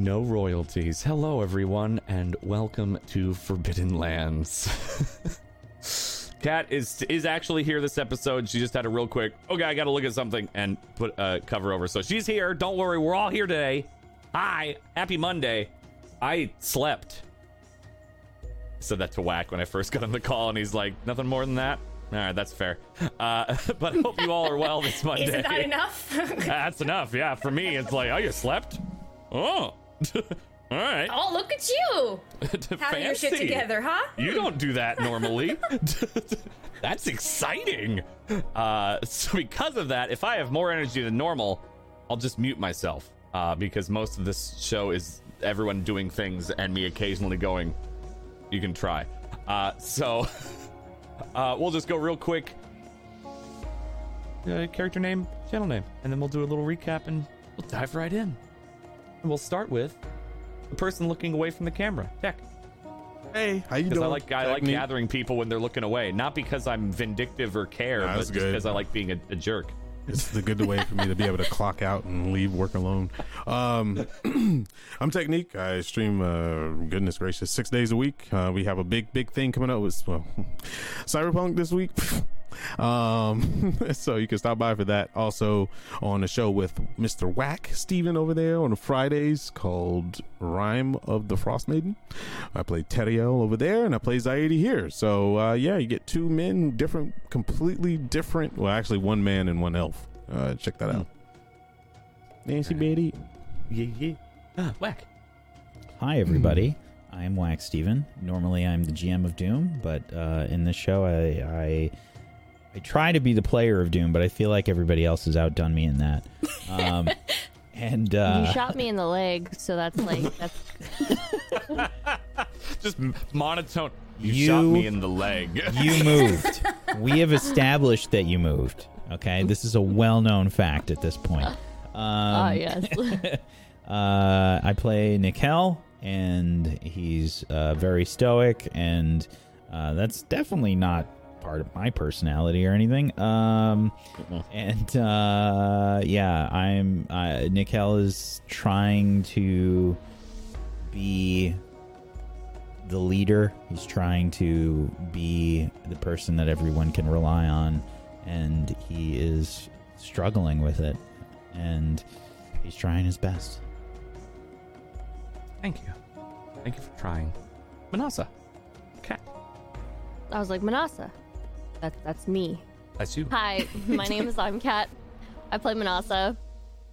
No royalties. Hello, everyone, and welcome to Forbidden Lands. Kat is is actually here this episode. She just had a real quick, okay, I gotta look at something and put a cover over. So she's here. Don't worry, we're all here today. Hi, happy Monday. I slept. said that to Whack when I first got on the call, and he's like, nothing more than that. All right, that's fair. Uh, but I hope you all are well this Monday. Isn't that enough? That's enough. Yeah, for me, it's like, oh, you slept? Oh, all right. oh, look at you having your shit together, huh? You don't do that normally. That's exciting. Uh, so because of that, if I have more energy than normal, I'll just mute myself uh, because most of this show is everyone doing things and me occasionally going, "You can try." Uh, so uh, we'll just go real quick. Uh, character name, channel name, and then we'll do a little recap and we'll dive right in. And we'll start with the person looking away from the camera. Tech. Hey, how you Because doing? I like I like Technique? gathering people when they're looking away, not because I'm vindictive or care, Nah, but just because I like being a, a jerk. It's the good way for me to be able to clock out and leave work alone. Um, I'm Technique. I stream, uh, goodness gracious, six days a week. Uh, we have a big, big thing coming up with well, Cyberpunk this week. um, so you can stop by for that. Also on a show with Mr. Whack Steven over there on Fridays called Rime of the Frostmaiden. I play Teriel over there, and I play Zaidi here. So uh, yeah, you get two men, different, completely different. Well, actually, one man and one elf. Uh, check that out. Nancy Betty. Yeah, yeah. Ah, whack. Hi, everybody. I'm Wax Steven. Normally, I'm the GM of Doom, but uh, in this show, I, I I try to be the player of Doom, but I feel like everybody else has outdone me in that. Um, and uh, you shot me in the leg, so that's like that's Just monotone. You, You- shot me in the leg. you moved. we have established that you moved. Okay, this is a well-known fact at this point. Um, ah yes. Uh, I play Nikel, and he's uh, very stoic, and uh, that's definitely not part of my personality or anything. Um, and uh, yeah, I'm uh, Nikel is trying to be the leader. He's trying to be the person that everyone can rely on, and he is struggling with it, and he's trying his best. Thank you. Thank you for trying. Manasa. Cat. I was like Manasa. That's that's me. That's you. Hi, my name is I'm Kat. I play Manasa.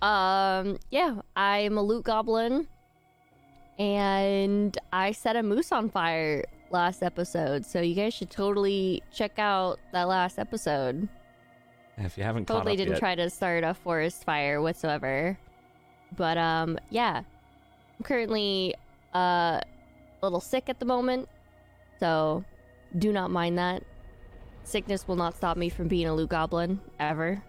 Um, yeah, I'm a loot goblin, and I set a moose on fire last episode. So you guys should totally check out that last episode. If you haven't caught Totally up didn't yet, try to start a forest fire whatsoever. But um, yeah, I'm currently uh, a little sick at the moment, so do not mind that. Sickness will not stop me from being a loot goblin ever.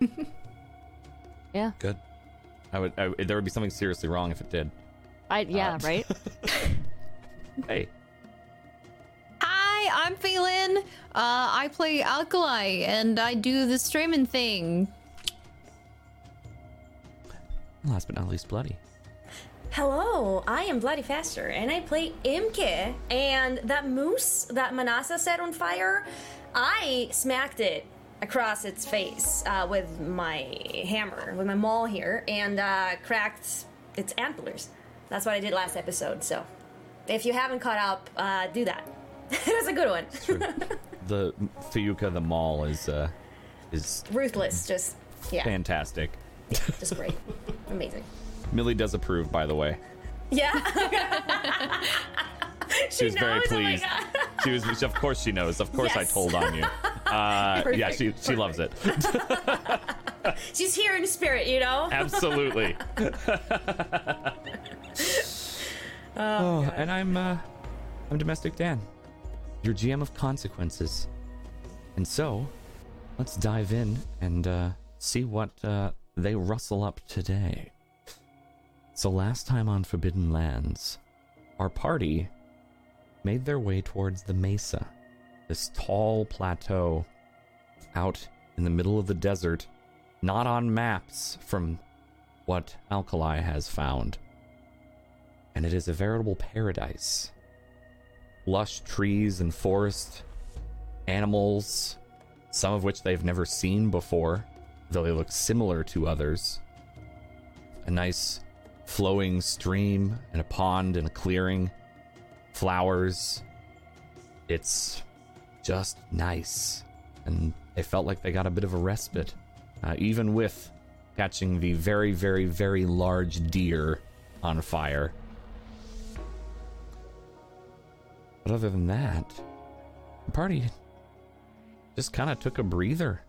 yeah, good. I would. I, there would be something seriously wrong if it did. I yeah Uh, right. Hey. Hi, I'm Phelan. Uh, I play Alkali and I do the streaming thing. Last but not least, bloody. Hello, I am Bloody Faster, and I play Imke. And that moose that Manasa set on fire, I smacked it across its face uh, with my hammer, with my maul here, and uh, cracked its antlers. That's what I did last episode. So, if you haven't caught up, uh, do that. it was a good one. The Fuyuka the maul is uh is Ruthless, just yeah, fantastic. just great, amazing. Millie does approve, by the way. Yeah. She was very knows? Oh my pleased. God. she was, of course, she knows. Of course, I Yes. told on you. Uh, yeah, Perfect, she she loves it. She's here in spirit, you know. Absolutely. oh, and I'm uh, I'm domestic Dan, your GM of consequences. And so, let's dive in and uh, see what uh, they rustle up today. So last time on Forbidden Lands, our party made their way towards the mesa, this tall plateau out in the middle of the desert, not on maps from what Alkali has found, and it is a veritable paradise. Lush trees and forest, animals, some of which they've never seen before, though they look similar to others. A nice flowing stream and a pond and a clearing, flowers. It's just nice. And they felt like they got a bit of a respite, uh, even with catching the very, very, very large deer on fire. But other than that, the party just kind of took a breather.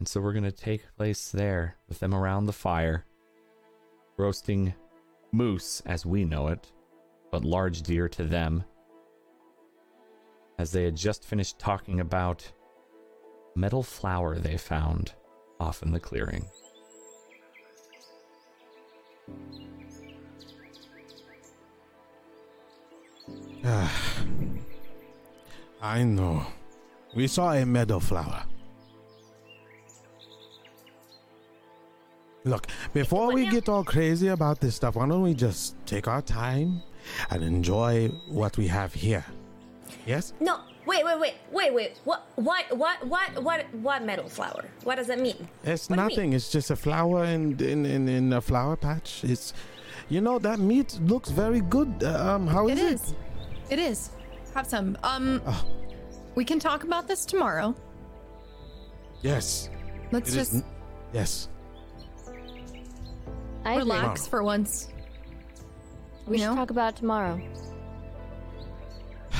And so we're going to take place there with them around the fire, roasting moose as we know it, but large deer to them, as they had just finished talking about metal flower they found off in the clearing. I know. We saw a meadow flower. Look, before we get all crazy about this stuff, why don't we just take our time and enjoy what we have here? Yes? No, wait, wait, wait, wait, wait. What, what, what, what, what, what metal flower? What does that mean? It's What nothing. mean? It's just a flower in, in, in, in a flower patch. It's, you know, that meat looks very good. Uh, Um, how is It it? is. It is. Have some. Um, Ah. we can talk about this tomorrow. Yes. Let's It is just n- yes. I agree. relax for once. We You should know? talk about it tomorrow.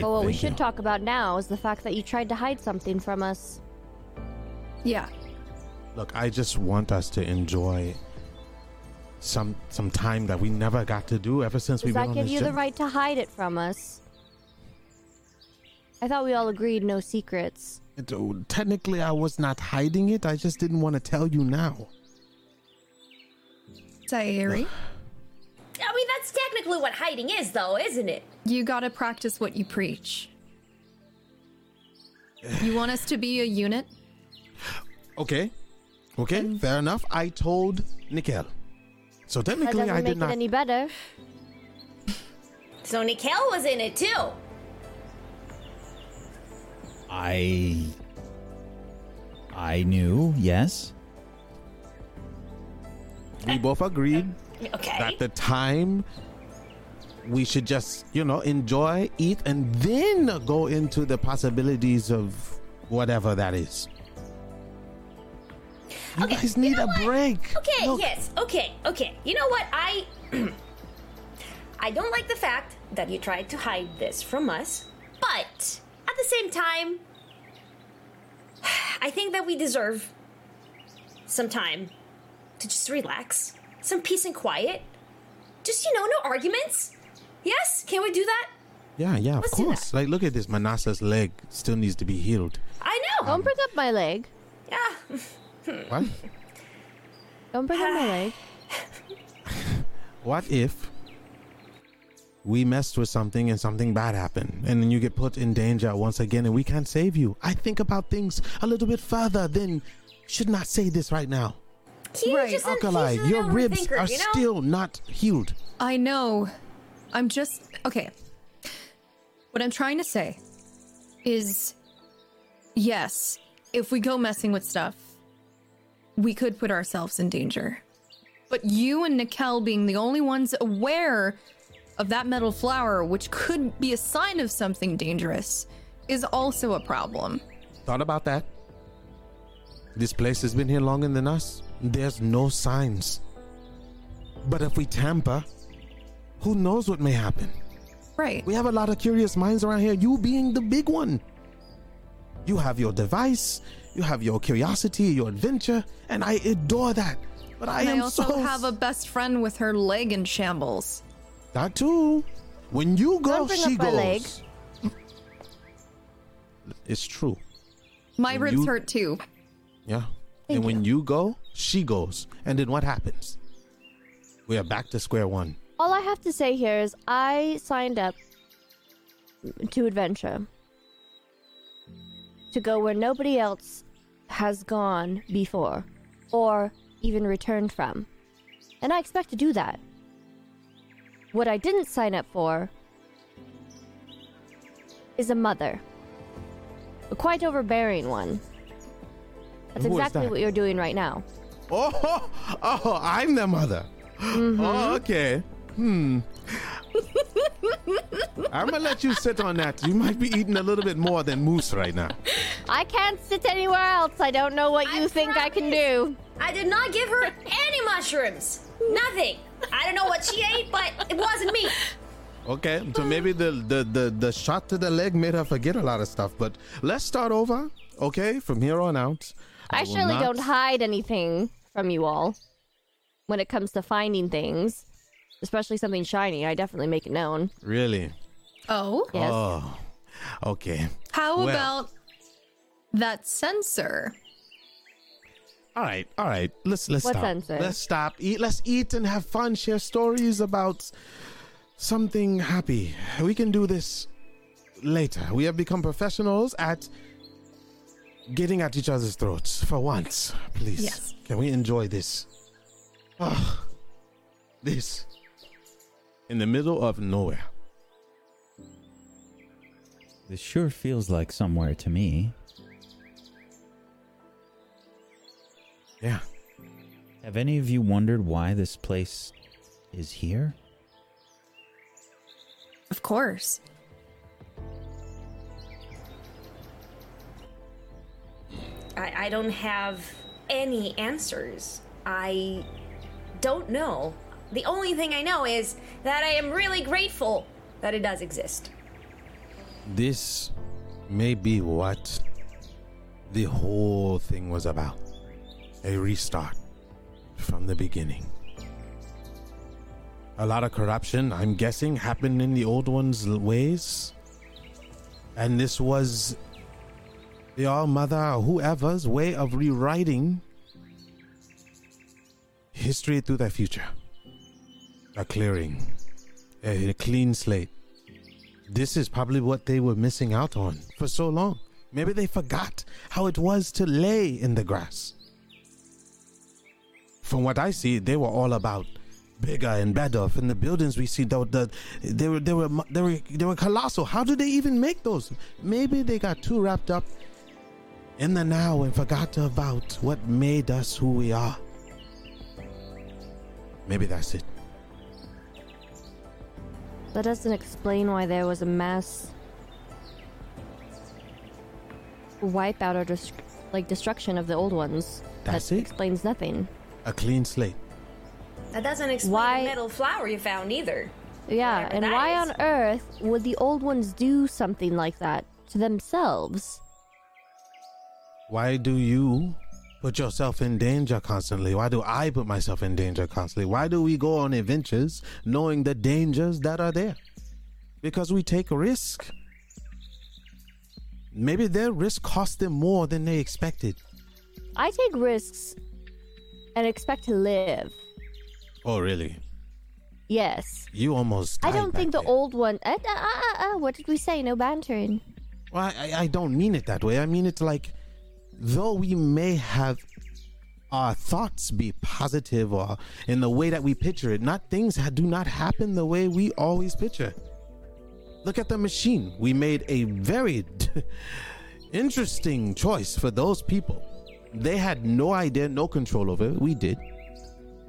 But what we think- should talk about now is the fact that you tried to hide something from us. Yeah. Look, I just want us to enjoy some some time that we never got to do ever since Does we've been that on give this you the right to hide it from us? I thought we all agreed no secrets. It- uh, technically, I was not hiding it. I just didn't want to tell you now. Sayuri, I mean, that's technically what hiding is, though, isn't it? you gotta practice what you preach. You want us to be a unit? Okay. Okay, mm. fair enough. I told Nikel. So That technically, doesn't I make did it not. any better. So Nikel was in it too. I. I knew, yes. We uh, both agreed uh, Okay. that the time we should just, you know, enjoy, eat, and then go into the possibilities of whatever that is. You Okay, guys you need know a what? break. Okay, Look, yes, okay, okay. You know what? I I don't like the fact that you tried to hide this from us, but at the same time, I think that we deserve some time to just relax, some peace and quiet. Just, you know, no arguments. Yes? Can we do that? Yeah, yeah, of Let's do course. Like, look at this. Manasa's leg still needs to be healed. I know. Don't bring up my leg. yeah. What? Don't bring up my leg. What if we messed with something and something bad happened, and then you get put in danger once again, and we can't save you? I think about things a little bit further than should not say this right now. He Right, just said Alkali, he's your ribs overthinker, are you know? still not healed. I know. I'm just okay. What I'm trying to say is yes, if we go messing with stuff, we could put ourselves in danger. But you and Nikel being the only ones aware of that metal flower, which could be a sign of something dangerous, is also a problem. Thought about that. This place has been here longer than us. There's no signs. But if we tamper, who knows what may happen? Right. We have a lot of curious minds around here, you being the big one. You have your device, you have your curiosity, your adventure, and I adore that. But I And I also so have a best friend with her leg in shambles. that too. When you go, Don't bring she up my goes. leg. It's true. My When ribs you- hurt too. Yeah. Thank and when you go, she goes. And then what happens? We are back to square one. All I have to say here is I signed up to adventure to go where nobody else has gone before or even returned from. And I expect to do that. What I didn't sign up for is a mother. A quite overbearing one. That's Who is exactly that? what you're doing right now. Oh, oh, I'm the mother. Oh, okay. Hmm. I'm gonna let you sit on that. You might be eating a little bit more than moose right now. I can't sit anywhere else. I don't know what you I think I can do. I did not give her any mushrooms. Nothing. I don't know what she ate, but it wasn't me. Okay, so maybe the, the the the shot to the leg made her forget a lot of stuff. But let's start over. Okay, from here on out. I, will surely not- don't hide anything from you all. When it comes to finding things, especially something shiny, I definitely make it known. Really? Oh, Yes. Oh, okay. how Well. about that sensor? All right, all right. Let's let's What stop. sensor? Let's stop. Eat. Let's eat and have fun. Share stories about something happy. We can do this later. We have become professionals at getting at each other's throats for once. Please, Yes. can we enjoy this? Ah, this in the middle of nowhere. This sure feels like somewhere to me. Yeah. Have any of you wondered why this place is here? Of course. I, I don't have any answers. I don't know. The only thing I know is that I am really grateful that it does exist. This may be what the whole thing was about. A restart from the beginning. A lot of corruption, I'm guessing, happened in the old one's ways. And this was All Mother or whoever's way of rewriting history through the future. A clearing, a, a clean slate. This is probably what they were missing out on for so long. Maybe they forgot how it was to lay in the grass. From what I see, they were all about bigger and better. From the buildings we see, though, the, they were they were they were they were colossal. How did they even make those? Maybe they got too wrapped up in the now and forgot about what made us who we are. Maybe that's it. That doesn't explain why there was a mass wipeout or dest- like destruction of the old ones. That's that it? explains nothing. A clean slate. That doesn't explain Why- the metal flower you found either. Yeah, Whatever and why is. on earth would the old ones do something like that to themselves? Why do you put yourself in danger constantly? Why do I put myself in danger constantly? Why do we go on adventures knowing the dangers that are there? Because we take risk. Maybe their risk cost them more than they expected. I take risks and expect to live. Oh, really? Yes. You almost. I don't think the there. old one. Uh, uh, uh, uh, what did we say? No bantering. Well, I, I don't mean it that way. I mean it's like, though we may have our thoughts be positive or in the way that we picture it, not things do not happen the way we always picture. Look at the machine. We made a very interesting choice for those people. They had no idea, no control over it. We did.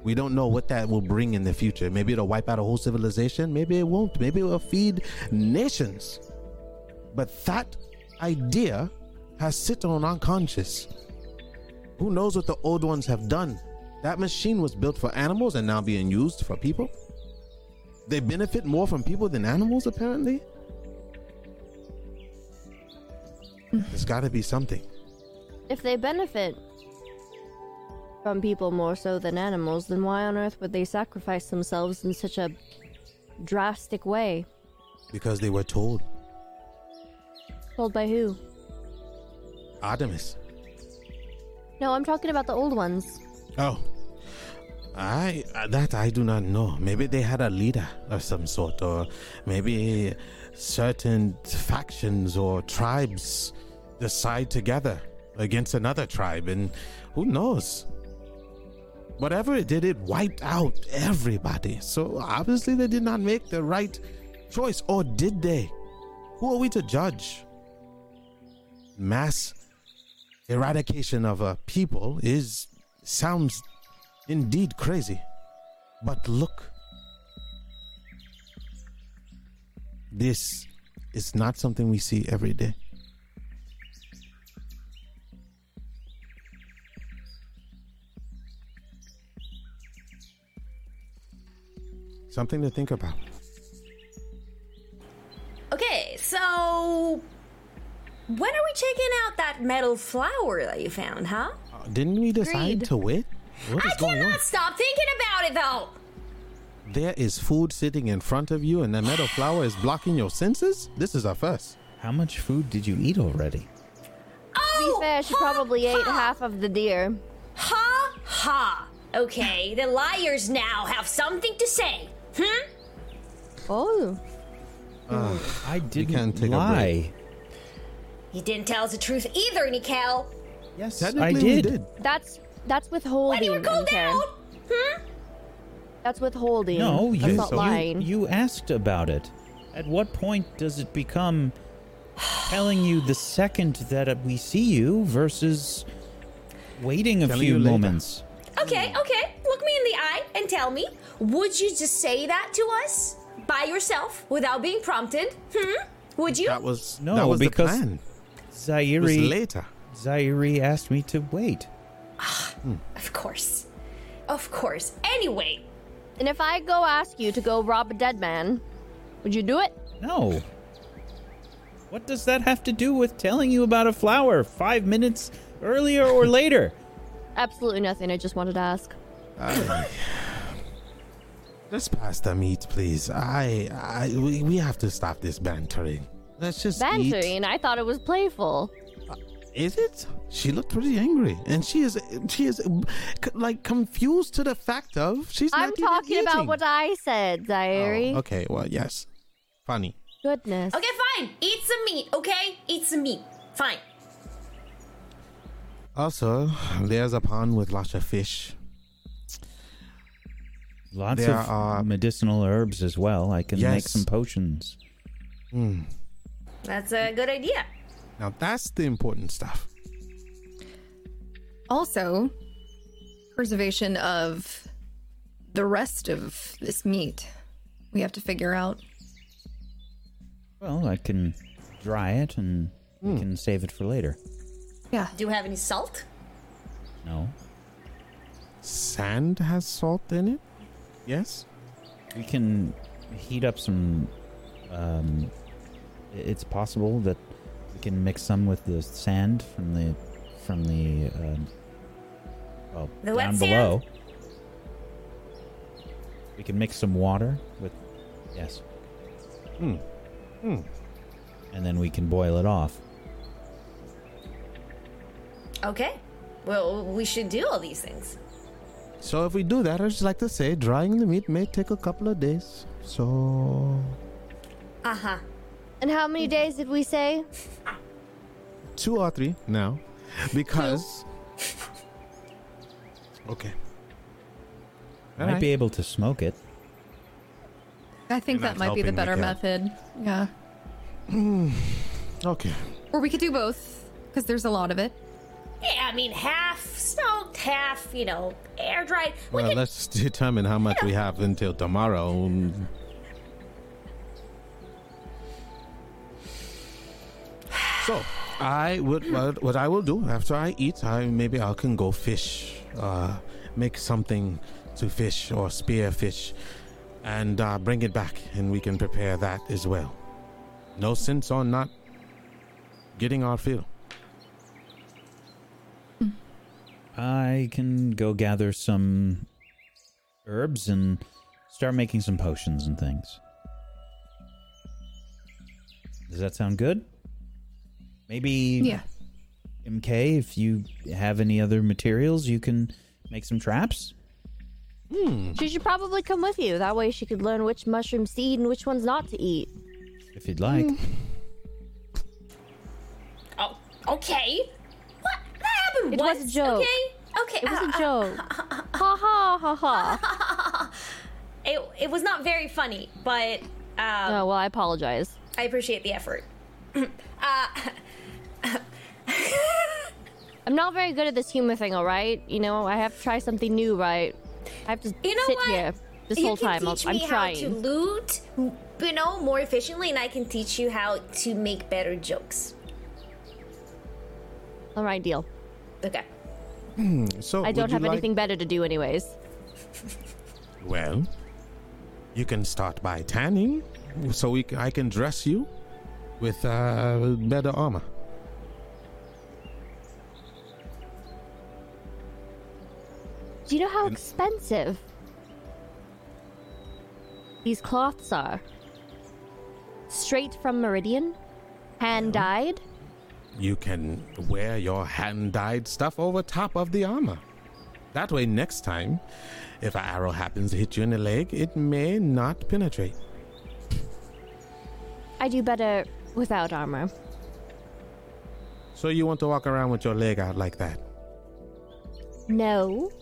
We don't know what that will bring in the future. Maybe it'll wipe out a whole civilization. Maybe it won't. Maybe it will feed nations. But that idea has sit on unconscious. Who knows what the old ones have done? That machine was built for animals and now being used for people. They benefit more from people than animals, apparently. There's got to be something. If they benefit from people more so than animals, then why on earth would they sacrifice themselves in such a drastic way? Because they were told. Told by who? Artemis. No, I'm talking about the old ones. Oh. I uh, that I do not know. Maybe they had a leader of some sort, or maybe certain factions or tribes decide together against another tribe, and who knows? whatever it did, it wiped out everybody. So obviously they did not make the right choice, or did they? Who are we to judge? Mass eradication of a people is sounds indeed crazy. But look, this is not something we see every day. Something to think about. Okay, so when are we checking out that metal flower that you found, huh? Uh, didn't we decide Agreed. to wait? What is I going on? cannot stop thinking about it though. There is food sitting in front of you, and the metal flower is blocking your senses. This is a first. How much food did you eat already? Oh, To be fair, she ha, probably ate half of the deer. Ha ha. Okay, the liars now have something to say. Hmm? Oh. I didn't can take a lie. He didn't tell us the truth either, Nikel. Yes, I Technically, we did. did. That's that's When withholding. you were called MK. out? Hmm? That's withholding. No, That's you, not you, lying. you asked about it. At what point does it become telling you the second that uh, we see you versus waiting a Telling few moments? Okay, okay. Look me in the eye and tell me, would you just say that to us by yourself without being prompted? Hmm? Would you? That was No, that was because the was Zairi, later. Zairi asked me to wait. Ah, hmm. Of course. Of course. Anyway, And if I go ask you to go rob a dead man, would you do it? No. What does that have to do with telling you about a flower five minutes earlier or later? Absolutely nothing. I just wanted to ask. Let's pass the meat, please. I, I, we, we have to stop this bantering. Let's just eat. Bantering. I thought it was playful. Is it? She looked pretty angry, and she is, she is, uh, like confused to the fact of she's I'm not even talking about what I said, Zairi. Oh, okay, well, yes, funny. Goodness. okay, fine. Eat some meat, okay? Eat some meat. Fine. Also, there's a pond with lots of fish. Lots There of are- medicinal herbs as well. I can make some potions. Hmm. That's a good idea. Now that's the important stuff. Also, preservation of the rest of this meat. We have to figure out. Well, I can dry it and we can save it for later. Yeah. Do you have any salt? No. Sand has salt in it. Yes. We can heat up some. Um, i- it's possible that we can mix some with the sand from the from the um, well The wet down sand? below. We can mix some water with yes, Hmm. Hmm. and then we can boil it off. Okay. Well, we should do all these things. So if we do that, I'd just like to say, drying the meat may take a couple of days. So Uh huh. And how many days did we say? two or three now, because. Okay. Might Alright. be able to smoke it. I think You're that might be the better method. Yeah. Okay. Or we could do both, because there's a lot of it. Yeah, I mean, half smoked, half, you know, air dried. We Well, could let's determine how much we have until tomorrow. So, I would what, what I will do after I eat. I maybe I can go fish, uh, make something to fish or spear fish, and uh, bring it back, and we can prepare that as well. No sense on not getting our fill. I can go gather some herbs and start making some potions and things. Does that sound good? Maybe Yeah. MK, if you have any other materials, you can make some traps. Hmm. She should probably come with you. That way she could learn which mushroom seed and which ones not to eat. If you'd like. Oh, okay. What? That happened It was a joke. Okay? Okay. It was uh, a uh, joke. ha ha. ha ha. It, it was not very funny, but um, Oh well, I apologize. I appreciate the effort. I'm not very good at this humor thing. All right, you know, I have to try something new. Right, I have to You know sit what? here this you whole can time. I'm, teach I'm me how to trying. loot, you know, more efficiently, and I can teach you how to make better jokes. All right, deal. Okay. So I don't have like- anything better to do, anyways. Well, you can start by tanning, so we c- I can dress you with uh, better armor. Do you know how expensive these cloths are? Straight from Meridian, hand dyed. You can wear your hand dyed stuff over top of the armor. That way, next time, if an arrow happens to hit you in the leg, it may not penetrate. I do better without armor. So, you want to walk around with your leg out like that? No.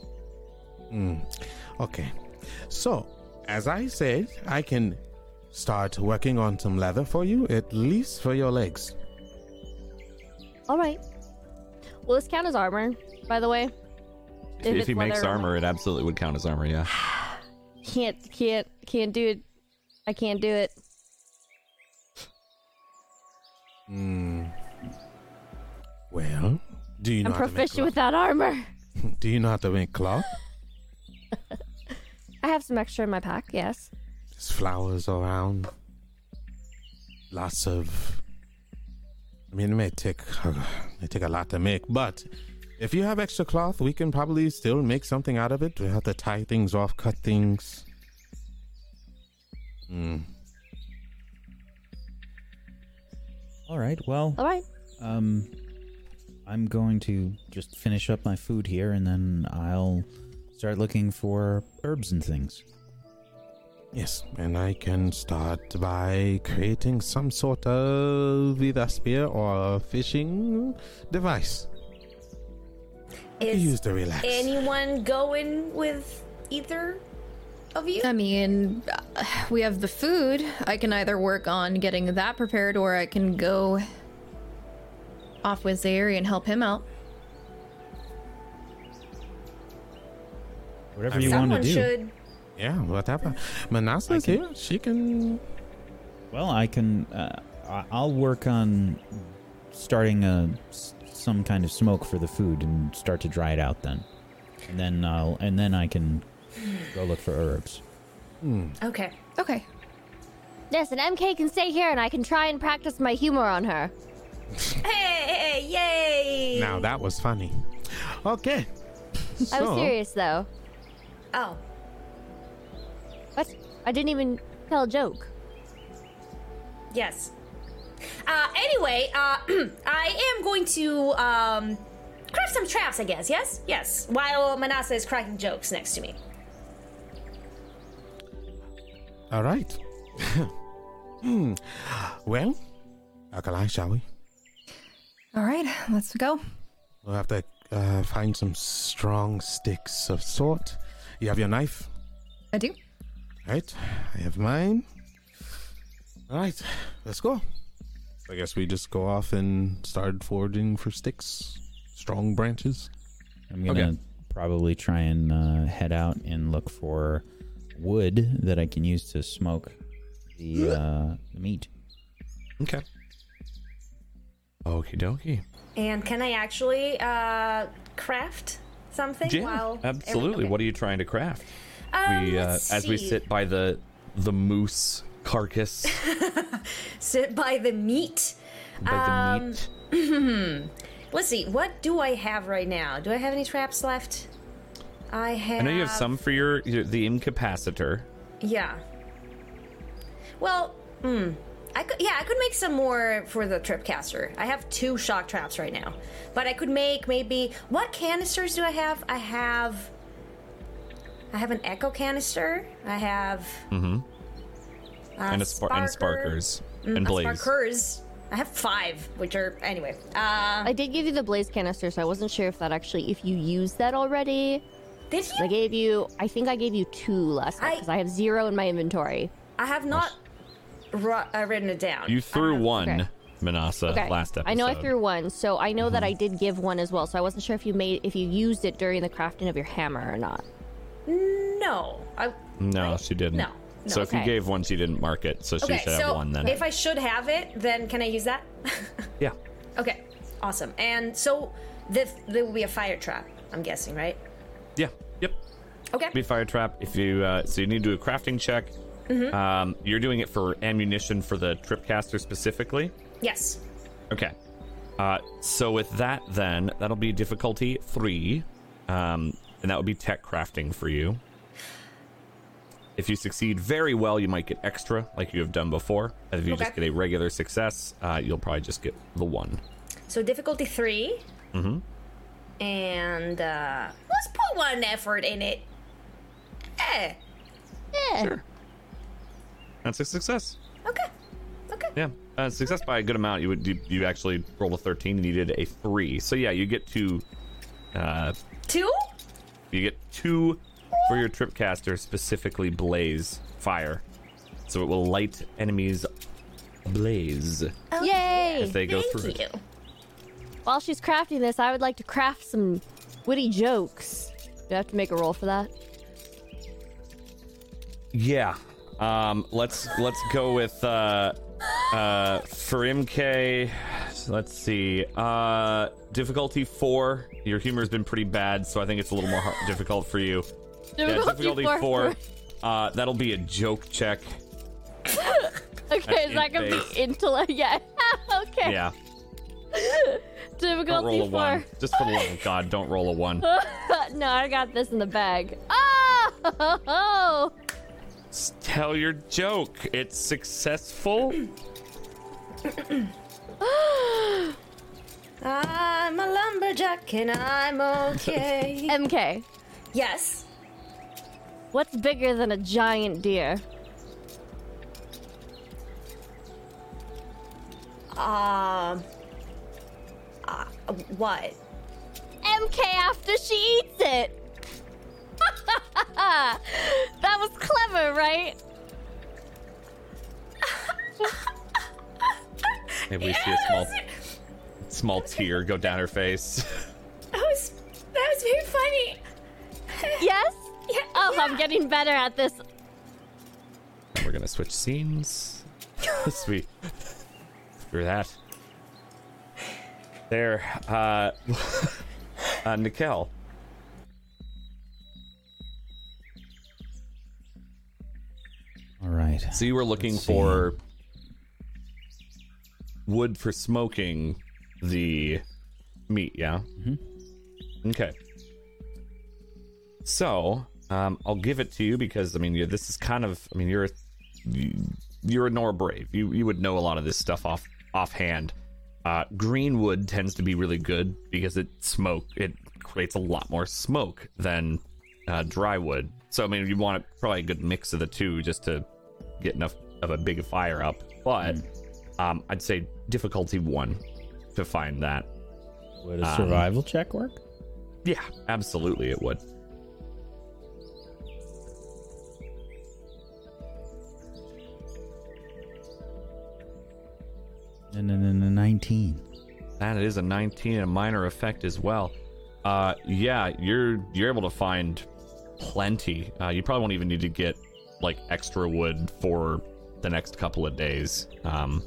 Okay. So, as I said, I can start working on some leather for you, at least for your legs. All right. Will this count as armor, by the way? If, it's he makes armor, it absolutely would count as armor. Yeah. Can't, can't, can't do it. I can't do it. Hmm. Well, do you know I'm how to make proficient cloth? without armor. Do you know how to make cloth? I have some extra in my pack, yes. There's flowers around. Lots of. I mean, it may take uh, it may take a lot to make, but if you have extra cloth, we can probably still make something out of it. We have to tie things off, cut things. Hmm. All right. Well, All right. um, I'm going to just finish up my food here, and then I'll start looking for herbs and things. Yes, and I can start by creating some sort of either spear or fishing device. Is use to relax. anyone going with either of you? I mean, uh, we have the food. I can either work on getting that prepared or I can go off with Zayri and help him out. Whatever you want to do. should. Yeah, whatever. Manasa's I can- here. She can. Well, I can. Uh, I- I'll work on starting a s- some kind of smoke for the food and start to dry it out then, and then I'll and then I can go look for herbs. Okay. Okay. Yes, and MK can stay here and I can try and practice my humor on her. Hey, yay! Now that was funny. Okay. I was So- serious though. Oh, What? I didn't even tell a joke. yes. Uh, anyway, uh, I am going to um, crack some traps, I guess. Yes, yes. While Manasa is cracking jokes next to me. All right. hmm. Well, Alkali, shall we? All right, let's go. We'll have to uh, find some strong sticks of sort. You have your knife? I do. Right. I have mine. All right. Let's go. I guess we just go off and start foraging for sticks, strong branches. I'm gonna Okay. probably try and uh, head out and look for wood that I can use to smoke the uh, the meat. Okay. Okie dokie. And can I actually uh, craft something Yeah, while absolutely. Okay. What are you trying to craft? Um, we, uh, as we sit by the the moose carcass, sit by the meat. by Um, the meat. Let's see. What do I have right now? Do I have any traps left? I have. I know you have some for your, your the incapacitor. Yeah. Well, hmm. I could, yeah, I could make some more for the tripcaster. I have two shock traps right now, but I could make maybe. What canisters do I have? I have. I have an echo canister. I have. Mm-hmm. and a spar- and sparkers and blaze. Sparkers. I have five, which are anyway. Uh, I did give you the blaze canister, so I wasn't sure if that actually, if you used that already, Did you? I gave you. I think I gave you two last time I- because I have zero in my inventory. I have not ru- uh, written it down. You threw Uh, one, okay. Manasa, Okay. last episode. I know I threw one, so I know that Mm-hmm. I did give one as well. So I wasn't sure if you made if you used it during the crafting of your hammer or not. No. I, No, I- she didn't. No. no. So if you Okay. gave one, she didn't mark it, so she okay, should so have one then. if I should have it, then can I use that? yeah. okay, awesome. And so this there will be a fire trap. I'm guessing, right? Yeah. Yep. Okay. Be fire trap. If you uh, so you need to do a crafting check. Mm-hmm. Um, you're doing it for ammunition for the tripcaster specifically. Yes. Okay. Uh, so with that, then that'll be difficulty three, um, and that would be tech crafting for you. If you succeed very well, you might get extra, like you have done before. If you just get a regular success, uh, you'll probably just get the one. So difficulty 3 Mm-hmm. And uh, let's put one effort in it. Eh. Yeah. That's a success. Okay. Okay. Yeah, uh, success by a good amount. You would you, you actually rolled a thirteen and you did a three. So yeah, you get two. Uh, Two? you get two for your trip tripcaster, specifically blaze fire, so it will light enemies ablaze Yay! if they go Thank through you. it. While she's crafting this, I would like to craft some witty jokes. Do I have to make a roll for that? Yeah. Um, let's let's go with uh, uh, for MK. Let's see. Uh, difficulty four. Your humor's been pretty bad, so I think it's a little more hard, difficult for you. yeah, difficulty four. Uh, that'll be a joke check. Okay, is that gonna be intellect? Yeah. okay. Yeah. Difficulty four. one. Just for the love of God, don't roll a one. no, I got this in the bag. Oh! Just tell your joke. It's successful. I'm a lumberjack and I'm okay. MK, yes. what's bigger than a giant deer? Um. Uh, what? MK after she eats it. that was clever, right? Maybe we see a small, small tear go down her face. That was that was very funny. Yes? Yeah, Oh, I'm getting better at this. We're gonna switch scenes. Sweet. Through that. There, uh, uh, Nikel. All right. So you were looking Let's see. for wood for smoking the meat, yeah? Mm-hmm. Okay. So, um, I'll give it to you because I mean, you this is kind of I mean, you're a, you- you're a Nora Brave. You you would know a lot of this stuff off offhand. Uh, green wood tends to be really good because it smoke it creates a lot more smoke than uh, dry wood. So I mean, you want probably a good mix of the two just to get enough of a big fire up. But um, I'd say difficulty one to find that. Would a survival check work? Yeah, absolutely, it would. No, no, no, 19. That is a 19 and a minor effect as well. Uh, yeah, you're you're able to find plenty. Uh, you probably won't even need to get like extra wood for the next couple of days. Um,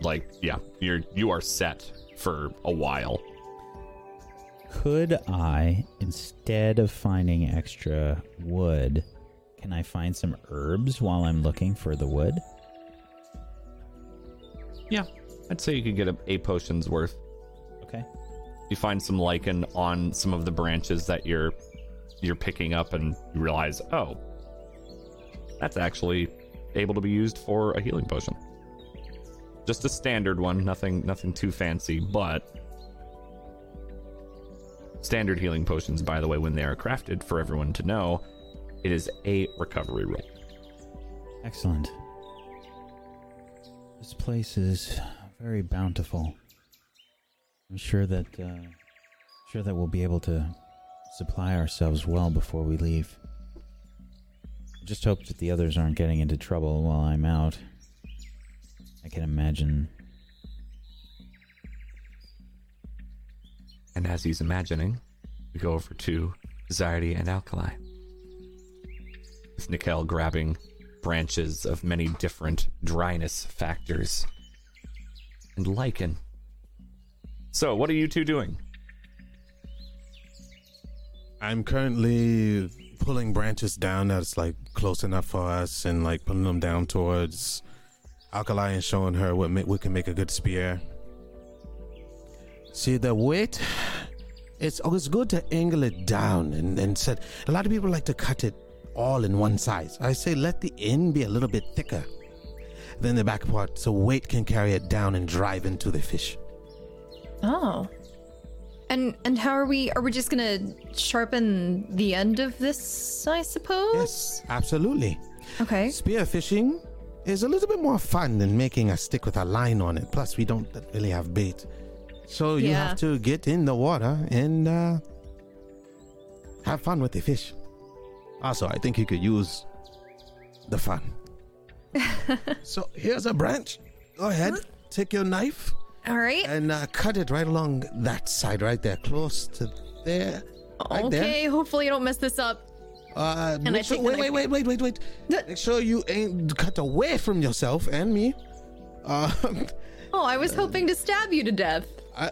like yeah, you're you are set for a while. Could I, instead of finding extra wood, can I find some herbs while I'm looking for the wood? Yeah, I'd say you could get a, a potion's worth. You find some lichen on some of the branches that you're you're picking up, and you realize, oh, that's actually able to be used for a healing potion. Just a standard one, nothing nothing too fancy, but standard healing potions, by the way, when they are crafted, for everyone to know, it is a recovery roll. Excellent. This place is very bountiful. I'm sure that uh, sure that we'll be able to supply ourselves well before we leave. Just hope that the others aren't getting into trouble while I'm out. I can imagine. And as he's imagining, we go over to Zardy and Alkali. With Nikel grabbing branches of many different dryness factors and lichen. So, what are you two doing? I'm currently pulling branches down that's like close enough for us and like pulling them down towards Alkali and showing her what ma- we can make a good spear. See the weight? It's always good to angle it down and, and set. A lot of people like to cut it all in one size. I say let the end be a little bit thicker than the back part so weight can carry it down and drive into the fish. Oh. And and how are we are we just gonna sharpen the end of this, I suppose? Yes, absolutely. Okay. Spear fishing is a little bit more fun than making a stick with a line on it. Plus, we don't really have bait. So you Yeah. have to get in the water and uh, have fun with the fish. Also, I think you could use the fun. so here's a branch. Go ahead, take your knife All right. and uh, cut it right along that side, right there, close to there. Right there. okay, hopefully you don't mess this up. Uh, I make sure, the wait, wait, wait, wait, wait, wait. Make sure you ain't cut away from yourself and me. Um, Oh, I was hoping to stab you to death. I,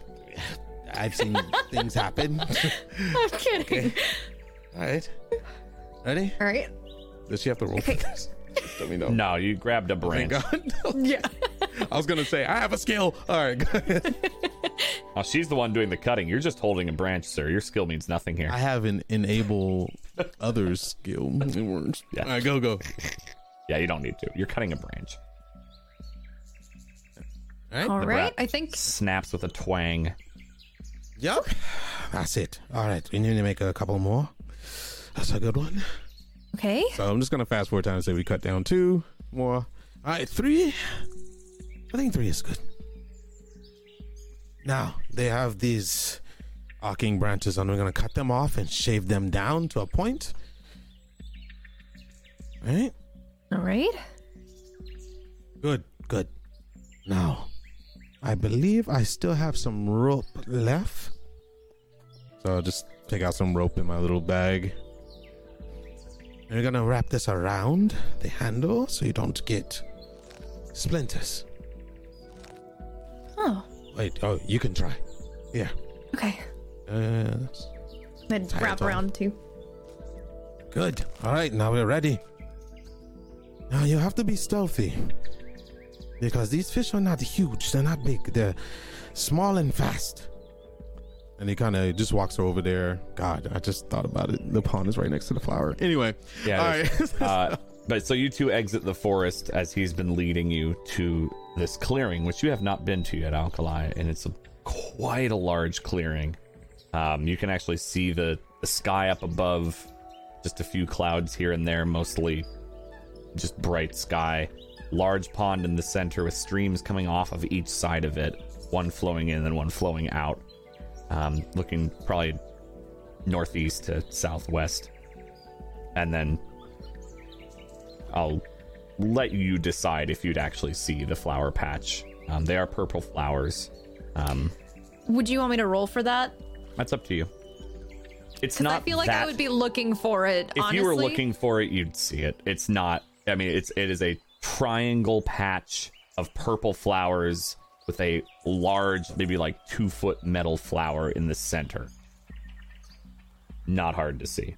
I've seen things happen. I'm kidding. All right, ready? All right. Does she have to roll for this? Let me know. No, you grabbed a branch. God. Yeah. I was gonna say I have a skill. All right, go ahead. Oh, she's the one doing the cutting. You're just holding a branch, sir. Your skill means nothing here. I have an enable others skill. It works. Yeah. All right, go go. Yeah, you don't need to. You're cutting a branch. All right. All The right. rat I think Snaps with a twang. Yep. That's it. All right, we need to make a couple more. That's a good one. Okay. So I'm just gonna fast forward time and say we cut down two more. All right, three. I think three is good. Now they have these arcing branches, and we're gonna cut them off and shave them down to a point. All right. All right. Good. Good. Now, I believe I still have some rope left. So I'll just take out some rope in my little bag. We're gonna wrap this around the handle so you don't get splinters. Oh. Wait, oh, you can try. Yeah. Okay. Uh, Then wrap around too. good. All right, now we're ready. Now you have to be stealthy. Because these fish are not huge, they're not big, they're small and fast. And he kind of just walks over there. God, I just thought about it. The pond is right next to the flower. Anyway, Yeah. all right. uh, but so you two exit the forest as he's been leading you to this clearing, which you have not been to yet, Alkali, and it's a, quite a large clearing. Um, you can actually see the, the sky up above, just a few clouds here and there, mostly just bright sky. Large pond in the center with streams coming off of each side of it, one flowing in and one flowing out, um, looking probably northeast to southwest. And then I'll let you decide if you'd actually see the flower patch. Um, they are purple flowers. Um, Would you want me to roll for that? that's up to you. It's Because not. I feel like that, I would be looking for it. If honestly. you were looking for it, you'd see it. It's not. I mean, it's it is a triangle patch of purple flowers with a large, maybe like two foot metal flower in the center. Not hard to see.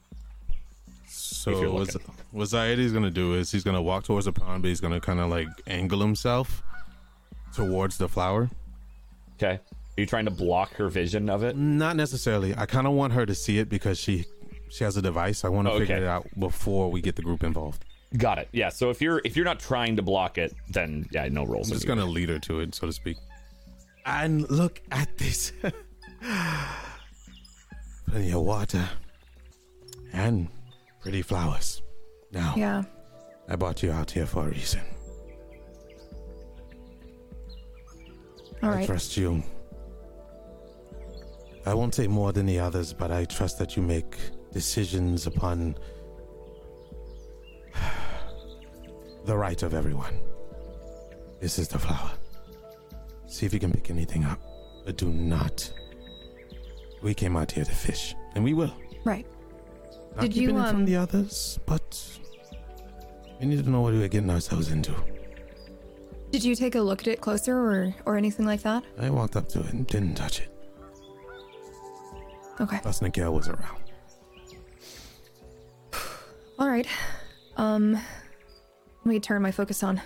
So looking. what Zayady's gonna do is he's gonna walk towards the pond, but he's gonna kind of like angle himself towards the flower. Okay. Are you trying to block her vision of it? Not necessarily. I kind of want her to see it because she she has a device. I want to Oh, figure it out before we get the group involved. Got it. Yeah. So if you're if you're not trying to block it, then yeah, no rolls. I'm just you. gonna lead her to it, so to speak. And look at this. Plenty of water and pretty flowers. Now, Yeah. I brought you out here for a reason. All I right. trust you. I won't say more than the others, but I trust that you make decisions upon the right of everyone. This is the flower. See if you can pick anything up, but do not. We came out here to fish, and we will. Right. Not Did you, it from um, the others, but we need to know what we're getting ourselves into. Did you take a look at it closer or or anything like that? I walked up to it and didn't touch it. Okay. Plus, Nikhil was around. All right. Um, let me turn my focus on.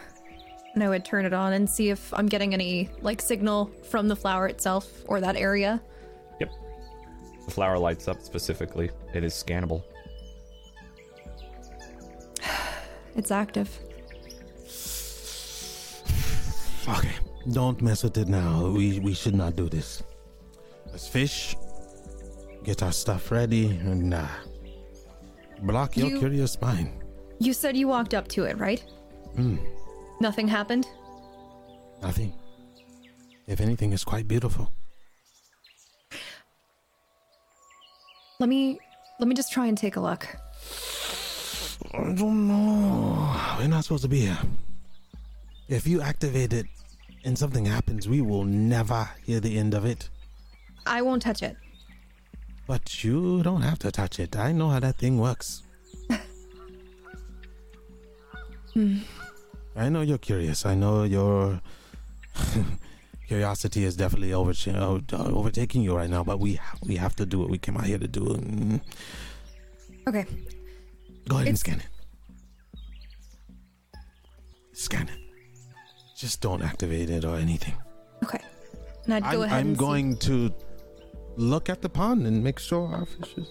And I would turn it on and see if I'm getting any like signal from the flower itself or that area. Yep. The flower lights up specifically. It is scannable. It's active. Okay, don't mess with it now. We we should not do this. Let's fish, get our stuff ready, and uh, block your You- curious mind. You said you walked up to it, right? Hmm, Nothing happened. nothing. If anything, it's quite beautiful. Let me let me just try and take a look. I don't know. We're not supposed to be here. If you activate it and something happens, we will never hear the end of it. I won't touch it. But you don't have to touch it. I know how that thing works. I know you're curious. I know your curiosity is definitely over, uh, overtaking you right now. But we we have to do what we came out here to do. Mm. Okay. Go ahead and scan it. Scan it. Just don't activate it or anything. Okay. Go I'm, ahead I'm and see- going to look at the pond and make sure our fishes.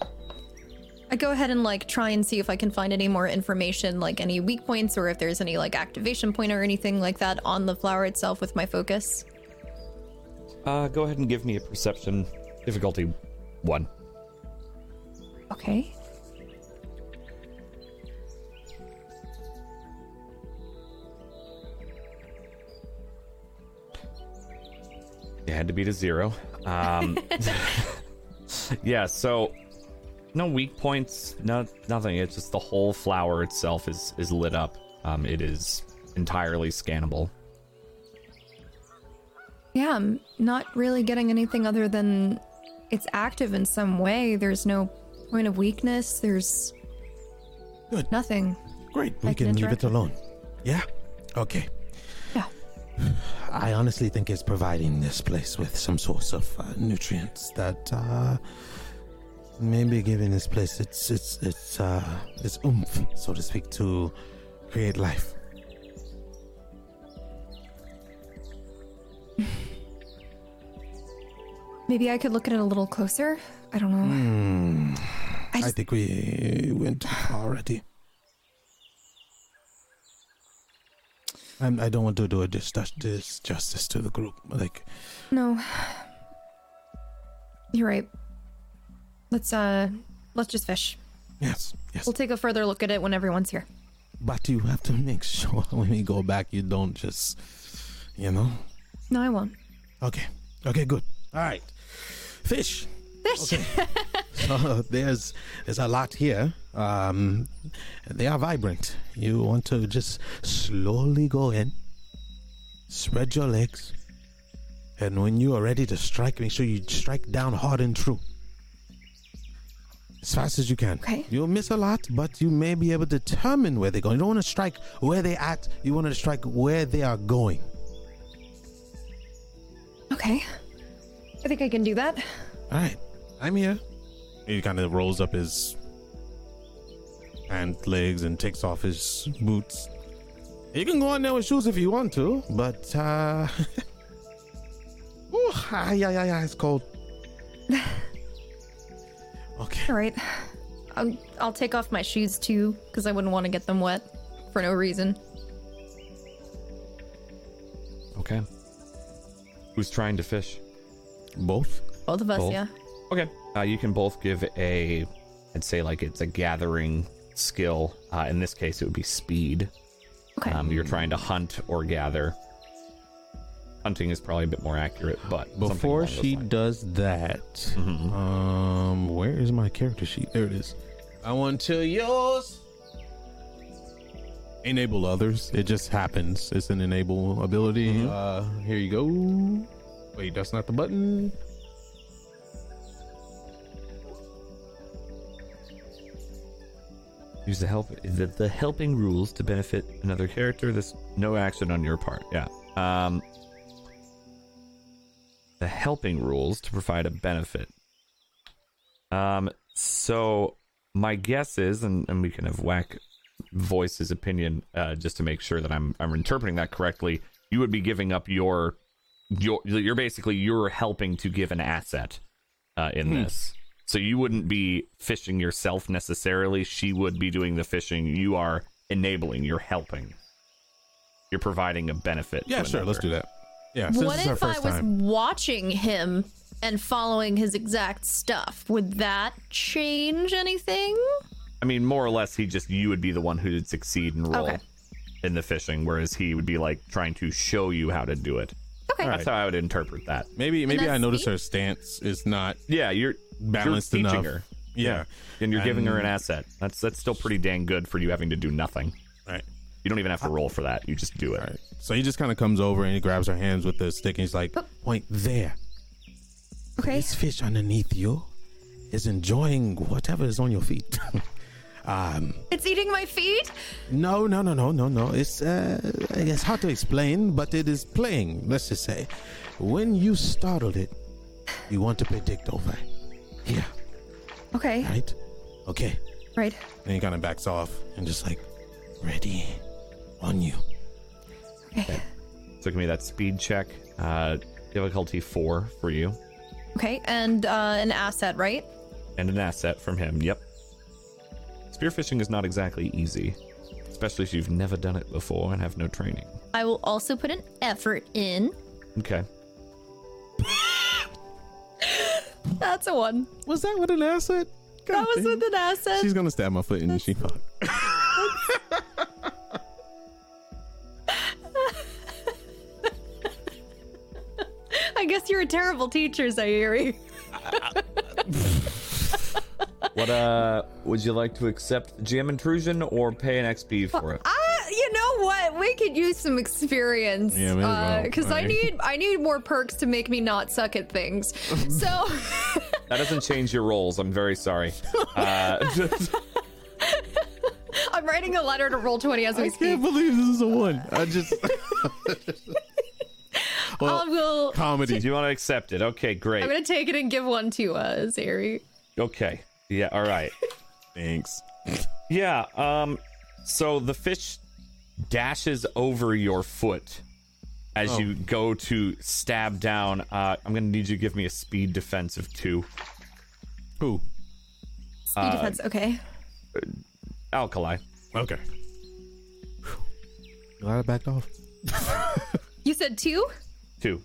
I go ahead and like try and see if I can find any more information, like any weak points or if there's any like activation point or anything like that on the flower itself with my focus. Uh, go ahead and give me a perception difficulty one. Okay. It had to be to zero. Um, yeah, so no weak points, no nothing. It's just the whole flower itself is is lit up. Um, it is entirely scannable. Yeah, I'm not really getting anything other than it's active in some way. There's no point of weakness. There's Good. nothing. Great. We I can can leave it alone. Yeah? Okay. Yeah. I honestly think it's providing this place with some source of uh, nutrients that uh, maybe giving this place its its its uh, its oomph, so to speak, to create life. Maybe I could look at it a little closer. I don't know. Hmm. I I, think we went already. I'm, I don't want to do a dis- dis- justice to the group. Like, No. You're right. Let's uh let's just fish. yes, yes. We'll take a further look at it when everyone's here. But you have to make sure when we go back, you don't just, you know. No, I won't. Okay. Okay. Good. All right. Fish. Fish. Okay. so there's there's a lot here. Um, they are vibrant. You want to just slowly go in, spread your legs, and when you are ready to strike, make sure you strike down hard and true. As fast as you can. Okay. You'll miss a lot, but you may be able to determine where they're going. You don't want to strike where they're at. You want to strike where they are going. Okay. I think I can do that. All right, I'm here. He kind of rolls up his pant legs and takes off his boots. You can go on there with shoes if you want to, but uh, Ooh, ah, yeah, yeah, yeah, it's cold. Okay, All right. I'll, I'll take off my shoes too because I wouldn't want to get them wet for no reason. Okay. Who's trying to fish? both. Both of us, Both? yeah. Okay. Uh, you can both give a, I'd say like it's a gathering skill. Uh, in this case, it would be speed. Okay. Um, you're trying to hunt or gather. Hunting is probably a bit more accurate, but Before she lines. does that, um, where is my character sheet? There it is. I want to use enable others. It just happens. It's an enable ability. Uh, here you go. Wait, that's not the button. use the help the, the helping rules to benefit another character. This no action on your part. Yeah. Um, the helping rules to provide a benefit. Um, so my guess is, and, and we can have whack voice his opinion uh, just to make sure that I'm I'm interpreting that correctly. You would be giving up your your you're basically you're helping to give an asset uh, in this. So you wouldn't be fishing yourself necessarily. She would be doing the fishing. You are enabling. You're helping. You're providing a benefit. Yeah, sure. Let's do that. Yeah. Since what it's our if I first was time. watching him and following his exact stuff? Would that change anything? I mean, more or less, he just you would be the one who would succeed and roll Okay. in the fishing, whereas he would be like trying to show you how to do it. Okay. That's how I would interpret that. Maybe maybe I noticed me? her stance is not Yeah, you're Balanced you're teaching enough. her. Yeah. and you're giving her an asset. That's that's still pretty dang good for you having to do nothing. right. You don't even have to roll for that. You just do it. All right. So he just kind of comes over and he grabs her hands with the stick and he's like, "Point there. Okay. This fish underneath you is enjoying whatever is on your feet." um, It's eating my feet? no, no, no, no, no, no. It's uh, it's hard to explain, but it is playing. Let's just say, when you startled it, you want to predict over here, Okay. right? Okay. Right. Then he kind of backs off and just like, ready, on you. Okay. So give me that speed check. Uh, difficulty four for you, Okay. And uh, an asset, right? and an asset from him. Yep. Spearfishing is not exactly easy, especially if you've never done it before and have no training. I will also put an effort in. Okay. That's a one. Was that with an asset? That was with an asset. She's gonna stab my foot and she fuck. I guess you're a terrible teacher, Zairi. What uh would you like to accept GM intrusion or pay an XP for it? Ah, you know what? We could use some experience. Yeah, may as well. Because I Alright. need I need more perks to make me not suck at things. So That doesn't change your rolls. I'm very sorry. Uh, I'm writing a letter to Roll20 as we speak. I speak. can't believe this is a one. I just. Well, I will. comedy. do you want to accept it? Okay, great. I'm gonna take it and give one to uh, Zari. Okay. Yeah, all right. Thanks. Yeah, um so the fish dashes over your foot as Oh. you go to stab down. Uh I'm going to need you to give me a speed defense of 2. Who? Speed Uh, defense. Okay. Alkali. Okay. Glad I backed off. You said two. 2.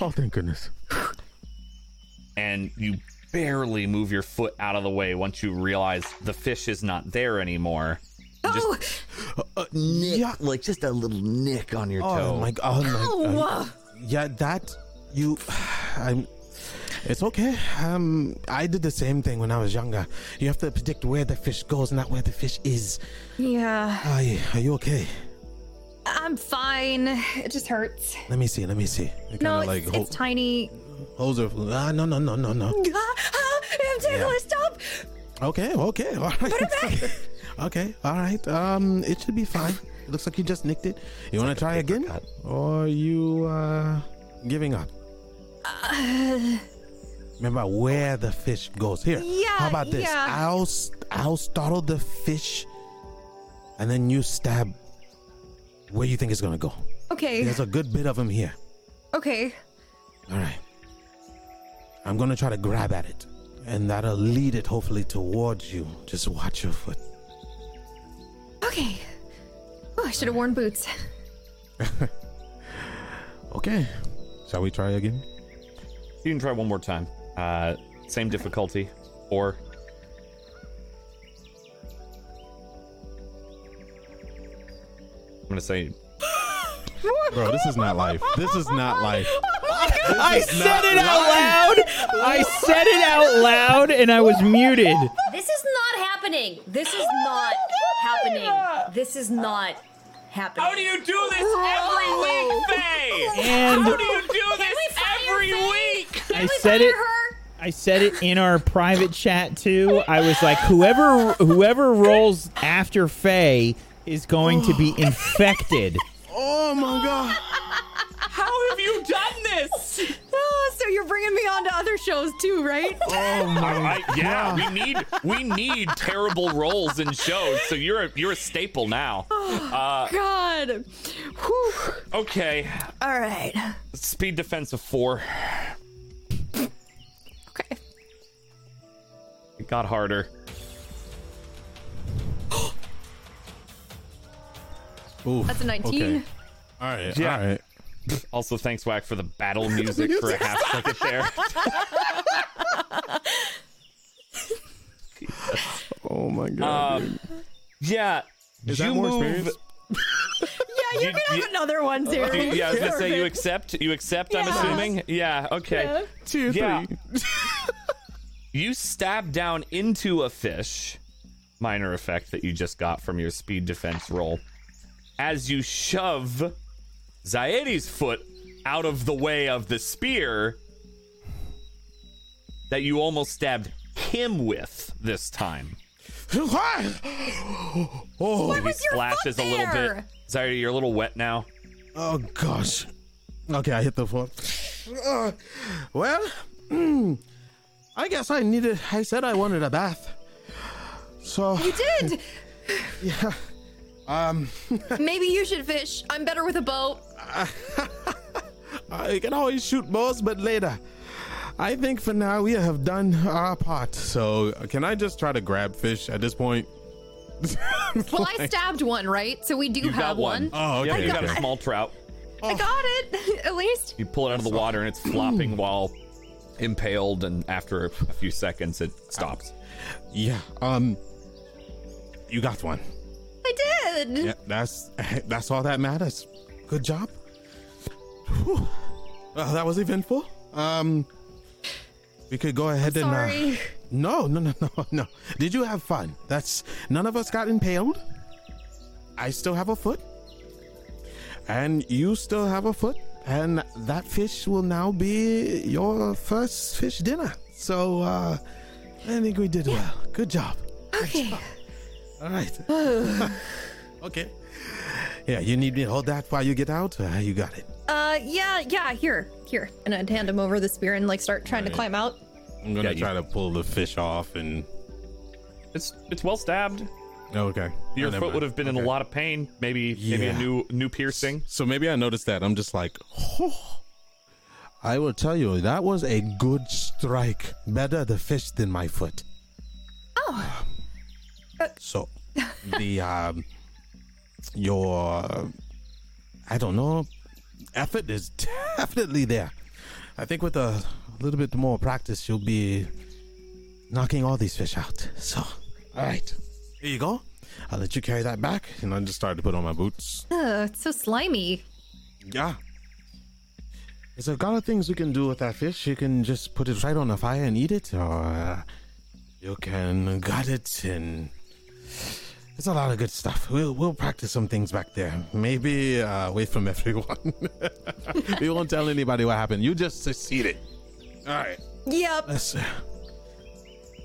Oh, thank goodness. And you barely move your foot out of the way once you realize the fish is not there anymore. You just Oh, Yeah. like just a little nick on your toe. Oh my god. Oh my. Uh, yeah, that you. I'm. It's okay. Um, I did the same thing when I was younger. You have to predict where the fish goes, not where the fish is. yeah. Are you, are you okay? I'm fine. It just hurts. Let me see. Let me see. It No, it's, like it's hold- tiny. holds her. Ah, no, no, no, no, no. Ah, ah, I'm ticklish. Stop. Okay, okay, all right. Put it back. okay, all right. Um, it should be fine. It looks like you just nicked it. You want to try again, cut. or are you uh giving up? Remember where the fish goes. Here. Yeah, How about this? yeah. I'll s- I'll startle the fish, and then you stab where do you think it's gonna go. Okay. There's a good bit of him here. Okay. All right. I'm gonna try to grab at it, and that'll lead it hopefully towards you. Just watch your foot. Okay. Oh, I should have worn boots. Okay. Shall we try again? You can try one more time. Uh, same difficulty, or I'm gonna say Bro, this is not life. This is not life. Oh I is said not it out live. loud. I said it out loud, and I was muted. This is not happening. This is oh not happening. This is not happening. How do you do this oh. every week, Faye? And How do you do this we every Faye? week? Can I we said it- Her? I said it in our private chat too. I was like, whoever whoever rolls after Faye is going to be infected. Oh my god. How have you done this? Oh, so you're bringing me on to other shows too, right? Oh my I, yeah, we need we need terrible roles in shows. So you're a, you're a staple now. Uh, God. Whew. okay, All right. speed defense of four. Okay. It got harder. Oof, That's a 19. okay. All right. Yeah. All right. Also, thanks Whack for the battle music for a half second there. Oh my god. Um, yeah, Is you that more move. experience? Yeah, you You- can have you- another one, You- yeah, I was gonna say you accept. You accept. I'm assuming. Yeah. Okay. Two, Yeah. three. You stab down into a fish. Minor effect that you just got from your speed defense roll. As you shove Zaedi's foot out of the way of the spear that you almost stabbed him with this time. What? oh, he was your splashes foot a little bit. there? Zaedi, you're a little wet now. oh gosh. Okay, I hit the floor. Uh, well, mm, I guess I needed. I said I wanted a bath. So You did. yeah. Um, Maybe you should fish. I'm better with a boat. I can always shoot bows, but later. I think for now we have done our part. So can I just try to grab fish at this point? Well, I stabbed one, right? So we do You have got one. Oh, Yeah, okay. you got a small trout. I got it, at least. You pull it out of the water and it's flopping while impaled, and after a few seconds, it stops. Yeah. Um. You got one. I did. Yeah. That's that's all that matters. Good job. Whew. Well, that was eventful. Um. We could go ahead and. Uh, Sorry. no, no, no, no, no. Did you have fun? That's none of us got impaled. I still have a foot, and you still have a foot, and that fish will now be your first fish dinner. So uh, I think we did well. Good job. Okay. All right. okay. Yeah, you need me to hold that while you get out. Uh, you got it. Uh, yeah, yeah. Here, here, and I'd hand him over the spear and like start trying to climb out. I'm gonna Yeah, you- try to pull the fish off and. It's it's well stabbed. Okay. Your Oh, foot mind. would have been in a lot of pain. Maybe maybe a new new piercing. So maybe I noticed that. I'm just like, oh. I will tell you, that was a good strike. Better the fish than my foot. Oh. So, the, um, your, I don't know, effort is definitely there. I think with a little bit more practice, you'll be knocking all these fish out. So, all right. Here you go. I'll let you carry that back. And I just started to put on my boots. Ugh, it's so slimy. Yeah. There's a lot of things we can do with that fish. You can just put it right on the fire and eat it, or uh, you can gut it and. There's a lot of good stuff. We'll we'll practice some things back there. Maybe uh, away from everyone. we won't tell anybody what happened. You just succeeded. All right. Yep. Let's. Uh,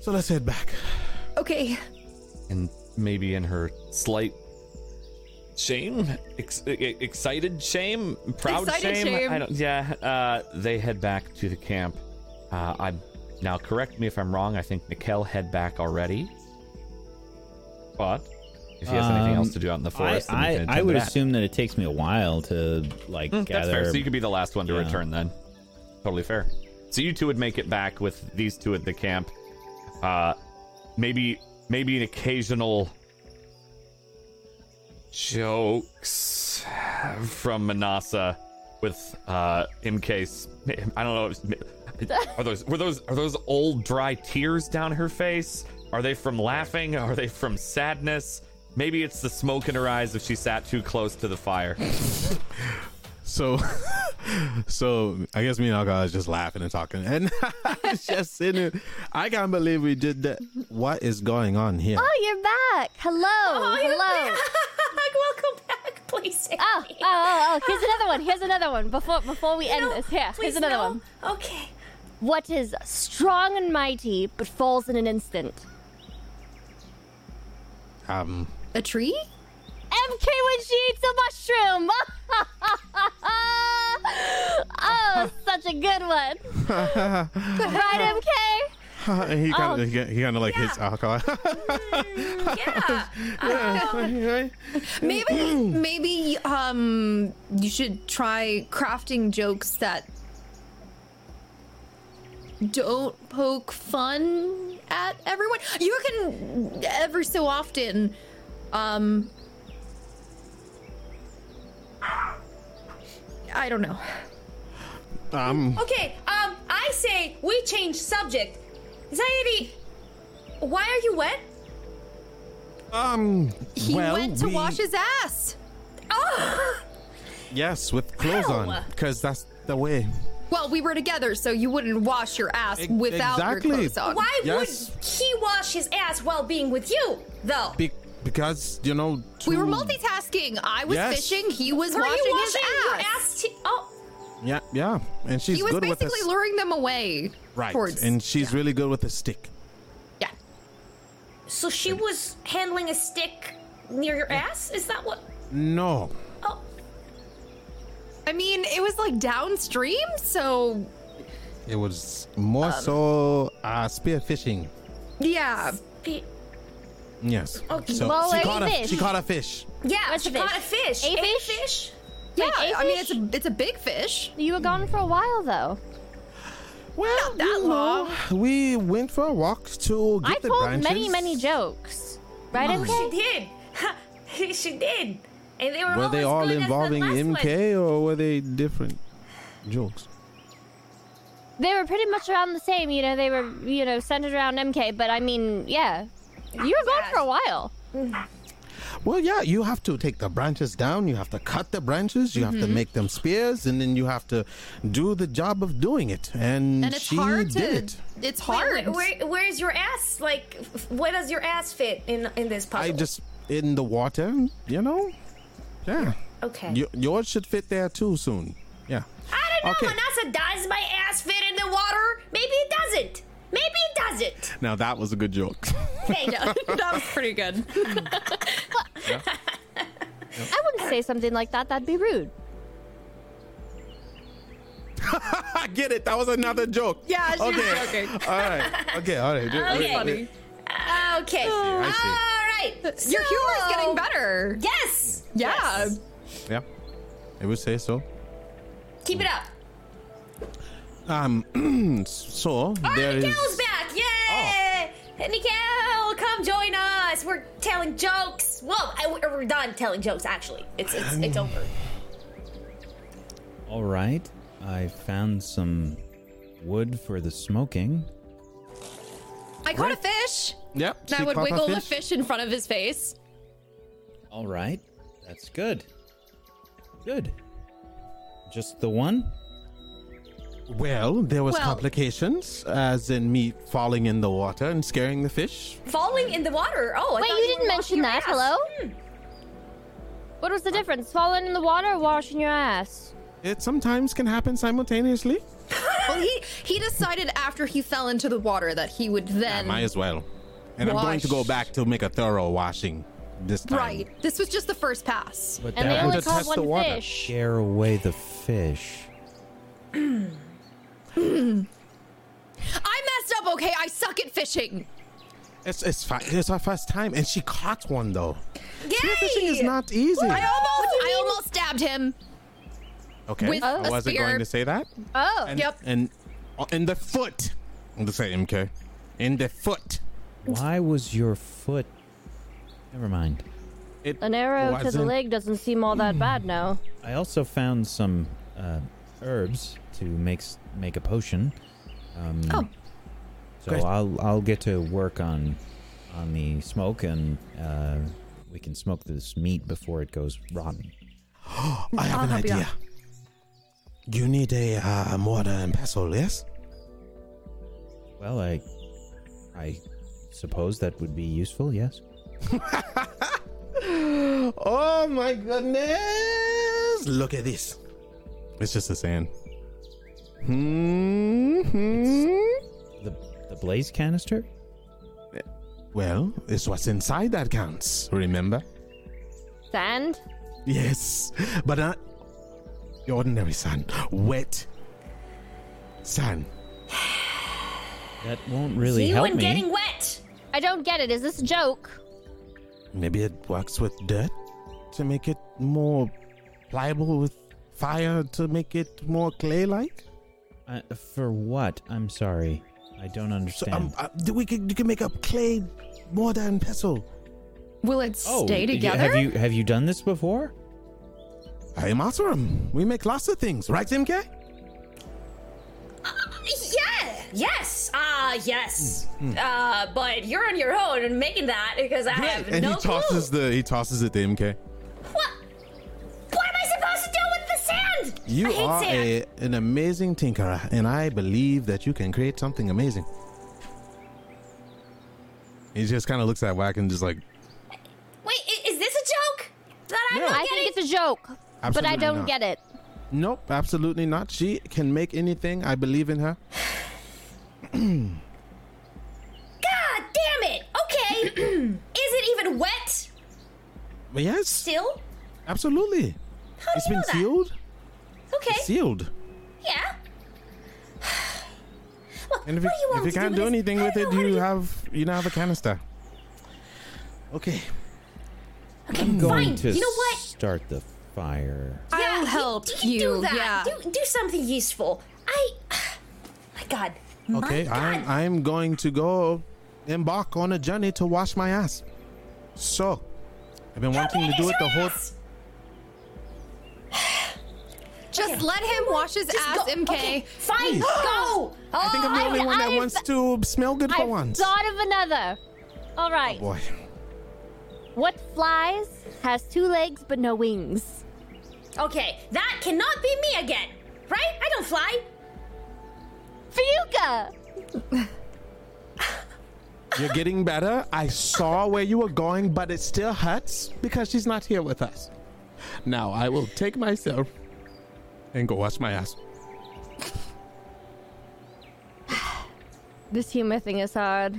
so let's head back. Okay. And maybe in her slight shame, ex- excited shame, proud Excited shame. I don't. Yeah. Uh, they head back to the camp. Uh, I now correct me if I'm wrong. I think Nikel head back already. But if he has anything Um, else to do out in the I, forest, then I, I would assume that it takes me a while to like Mm, That's gather. fair. So you could be the last one to Yeah. return then. Totally fair. So you two would make it back with these two at the camp. Uh, maybe maybe an occasional jokes from Manasa with uh MK's. I don't know. Are those were those are those old dry tears down her face? Are they from laughing? Are they from sadness? Maybe it's the smoke in her eyes if she sat too close to the fire. So, so I guess me and Alka is just laughing and talking, and just sitting. there. I can't believe we did that. What is going on here? Oh, you're back. Hello. Oh, Hello. back. Welcome back, please. Save Oh, me. oh, oh, oh, here's another one. Here's another one. Before before we end No, this. Here, please, here's another no. one. Okay. What is strong and mighty but falls in an instant? Um, A tree? MK when she eats a mushroom. oh, such a good one. Good right, MK? he kind Oh. of he, kind of like hits alcohol. Yeah. Maybe maybe um you should try crafting jokes that don't poke fun at everyone. You can every so often um I don't know. um, Okay, um, I say we change subject. Zaidi, why are you wet? um. He well, went to we- wash his ass. Oh, Yes, with clothes Ow. on, because that's the way. Well, we were together, so you wouldn't wash your ass Ex- without exactly. your clothes on. why Yes. would he wash his ass while being with you, though? Be- because you know. We were multitasking. I was Yes. fishing. He was Were washing, you his ass. your ass? T- oh, Yeah, yeah, and she's He was good with basically this. luring them away. right, Towards, and she's really good with a stick. yeah. so she was handling a stick near your ass? Is that what? No, Oh, I mean, it was like downstream, so it was more Um, so uh, spear fishing. yeah. be- Yes. Okay. So Well, she a caught a fish. she caught a fish. yeah, What's she a fish? caught a fish. A fish? fish? Yeah, Like a I mean fish? it's a it's a big fish. You were gone for a while though. Well, Not that you know, long. we went for a walk to get I the told branches. many, many jokes. Right, Oh, MK? she did. she did. And they were, Were they as all good as the involving last one. MK or were they different jokes? They were pretty much around the same, you know, they were, you know, centered around MK, but I mean, yeah. You were gone Yes. for a while. Well, yeah, you have to take the branches down. You have to cut the branches. You have Mm-hmm. to make them spears, and then you have to do the job of doing it. And, And it's she hard did it. it's hard. where, where, where's your ass? Like, where does your ass fit in in this puzzle? I just in the water, you know. Yeah, okay. Y- yours should fit there too soon. Yeah. I don't know. Okay. Manasa, does my ass fit in the water? Maybe it doesn't. Maybe it doesn't. Now that was a good joke. Thank you. that was pretty good. I wouldn't say something like that, that'd be rude. I get it. That was another joke. Yeah, she was okay. joking. All right. Okay. All right. Okay. Funny. Okay. I see. All right. Your humor is getting better. Yes. Yeah. Yes. Yeah. I would say so. Keep it up. Um. so All right, there is. Nikel's back. Yay! Hey, Nikel, come join us. We're telling jokes. Well, I, we're done telling jokes. Actually, it's it's it's over. All right. I found some wood for the smoking. I caught a fish. Yep. And I she would caught a wiggle the fish in front of his face. All right. That's good. Good. Just the one? Well, there was Well- complications, as in me falling in the water and scaring the fish. Falling in the water. Oh, I Wait, thought you didn't mention washing your that. ass. Hello? Hmm. What was the difference? Falling in the water or washing your ass? It sometimes can happen simultaneously. Well, he he decided after he fell into the water that he would I then might as well. And I'm going to go Wash. back to make a thorough washing this time. right. This was just the first pass. But And they that only would caught test the one water. fish. scare away the fish. I messed up. Okay, I suck at fishing. It's it's fine. It's our first time, and she caught one though. Yay! Fishing is not easy. I almost I almost stabbed him. Okay, with I a wasn't spear. going to say that. Oh. And, Yep. And uh, in the foot. I'm to say MK. In the foot. Why was your foot. Never mind. It An arrow to the wasn't- leg doesn't seem all that bad now. I also found some uh, herbs to make s- make a potion. Um, Oh. So Great. I'll I'll get to work on on the smoke and uh, we can smoke this meat before it goes rotten. I have I'll an help you idea. You need a uh, mortar and pestle, yes? Well, I, I suppose that would be useful. Yes. Oh my goodness! Look at this. It's just a sand. Hmm. The the blaze canister. Well, it's what's inside that counts. Remember? Sand? Yes, but not The ordinary sand. Wet sand. That won't really you help and me. getting wet. I don't get it. Is this a joke? Maybe it works with dirt to make it more pliable with fire to make it more clay-like. Uh, for what? I'm sorry. I don't So understand. um, uh, we can you can make a clay mortar and pestle. Will it oh, stay y- together? Have you have you done this before? I am awesome. We make lots of things, right, MK? Yeah. Yes. Ah. yes. Uh. But you're on your own and making that because I have and no he tosses clue. the he tosses it to MK. You I hate are sand. a, an amazing tinkerer, and I believe that you can create something amazing. He just kind of looks at Whack and just like, Wait, is this a joke? That I'm No. not I think it's a joke, but I don't not. get it. nope, absolutely not. She can make anything. I believe in her. God damn it! Okay, is it even wet But yes, still? absolutely. How do It's you been know that? sealed. Okay, Sealed. yeah. Look, And if what you, do you want if you to can't do do anything with it, know, how do you you- have you now have a canister. Okay. I'm going fine. to You know what? start the fire. I'll help you, you. Do that. Yeah. Do, do something useful. I. My God. My Okay, God. I'm I'm going to go embark on a journey to wash my ass. So, I've been How wanting to do it the your whole. Ass? Just let him wash his Just ass, go. MK. Okay, fine, go. I think I'm the oh, I- only one that I've- wants to smell good for I've once. thought of another. All oh, right. Boy, What flies has two legs but no wings? Okay, that cannot be me again, right? I don't fly. Fiuka! you're getting better. I saw where you were going, but it still hurts because she's not here with us. Now I will take myself and go wash my ass. This humor thing is hard.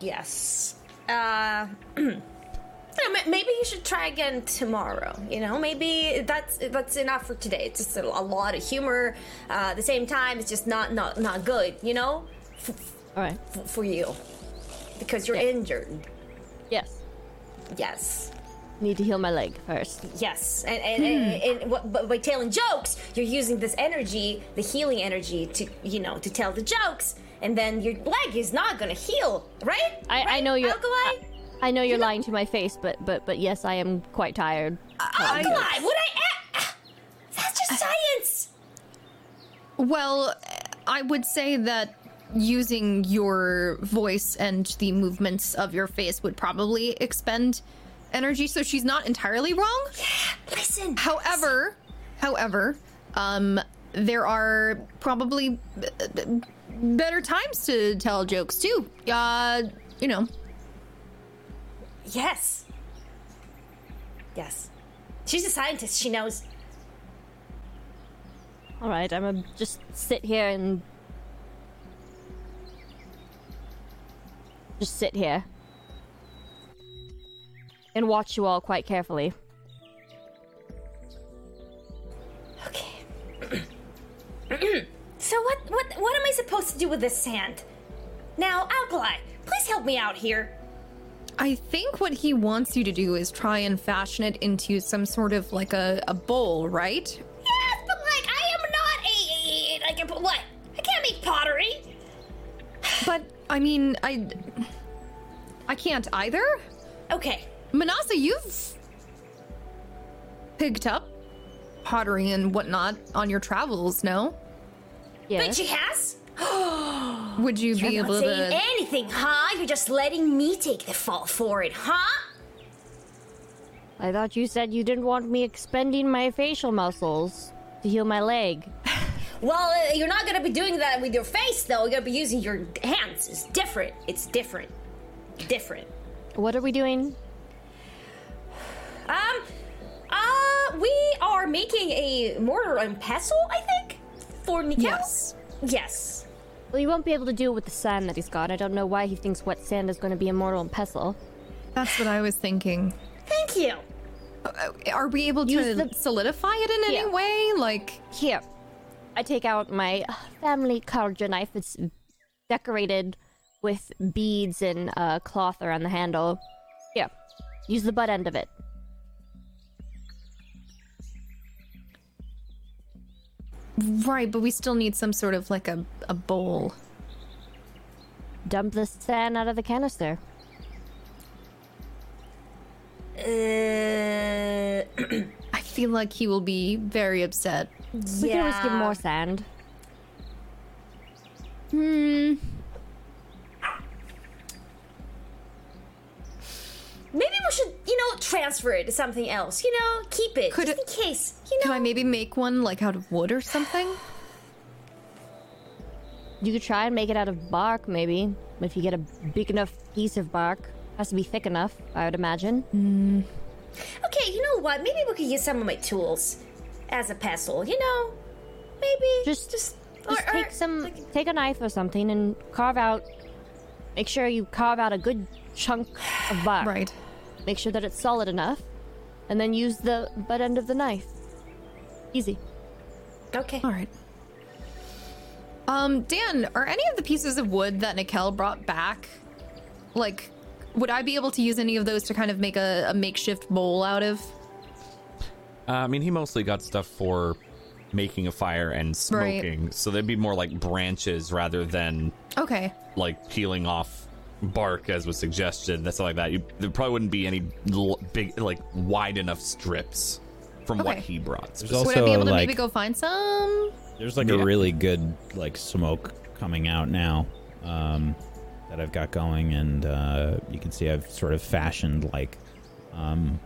Yes. Uh. you know, ma- Maybe you should try again tomorrow. You know, maybe that's that's enough for today. It's just a, a lot of humor. Uh, at the same time, it's just not not not good. You know, f- All right. f- for you because you're injured. Yes. Yes. Need to heal my leg first. Yes, and and, and, hmm. and, what, but by telling jokes, you're using this energy, the healing energy, to you know to tell the jokes, and then your leg is not gonna heal, right? I, I know you're. Alkali. I, I know you're lying to my face, but but but yes, I am quite tired. Alkali, would I? a- ah, That's just science. Well, I would say that using your voice and the movements of your face would probably expend energy, so she's not entirely wrong. Yeah, Listen. However, however, um, there are probably b- b- better times to tell jokes too. Uh, you know, Yes. Yes. She's a scientist. She knows. All right, I'm gonna just sit here and just sit here and watch you all quite carefully. Okay. so what what what am I supposed to do with this sand? Now, Alkali, please help me out here. I think what he wants you to do is try and fashion it into some sort of like a, a bowl, right? Yes, but like I am not a, a like a what? I can't make pottery. But I mean, I I can't either. Okay. Manasa, you've picked up pottery and whatnot on your travels, no? But Yes. she has? Would you be You're able not saying to? anything, huh? You're just letting me take the fault for it, huh? I thought you said you didn't want me expending my facial muscles to heal my leg. Well, uh, you're not gonna be doing that with your face, though. You're gonna be using your hands. It's different. It's different. Different. What are we doing? Um, uh, we are making a mortar and pestle, I think, for Nikel. Yes. Yes. Well, you won't be able to do it with the sand that he's got. I don't know why he thinks wet sand is going to be a immortal and pestle. That's what I was thinking. Thank you. Uh, Are we able to the- solidify it in any way? Like, Here, I take out my uh, family carja knife. It's decorated with beads and uh, cloth around the handle. Here, use the butt end of it. Right, but we still need some sort of like a, a bowl. Dump the sand out of the canister. Uh, I feel like he will be very upset. We can always give more sand. Hmm. Maybe we should, you know, transfer it to something else. You know, keep it Could just it- in case. You know. Can I maybe make one like out of wood or something? You could try and make it out of bark, maybe. If you get a big enough piece of bark. Has to be thick enough, I would imagine. Hmm. Okay, you know what? Maybe we could use some of my tools as a pestle. You know, maybe Just- just Just or- or, take some, like- take a knife or something and carve out. Make sure you carve out a good chunk of bark. Right. Make sure that it's solid enough, and then use the butt end of the knife. Easy. Okay. All right. Um, Dan, are any of the pieces of wood that Nikel brought back, like, would I be able to use any of those to kind of make a, a makeshift bowl out of? Uh, I mean, he mostly got stuff for making a fire and smoking, so they'd be more like branches rather than Okay. like peeling off bark, as was suggested. That's like that. You, there probably wouldn't be any l- big, like wide enough strips from what Okay. he brought. There's would I be able to like maybe go find some? there's like Yeah. a really good like smoke coming out now um, that I've got going, and uh, you can see I've sort of fashioned like um,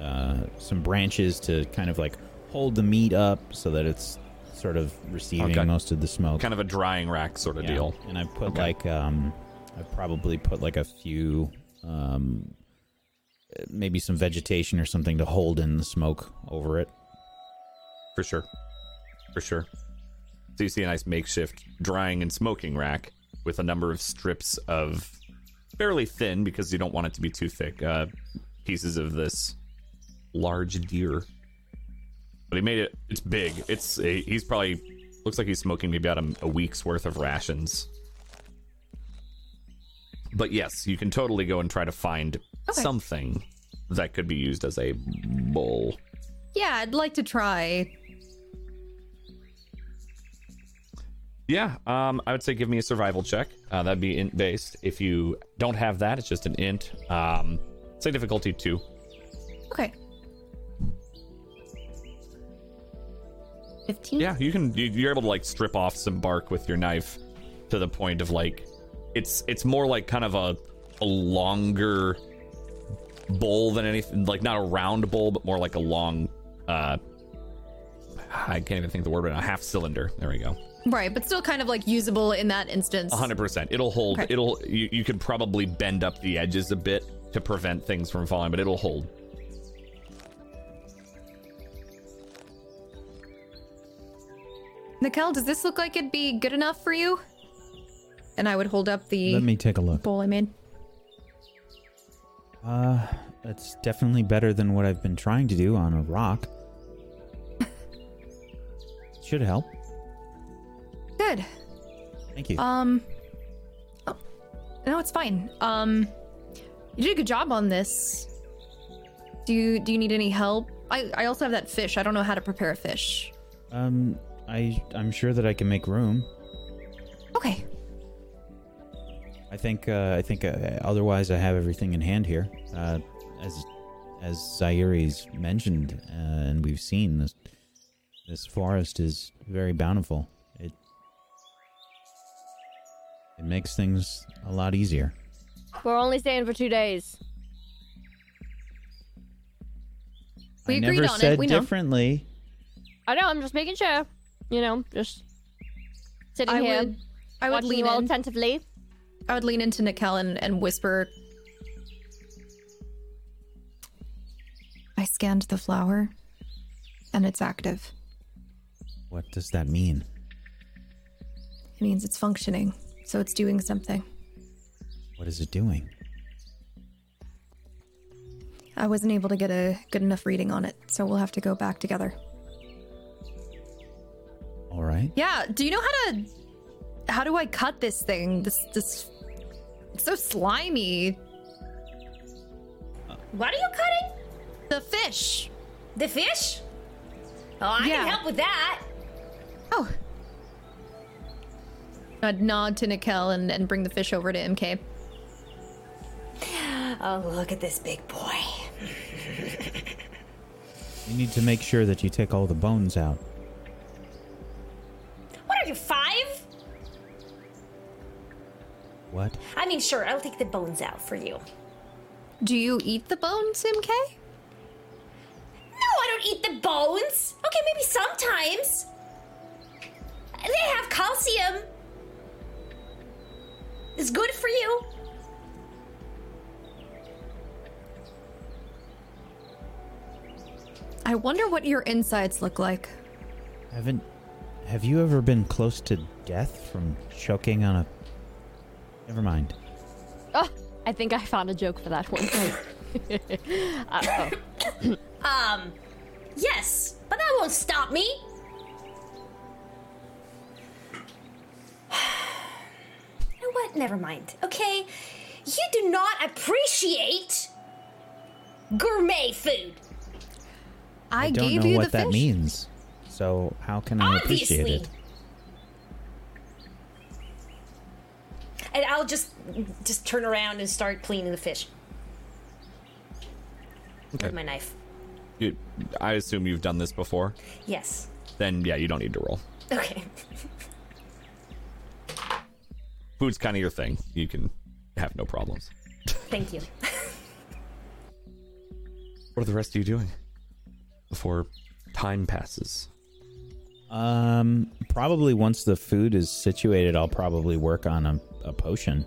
uh, some branches to kind of like hold the meat up so that it's sort of receiving Okay. most of the smoke. Kind of a drying rack sort of Yeah. deal. And I put Okay. like um I probably put like a few um maybe some vegetation or something to hold in the smoke over it. For sure. For sure. So you see a nice makeshift drying and smoking rack with a number of strips of fairly thin because you don't want it to be too thick uh, pieces of this large deer. But he made it. It's big. It's he's probably looks like he's smoking maybe about a, a week's worth of rations. But yes, you can totally go and try to find Okay. something that could be used as a bowl. Yeah, I'd like to try. Yeah, um, I would say give me a survival check. Uh, that'd be int based. If you don't have that, it's just an int. Um, say difficulty two. Okay. 15? Yeah, you can. you- You're able to like strip off some bark with your knife to the point of like, it's it's more like kind of a a longer bowl than anything. Like not a round bowl, but more like a long. uh I can't even think of the word right now. Half cylinder. There we go. Right, but still kind of like usable in that instance. Hundred percent. It'll hold. Okay. It'll. You, you could probably bend up the edges a bit to prevent things from falling, but it'll hold. Nikel, does this look like it'd be good enough for you? And I would hold up the Let me take a look. bowl I made. Uh that's definitely better than what I've been trying to do on a rock. Should help. Good. Thank you. Um. Oh, no, it's fine. Um, you did a good job on this. Do you do you need any help? I I also have that fish. I don't know how to prepare a fish. um I I'm sure that I can make room. Okay. I think uh, I think uh, otherwise I have everything in hand here. Uh, as as Zairi's mentioned uh, and we've seen this this forest is very bountiful. It it makes things a lot easier. We're only staying for two days. We I agreed never on said it. We know. differently. I know. I'm just making sure. You know, just sitting I here would. I would watching lean you all in. attentively. I would lean into Nikel and, and whisper. I scanned the flower, and it's active. What does that mean? It means it's functioning, so it's doing something. What is it doing? I wasn't able to get a good enough reading on it, so we'll have to go back together. All right. Yeah. Do you know how to? How do I cut this thing? This this. It's so slimy. What are you cutting? The fish. The fish? Oh, I Yeah. can help with that. Oh. I'd nod to Nikel and, and bring the fish over to MK. Oh, look at this big boy. You need to make sure that you take all the bones out. Mean, sure, I'll take the bones out for you. Do you eat the bones, MK? No, I don't eat the bones. Okay, maybe sometimes. They have calcium. It's good for you. I wonder what your insides look like. Haven't have you ever been close to death from choking on a Never mind. Oh, I think I found a joke for that one. uh, oh. Um, yes, but that won't stop me. You know what? Never mind. Okay, you do not appreciate gourmet food. I, I don't gave know you what the that fish. means. So how can I appreciate it? And I'll just just turn around and start cleaning the fish Okay. with my knife. You, I assume you've done this before. Yes. Then yeah, you don't need to roll. Okay. Food's kind of your thing. You can have no problems. Thank you. What are the rest of you doing before time passes? Um, probably once the food is situated, I'll probably work on a, a potion.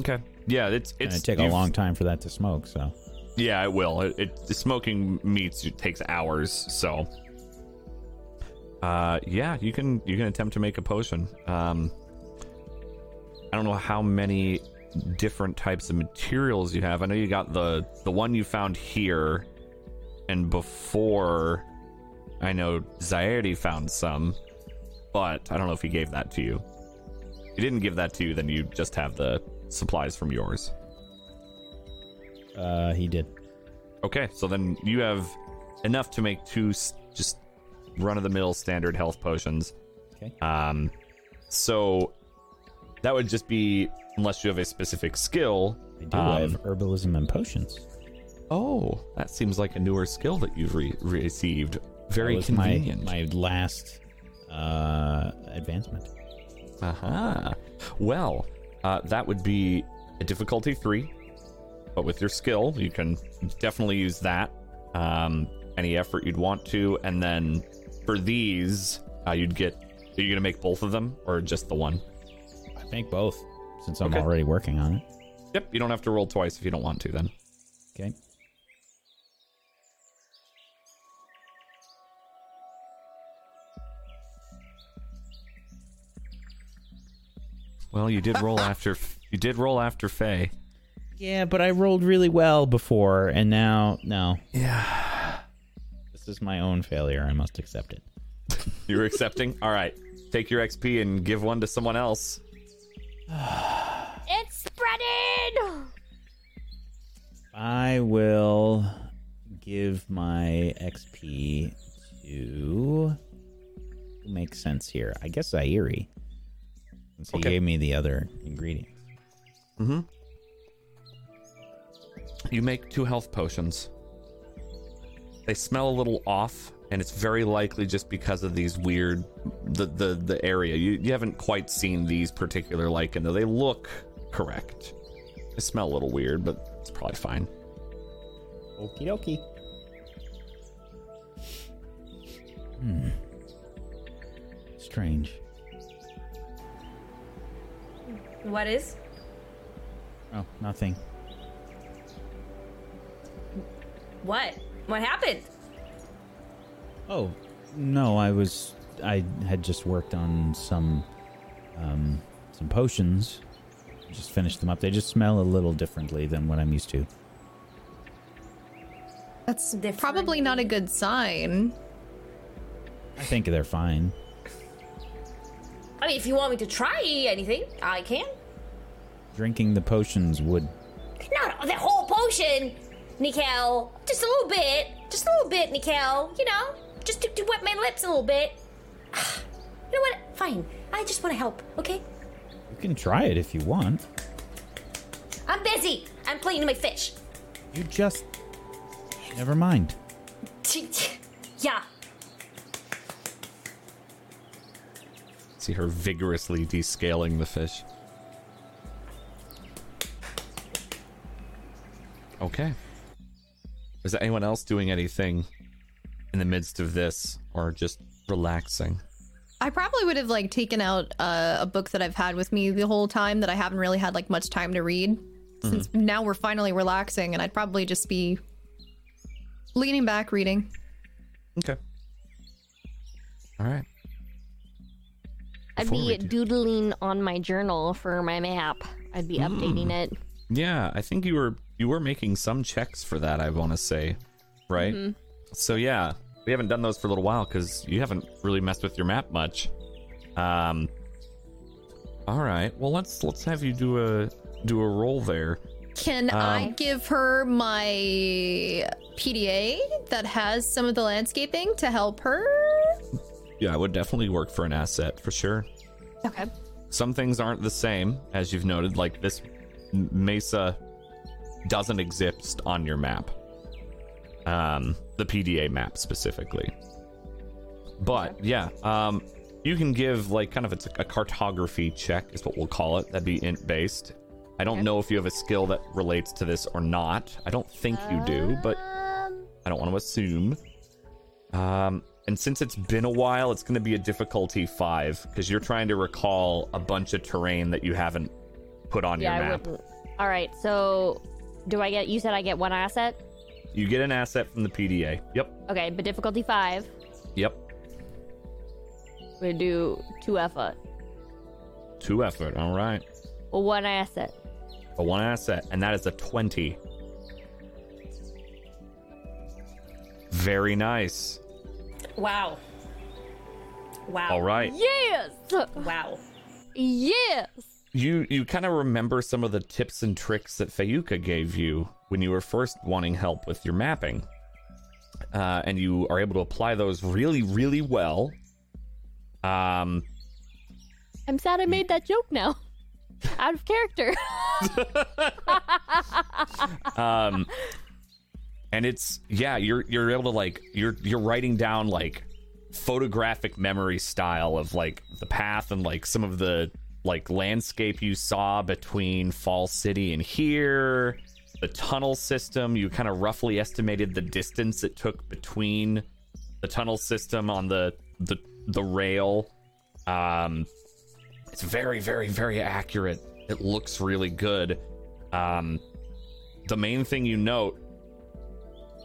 Okay. Yeah, it's It's gonna take a long time for that to smoke. So Yeah, it will. It, it the smoking meats takes hours, so uh yeah, you can you can attempt to make a potion. Um I don't know how many different types of materials you have. I know you got the the one you found here and before I know Zairi found some, but I don't know if he gave that to you. If he didn't give that to you, then you just have the supplies from yours. uh, he did. Okay, so then you have enough to make two s- just run of the mill standard health potions. Okay. Um, so that would just be unless you have a specific skill. I do. I um, have herbalism and potions. Oh, that seems like a newer skill that you've re- received. Very convenient. My, my last uh, advancement. Aha. Well, uh, that would be a difficulty three, but with your skill, you can definitely use that. Um, any effort you'd want to, and then for these, uh, you'd get. Are you gonna make both of them, or just the one? I think both, since I'm Okay. already working on it. Yep. You don't have to roll twice if you don't want to. Then. Okay. Well, you did roll after. You did roll after Faye. Yeah, but I rolled really well before, and now no. Yeah. This is my own failure. I must accept it. You're accepting. All right. Take your XP and give one to someone else. it's spreading. I will give my XP to makes sense here. I guess Zairi. Since he Okay. gave me the other ingredients. Mm-hmm. You make two health potions. They smell a little off, and it's very likely just because of these weird the the the area. You you haven't quite seen these particular lichen, though they look correct. They smell a little weird, but it's probably fine. Okie dokie. Strange. What is? Oh, nothing. What? What happened? Oh, no, I was. I had just worked on some. Um, some potions. Just finished them up. They just smell a little differently than what I'm used to. That's Different. probably not a good sign. I think they're fine. I mean, if you want me to try anything, I can. Drinking the potions would. Not the whole potion, Nikel. Just a little bit. Just a little bit, Nikel. You know, just to, to wet my lips a little bit. You know what? Fine. I just want to help, okay? You can try it if you want. I'm busy. I'm playing my fish. You just. Never mind. yeah. See her vigorously descaling the fish. Okay. Is there anyone else doing anything in the midst of this or just relaxing? I probably would have like taken out uh, a book that I've had with me the whole time that I haven't really had like much time to read. Since now we're finally relaxing, and I'd probably just be leaning back reading. Okay. All right. I'd be do- doodling on my journal for my map. I'd be updating it. Yeah, I think you were you were making some checks for that. I want to say, right? So yeah, we haven't done those for a little while because you haven't really messed with your map much. Um. All right. Well, let's let's have you do a do a roll there. Can I Um, give her my PDA that has some of the landscaping to help her? Yeah, it would definitely work for an asset for sure. Okay. Some things aren't the same, as you've noted. Like this m- doesn't exist on your map. Um, the PDA map specifically. But yeah, um, you can give like kind of a, a cartography check is what we'll call it. That'd be int based. I don't know if you have a skill that relates to this or not. I don't think you do, but Um, I don't want to assume. Um, and since it's been a while, it's going to be a difficulty five because you're trying to recall a bunch of terrain that you haven't put on yeah, your map. All right, so do I get? You said I get one asset. You get an asset from the PDA. Yep. Okay, but difficulty five. Yep. We do two effort. Two effort. All right. Well, one asset. A one asset, and that is a 20. Very nice. Wow. Wow. All right. Yes. Wow. Yes. You you kind of remember some of the tips and tricks that Fayuka gave you when you were first wanting help with your mapping. Uh, and you are able to apply those really, really well. Um, I'm sad I made that joke now. Out of character. um, and it's yeah, you're you're able to like you're you're writing down like photographic memory style of like the path and like some of the like landscape you saw between Fall City and here. The tunnel system, you kind of roughly estimated the distance it took between the tunnel system on the the the rail. Um, it's very, very, very accurate. It looks really good. Um, the main thing you note,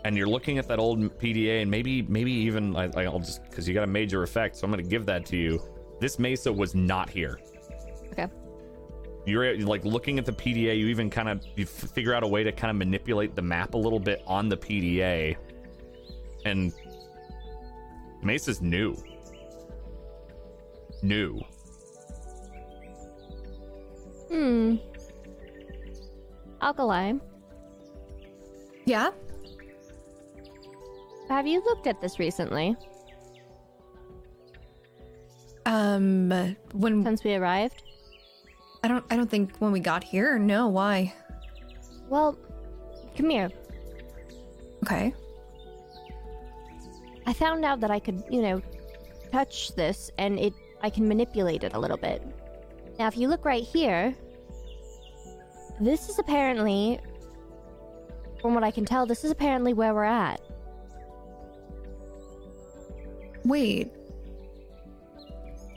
and you're looking at that old PDA, and maybe, maybe even I, I'll just because you got a major effect, so I'm going to give that to you. This mesa was not here. Okay. You're like looking at the PDA. You even kind of you f- figure out a way to kind of manipulate the map a little bit on the PDA, and Mesa's new. New. Hmm. Alkali, Yeah. have you looked at this recently Um. When since we arrived? I don't. I don't think when we got here. No. Why? Well, come here. Okay. I found out that I could, you know, touch this and it I can manipulate it a little bit. Now, if you look right here, this is apparently from what I can tell, this is apparently where we're at. Wait.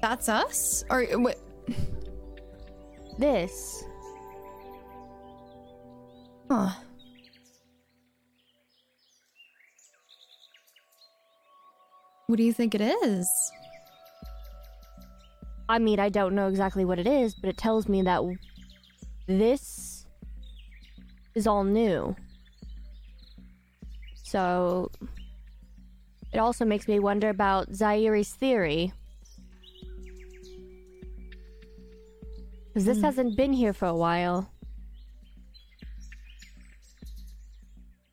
That's us? Or wait. This. Huh. What do you think it is? I mean, I don't know exactly what it is, but it tells me that this is all new. So, it also makes me wonder about Zairi's theory. Because this mm. hasn't been here for a while.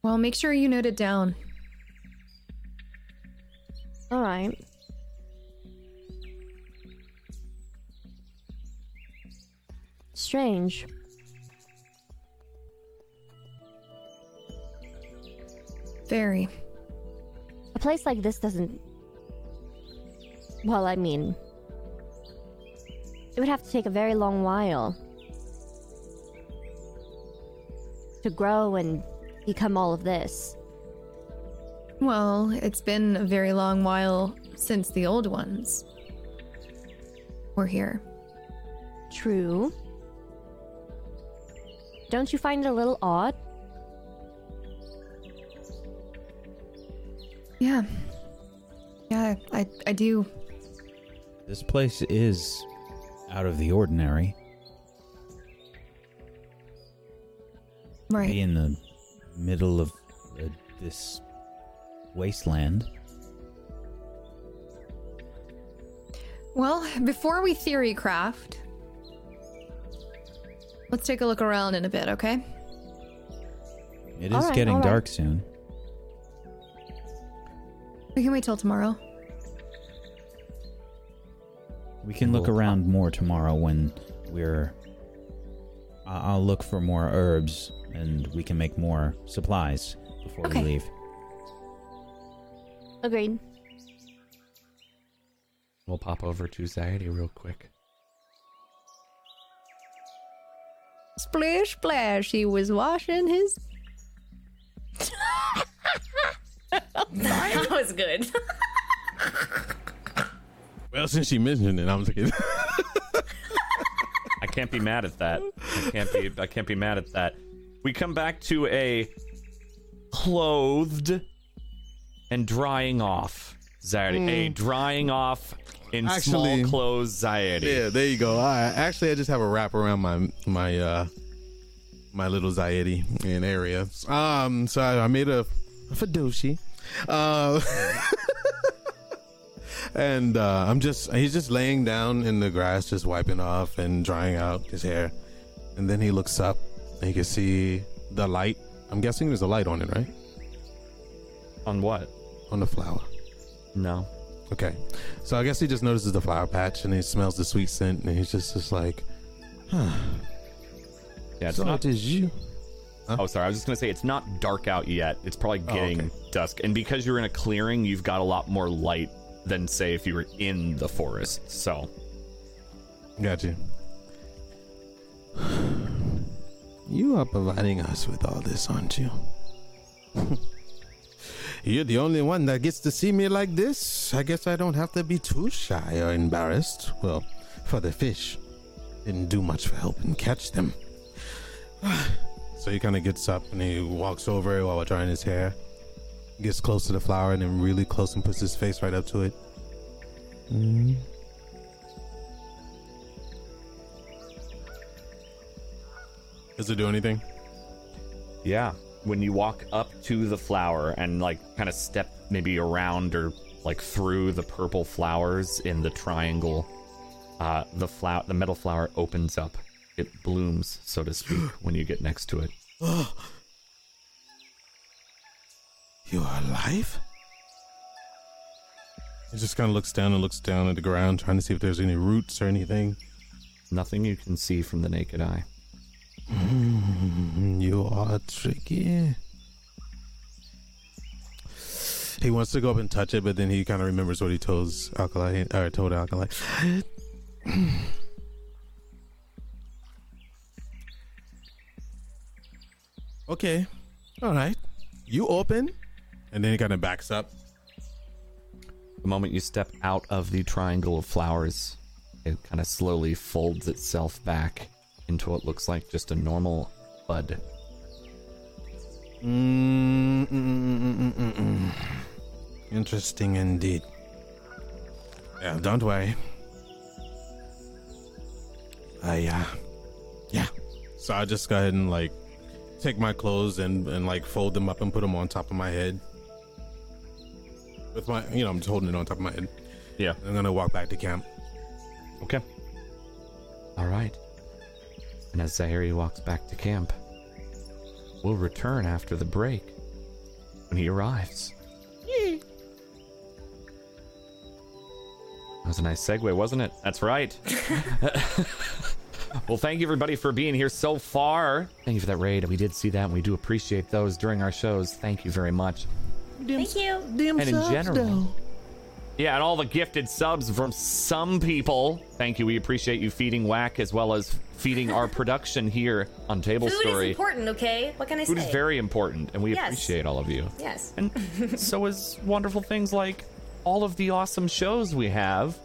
Well, make sure you note it down. Alright. Strange. Very. A place like this doesn't. Well, I mean. It would have to take a very long while. To grow and become all of this. Well, it's been a very long while since the old ones were here. True. Don't you find it a little odd? Yeah. Yeah, I I do. This place is out of the ordinary. Be Right. in the middle of uh, this wasteland. Well, before we theory craft, let's take a look around in a bit, okay? It is Alright, getting dark soon. We can wait till tomorrow. We can look around more tomorrow when we're. I- I'll look for more herbs and we can make more supplies before Okay. we leave. Agreed. We'll pop over to Zairi real quick. Splish splash, he was washing his. that was good. Well, since she mentioned it, I'm thinking. I can't be mad at that. I can't be. I can't be mad at that. We come back to a clothed and drying off Zairi. A drying off in Actually- small clothes Zairi. yeah, there you go. I, actually, I just have a wrap around my my uh my little Zaidi in area. Um, so I, I made a, a Fadushi. Uh, and uh, I'm just he's just laying down in the grass, just wiping off and drying out his hair. And then he looks up and he can see the light. I'm guessing there's a light on it, right? On what? On the flower. No. Okay. So I guess he just notices the flower patch and he smells the sweet scent and he's just, just like, huh. Yeah, it's so not. is you. Oh, sorry. I was just gonna say it's not dark out yet. It's probably Oh, getting okay. dusk, and because you're in a clearing, you've got a lot more light than say if you were in the forest. So Got you. You are providing us with all this, aren't you? You're the only one that gets to see me like this. I guess I don't have to be too shy or embarrassed. Well, for the fish. Didn't do much for helping catch them. so he kind of gets up and he walks over while we're drying his hair. Gets close to the flower and then really close and puts his face right up to it. Mm. Does it do anything? yeah, when you walk up to the flower and like kind of step maybe around or like through the purple flowers in the triangle, uh, the flower, the metal flower opens up. It blooms, so to speak, when you get next to it. You are alive? He just kind of looks down and looks down at the ground, trying to see if there's any roots or anything. Nothing you can see from the naked eye. Mm, you are tricky. He wants to go up and touch it, but then he kind of remembers what he told Alkali or told Alkali. okay, all right. You open, and then he kind of backs up. The moment you step out of the triangle of flowers, it kind of slowly folds itself back into what looks like just a normal bud. Interesting indeed. Yeah, don't worry. I, uh, yeah. So I just go ahead and like take my clothes and, and like fold them up and put them on top of my head. With my, you know, I'm just holding it on top of my head. Yeah. I'm gonna walk back to camp. Okay. All right. And as Zairi walks back to camp, we'll return after the break when he arrives. That was a nice segue, wasn't it? That's right. well, thank you everybody for being here so far. Thank you for that raid. We did see that, and we do appreciate those during our shows. Thank you very much. Thank you. and in general. Yeah, and all the gifted subs from some people. Thank you. We appreciate you feeding Whack as well as feeding our production here on Table Food Story. is important, okay? What can I Food say? is very important, and we Yes. appreciate all of you. Yes. And so is wonderful things like all of the awesome shows we have,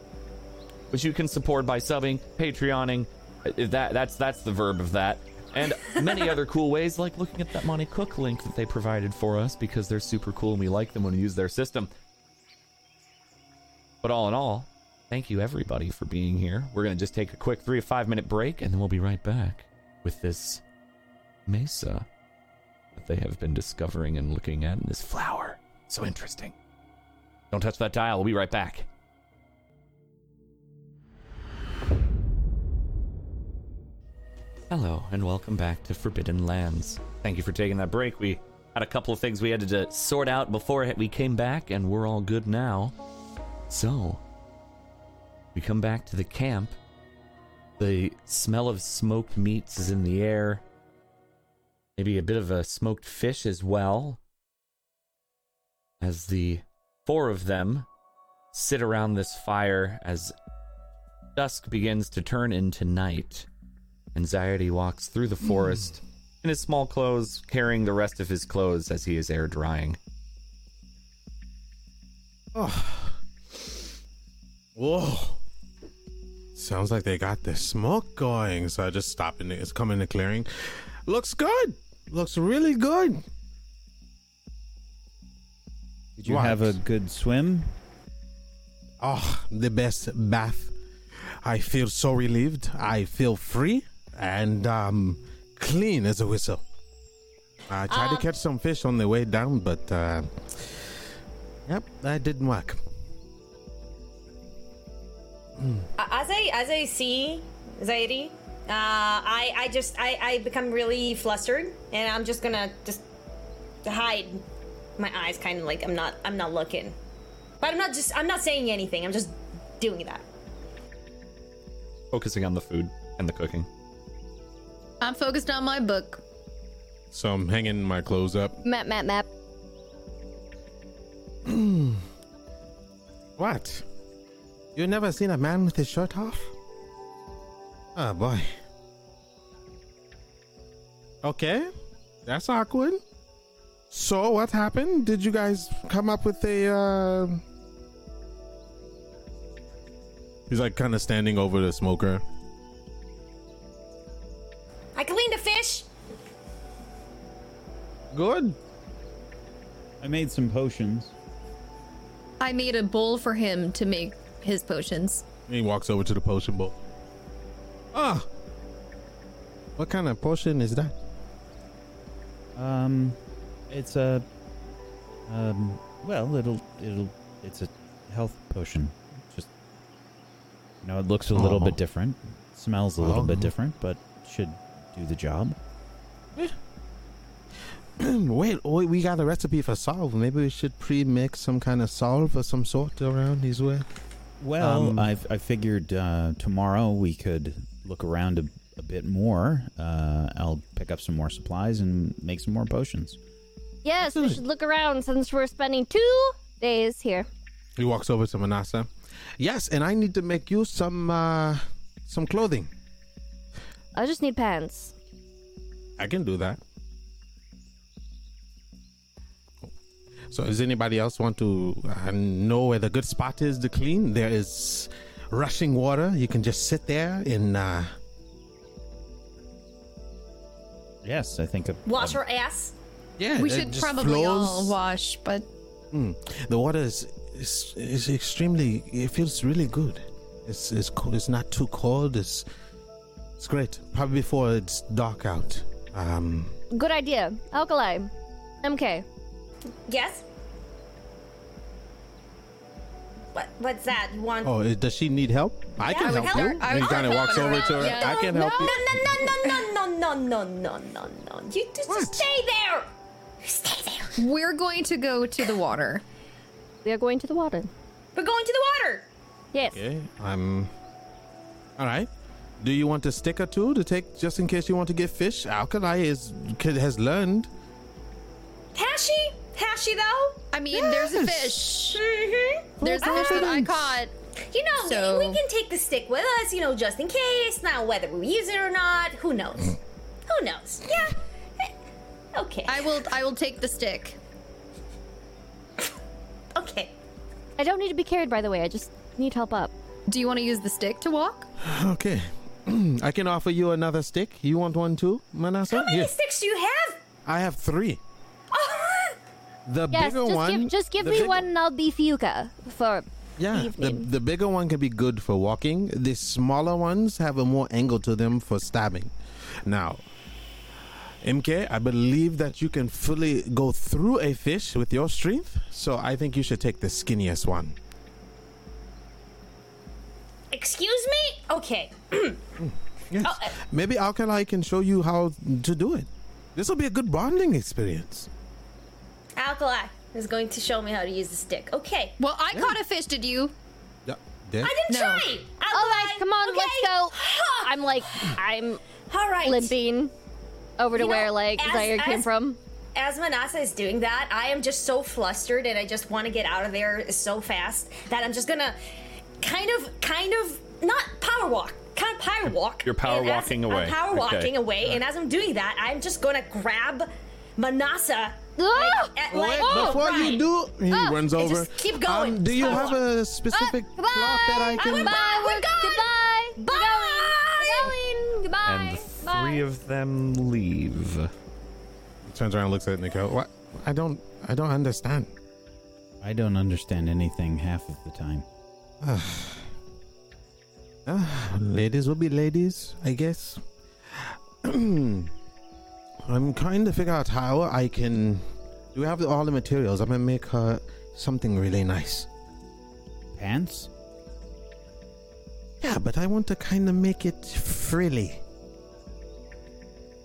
which you can support by subbing, Patreoning. uh, That that's that's the verb of that, and many other cool ways, like looking at that Monte Cook link that they provided for us because they're super cool and we like them when we use their system. But all in all, thank you everybody for being here. We're gonna just take a quick three to five minute break, and then we'll be right back with this mesa that they have been discovering and looking at in this flower. So interesting. Don't touch that dial. We'll be right back. Hello, and welcome back to Forbidden Lands. Thank you for taking that break. We had a couple of things we had to sort out before we came back, and we're all good now. So, we come back to the camp. The smell of smoked meats is in the air. Maybe a bit of a smoked fish as well. As the four of them sit around this fire as dusk begins to turn into night. Anxiety walks through the forest in his small clothes, carrying the rest of his clothes as he is air drying. Oh. Whoa. Sounds like they got the smoke going. So I just stop in the, it's coming to clearing. Looks good. Looks really good. Did you What? have a good swim? Oh, the best bath. I feel so relieved. I feel free and um clean as a whistle. I tried to catch some fish on the way down, but uh Yep, that didn't work. as I as I see Zairi, uh, I I just I I become really flustered, and I'm just gonna just hide my eyes, kind of like I'm not I'm not looking, but I'm not just I'm not saying anything. I'm just doing that. Focusing on the food and the cooking. I'm focused on my book. So I'm hanging my clothes up. Map, map, map. What? You never seen a man with his shirt off? Oh boy. Okay, that's awkward. So what happened? Did you guys come up with a? uh... He's like kind of standing over the smoker. I cleaned a fish. Good. I made some potions. I made a bowl for him to make his potions. He walks over to the potion bowl. Ah. What kind of potion is that? Um, it's a, um, well, it'll, it'll, it's a health potion. Just, you know, it looks a little Oh. bit different, smells a little bit Oh. different, but should do the job. wait, wait, we got a recipe for salve. Maybe we should pre-mix some kind of salve of some sort around these way. Well, Um, I've, I figured uh, tomorrow we could look around a, a bit more. Uh, I'll pick up some more supplies and make some more potions. Yes, we should look around since we're spending two days here. He walks over to Manasa. Yes, and I need to make you some uh some clothing. I just need pants. I can do that. So, does anybody else want to uh, know where the good spot is to clean? There is rushing water. You can just sit there in. Uh, Yes, I think. A, Wash her ass. yeah, We should just probably all wash, but Mm. The water is, is is extremely. It feels really good. It's it's cool. It's not too cold. It's it's great. Probably before it's dark out. Um. Good idea. Alkali. MK. Yes. What? What's that? You want? Oh, is- does she need help? I Yeah, can I help help you. her. And would kind of walks over to her. Yeah. I can no, help no, you. no, no, no, no, no, no, no, no. You just What? stay there. Stay there. we're going to go to the water. We are going to the water. We're going to the water. Yes. Okay. I'm. All right. Do you want a stick or two to take just in case you want to get fish? Alkali is has learned. Has she? Has she though? I mean, there's a fish. Mm-hmm. There's a fish that I caught. You know, So- we can take the stick with us, you know, just in case. Now, whether we use it or not, who knows? who knows? Yeah. Eh, Okay. I will. I will take the stick. okay. I don't need to be carried, by the way. I just need help up. Do you want to use the stick to walk? Okay. I can offer you another stick. You want one too, Manasa? How many Here. sticks do you have? I have three. The Yes, bigger just one. give just give me big- one and I'll be Fiuka for Yeah, the, the bigger one can be good for walking. The smaller ones have a more angle to them for stabbing. Now, MK, I believe that you can fully go through a fish with your strength, so I think you should take the skinniest one. Excuse me? Okay. Yes. Oh, uh, Maybe Alkali can show you how to do it. This will be a good bonding experience. Alkali is going to show me how to use the stick. Okay. Well, I caught a fish. Did you? Yeah. There. I didn't No. try. Alkali. All right, come on, okay? let's go. Huh. I'm like I'm All right. limping over to You know, where like as- Zairi came as- from. As Manasa is doing that, I am just so flustered and I just want to get out of there so fast that I'm just gonna kind of, kind of, not power walk, kind of power walk. You're power And as walking I'm away. power Okay. walking away, and as I'm doing that, I'm just gonna grab Manasa. Ah! at, like, oh, before right. you do, he Oh, runs over. just keep going. Um, do you have follow a specific Ah, cloth that I can? Goodbye. We're We're gone. goodbye. We're Bye. going. We're going. Goodbye. And the Bye. three of them leave. Turns around, and looks at Nico. What? I don't. I don't understand. I don't understand anything half of the time. Ladies will be ladies, I guess. I'm trying to figure out how I can. Do we have all the materials? I'm gonna make her something really nice. Pants? Yeah, but I want to kind of make it frilly,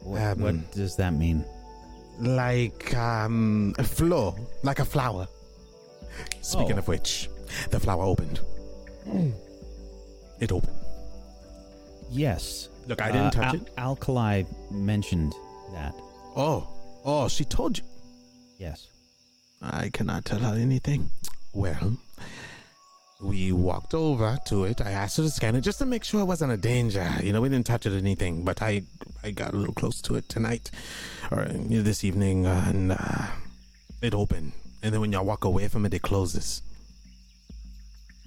What, Um, what does that mean? like um, a flow, like a flower. Speaking Oh. of which, the flower opened. It opened. Yes. Look, I didn't Uh, touch it. Alkali mentioned that. Oh, oh, she told you. Yes. I cannot tell her anything. Well, we walked over to it. I asked her to scan it just to make sure it wasn't a danger. You know, we didn't touch it or anything, but I I got a little close to it tonight or this evening, and uh, it opened. And then when y'all walk away from it, it closes.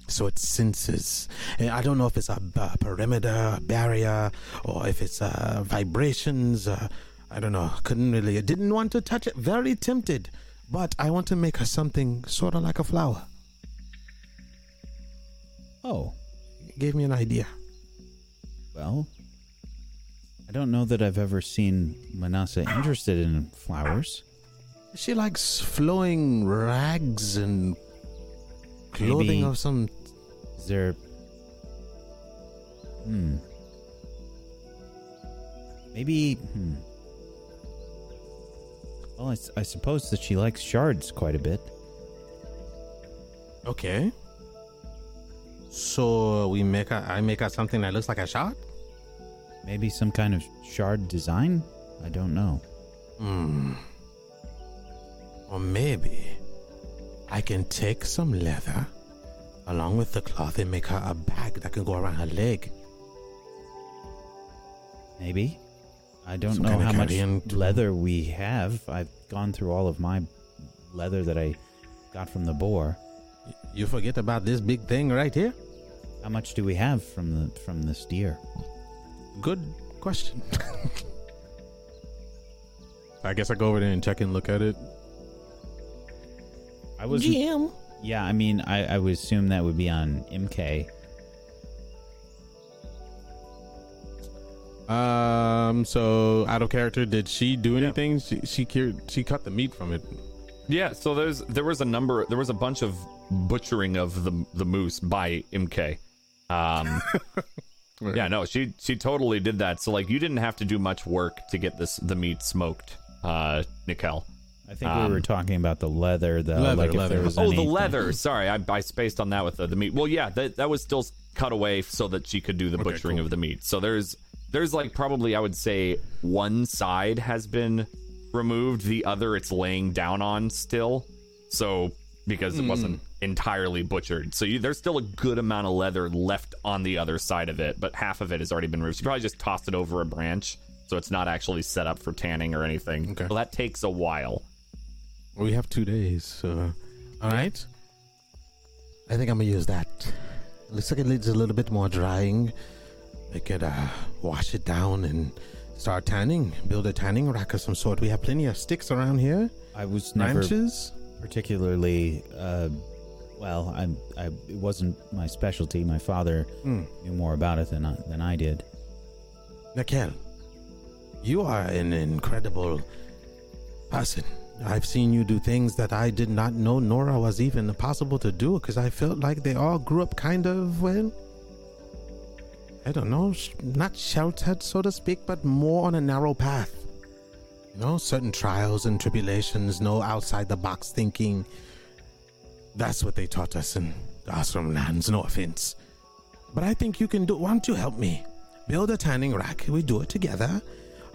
So it senses. And I don't know if it's a perimeter, a barrier, or if it's uh, vibrations. Uh, I don't know. Couldn't really. I didn't want to touch it. Very tempted. But I want to make her something sort of like a flower. Oh, it Gave me an idea. well. I don't know that I've ever seen Manasa interested in flowers. She likes flowing rags and clothing Maybe- of some. Is there. Hmm. Maybe. Hmm. Well, I suppose that she likes shards quite a bit. Okay. So we make. I make her something that looks like a shot. Maybe some kind of shard design? I don't know. Hmm. Or maybe I can take some leather along with the cloth and make her a bag that can go around her leg. Maybe. I don't Some know kind of how much carrion leather we have. I've gone through all of my leather that I got from the boar. You forget about this big thing right here? How much do we have from the from this deer? Good question. I guess I go over there and check and look at it. I was Yeah, I mean, I, I would assume that would be on MK. Um. So out of character, did she do anything? She she cured, she cut the meat from it. Yeah, so there's there was a number there was a bunch of butchering of the the moose by MK. Um Yeah, no, she she totally did that. So like you didn't have to do much work to get this the meat smoked, uh Nikel. I think Um, we were talking about the leather, though. Leather, like if leather. there was Oh, the leather. Sorry, I, I spaced on that with the, the meat. Well, yeah, that that was still cut away so that she could do the butchering cool. of the meat. So there's there's like probably I would say one side has been removed, the other it's laying down on still. So because it wasn't entirely butchered, so you, there's still a good amount of leather left on the other side of it, but half of it has already been removed. She probably just tossed it over a branch, so it's not actually set up for tanning or anything. Okay. Well, that takes a while. We have two days. So, all right. I think I'm gonna use that. Looks like it needs a little bit more drying. I could uh, wash it down and start tanning. Build a tanning rack of some sort. We have plenty of sticks around here. I was never Branches. particularly. Uh, well, I, I, it wasn't my specialty. My father Hmm. knew more about it than I, than I did. Nikel, you are an incredible person. I've seen you do things that I did not know, nor was even possible to do, because I felt like they all grew up kind of, well, I don't know, not sheltered, so to speak, but more on a narrow path. You know, certain trials and tribulations, no outside the box thinking. That's what they taught us in Ashram lands, no offense. But I think you can do. Why don't you help me? Build a tanning rack. We do it together.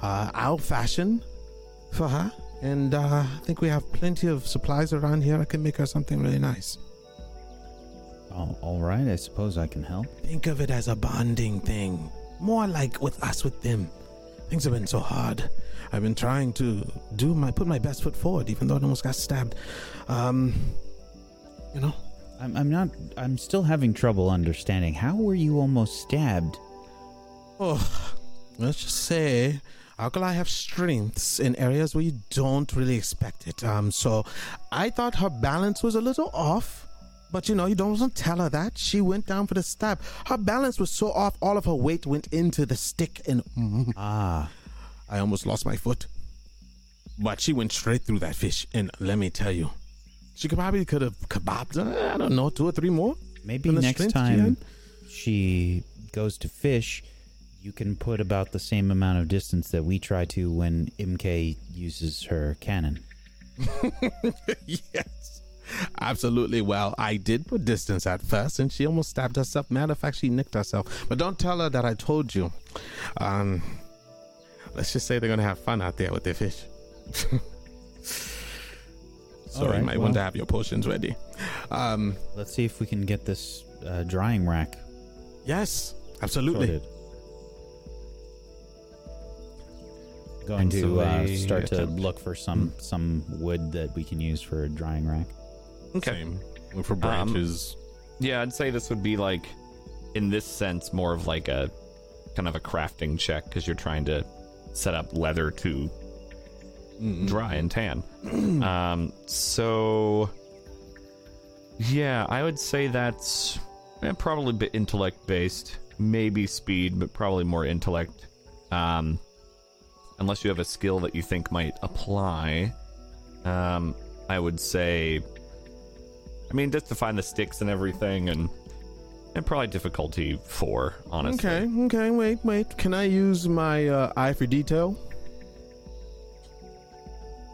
Uh, I'll fashion for her. And uh, I think we have plenty of supplies around here. I can make her something really nice. Oh, all right. I suppose I can help. Think of it as a bonding thing. More like with us with them. Things have been so hard. I've been trying to do my put my best foot forward, even though I almost got stabbed. Um, you know, I'm, I'm not. I'm still having trouble understanding. How were you almost stabbed? Oh, let's just say Alkali have strengths in areas where you don't really expect it. Um, so I thought her balance was a little off. But you know, you don't want to tell her that. She went down for the stab. Her balance was so off, all of her weight went into the stick, and mm, Ah, I almost lost my foot. But she went straight through that fish, and let me tell you, she could probably could have kebabbed. uh, I don't know, two or three more. maybe next she time she goes to fish, you can put about the same amount of distance that we try to when MK uses her cannon. yes. Absolutely. Well, I did put distance at first, and she almost stabbed herself. Matter of fact, she nicked herself. But don't tell her that I told you. Um, let's just say they're gonna have fun out there with their fish. so All right, you might well. want to have your potions ready. Um, Let's see if we can get this uh, drying rack yes, absolutely. sorted. Going to uh, they start to attempt- look for some some wood that we can use for a drying rack. Same. For branches. Yeah, I'd say this would be like, in this sense, more of like a kind of a crafting check because you're trying to set up leather to dry and tan. um, so, yeah, I would say that's eh, probably a bit intellect based, maybe speed, but probably more intellect. Um, unless you have a skill that you think might apply, um, I would say I mean, just to find the sticks and everything, and and probably difficulty four, honestly. Okay, okay, wait, wait. Can I use my uh, eye for detail?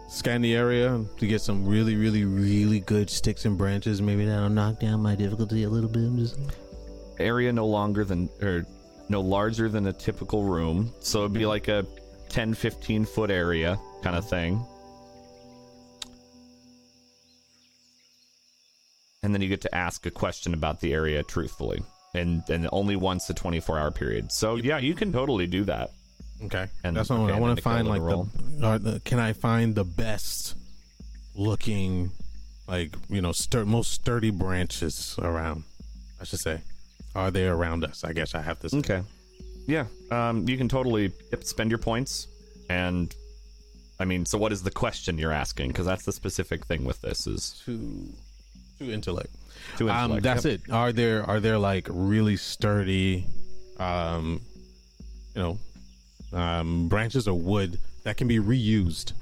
Scan the area to get some really, really, really good sticks and branches. Maybe that'll knock down my difficulty a little bit. I'm just Area no longer than or no larger than a typical room, so it'd be like a 10, 15 foot area kind of thing. And then you get to ask a question about the area truthfully, and and only once a 24 hour period. So yeah, you can totally do that. okay. And- that's what I want. okay, I want to to find like the, or uh, the. Can I find the best looking like you know, stur- most sturdy branches around? I should say, are they around us? I guess I have to. Say. Okay. Yeah. Um, you can totally spend your points, and I mean, so what is the question you're asking? Because that's the specific thing with this is Two, two intellect. to Um, intellect. that's Yep. it. Are there are there like really sturdy, um, you know, um, branches of wood that can be reused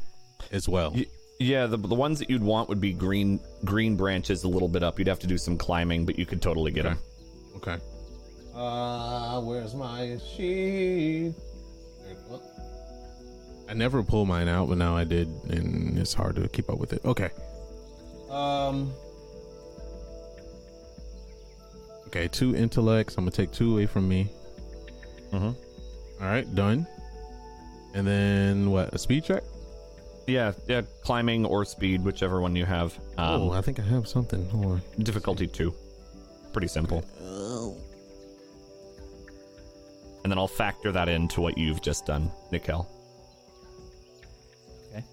as well? Y- Yeah, the the ones that you'd want would be green green branches a little bit up. You'd have to do some climbing, but you could totally get them. Okay. Uh, where's my sheet? I never pull mine out, but now I did, and it's hard to keep up with it. Okay. Um. Okay, two intellects. I'm gonna take two away from me. Mhm. All right, done. And then what? A speed check? Yeah, yeah, climbing or speed, whichever one you have. Um, oh, I think I have something. Hold on. difficulty two, pretty simple. And then I'll factor that into what you've just done, Nikel. Okay.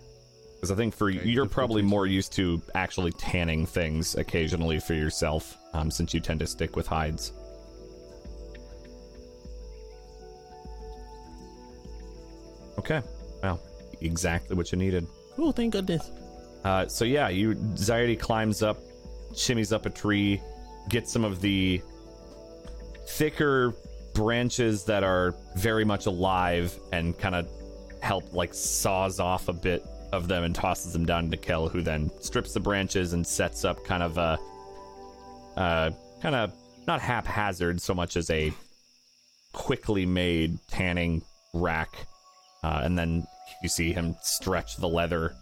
Because I think for you, Okay, you're probably difficulty more used to actually tanning things occasionally for yourself, um, since you tend to stick with hides. Okay. Well, exactly what you needed. Oh, thank goodness. Uh, so yeah, you Zairi climbs up, shimmies up a tree, gets some of the thicker branches that are very much alive, and kind of help like saws off a bit of them and tosses them down to Kel, who then strips the branches and sets up kind of a, uh, kind of not haphazard so much as a quickly made tanning rack, uh, and then you see him stretch the leather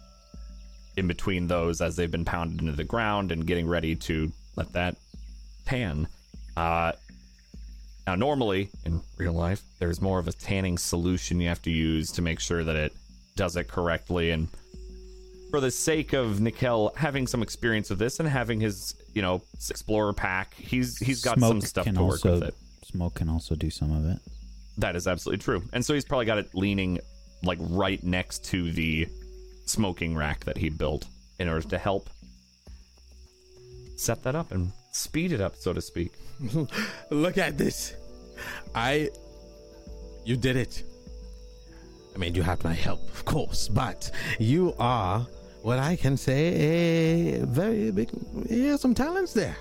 in between those as they've been pounded into the ground and getting ready to let that tan. Uh, now, normally in real life, there's more of a tanning solution you have to use to make sure that it does it correctly. And for the sake of Nikel having some experience with this and having his, you know, explorer pack, he's he's got some stuff to work also, with it. Smoke can also do some of it. That is absolutely true. And so he's probably got it leaning like right next to the smoking rack that he built in order to help set that up and speed it up, so to speak. Look at this. I. You did it. I mean, you had my help, of course, but you are what I can say a very big. You have some talents there.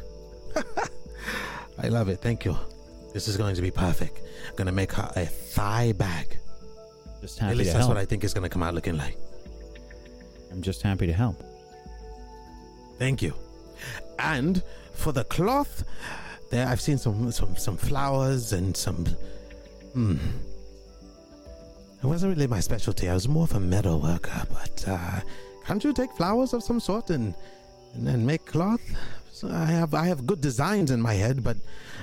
I love it. Thank you. This is going to be perfect. I'm going to make her a thigh bag. Just happy At least to that's help. what I think is going to come out looking like. I'm just happy to help. Thank you. And for the cloth, there I've seen some some some flowers and some. Hmm. It wasn't really my specialty. I was more of a metal worker, but uh, can't you take flowers of some sort and and then make cloth? So I have I have good designs in my head, but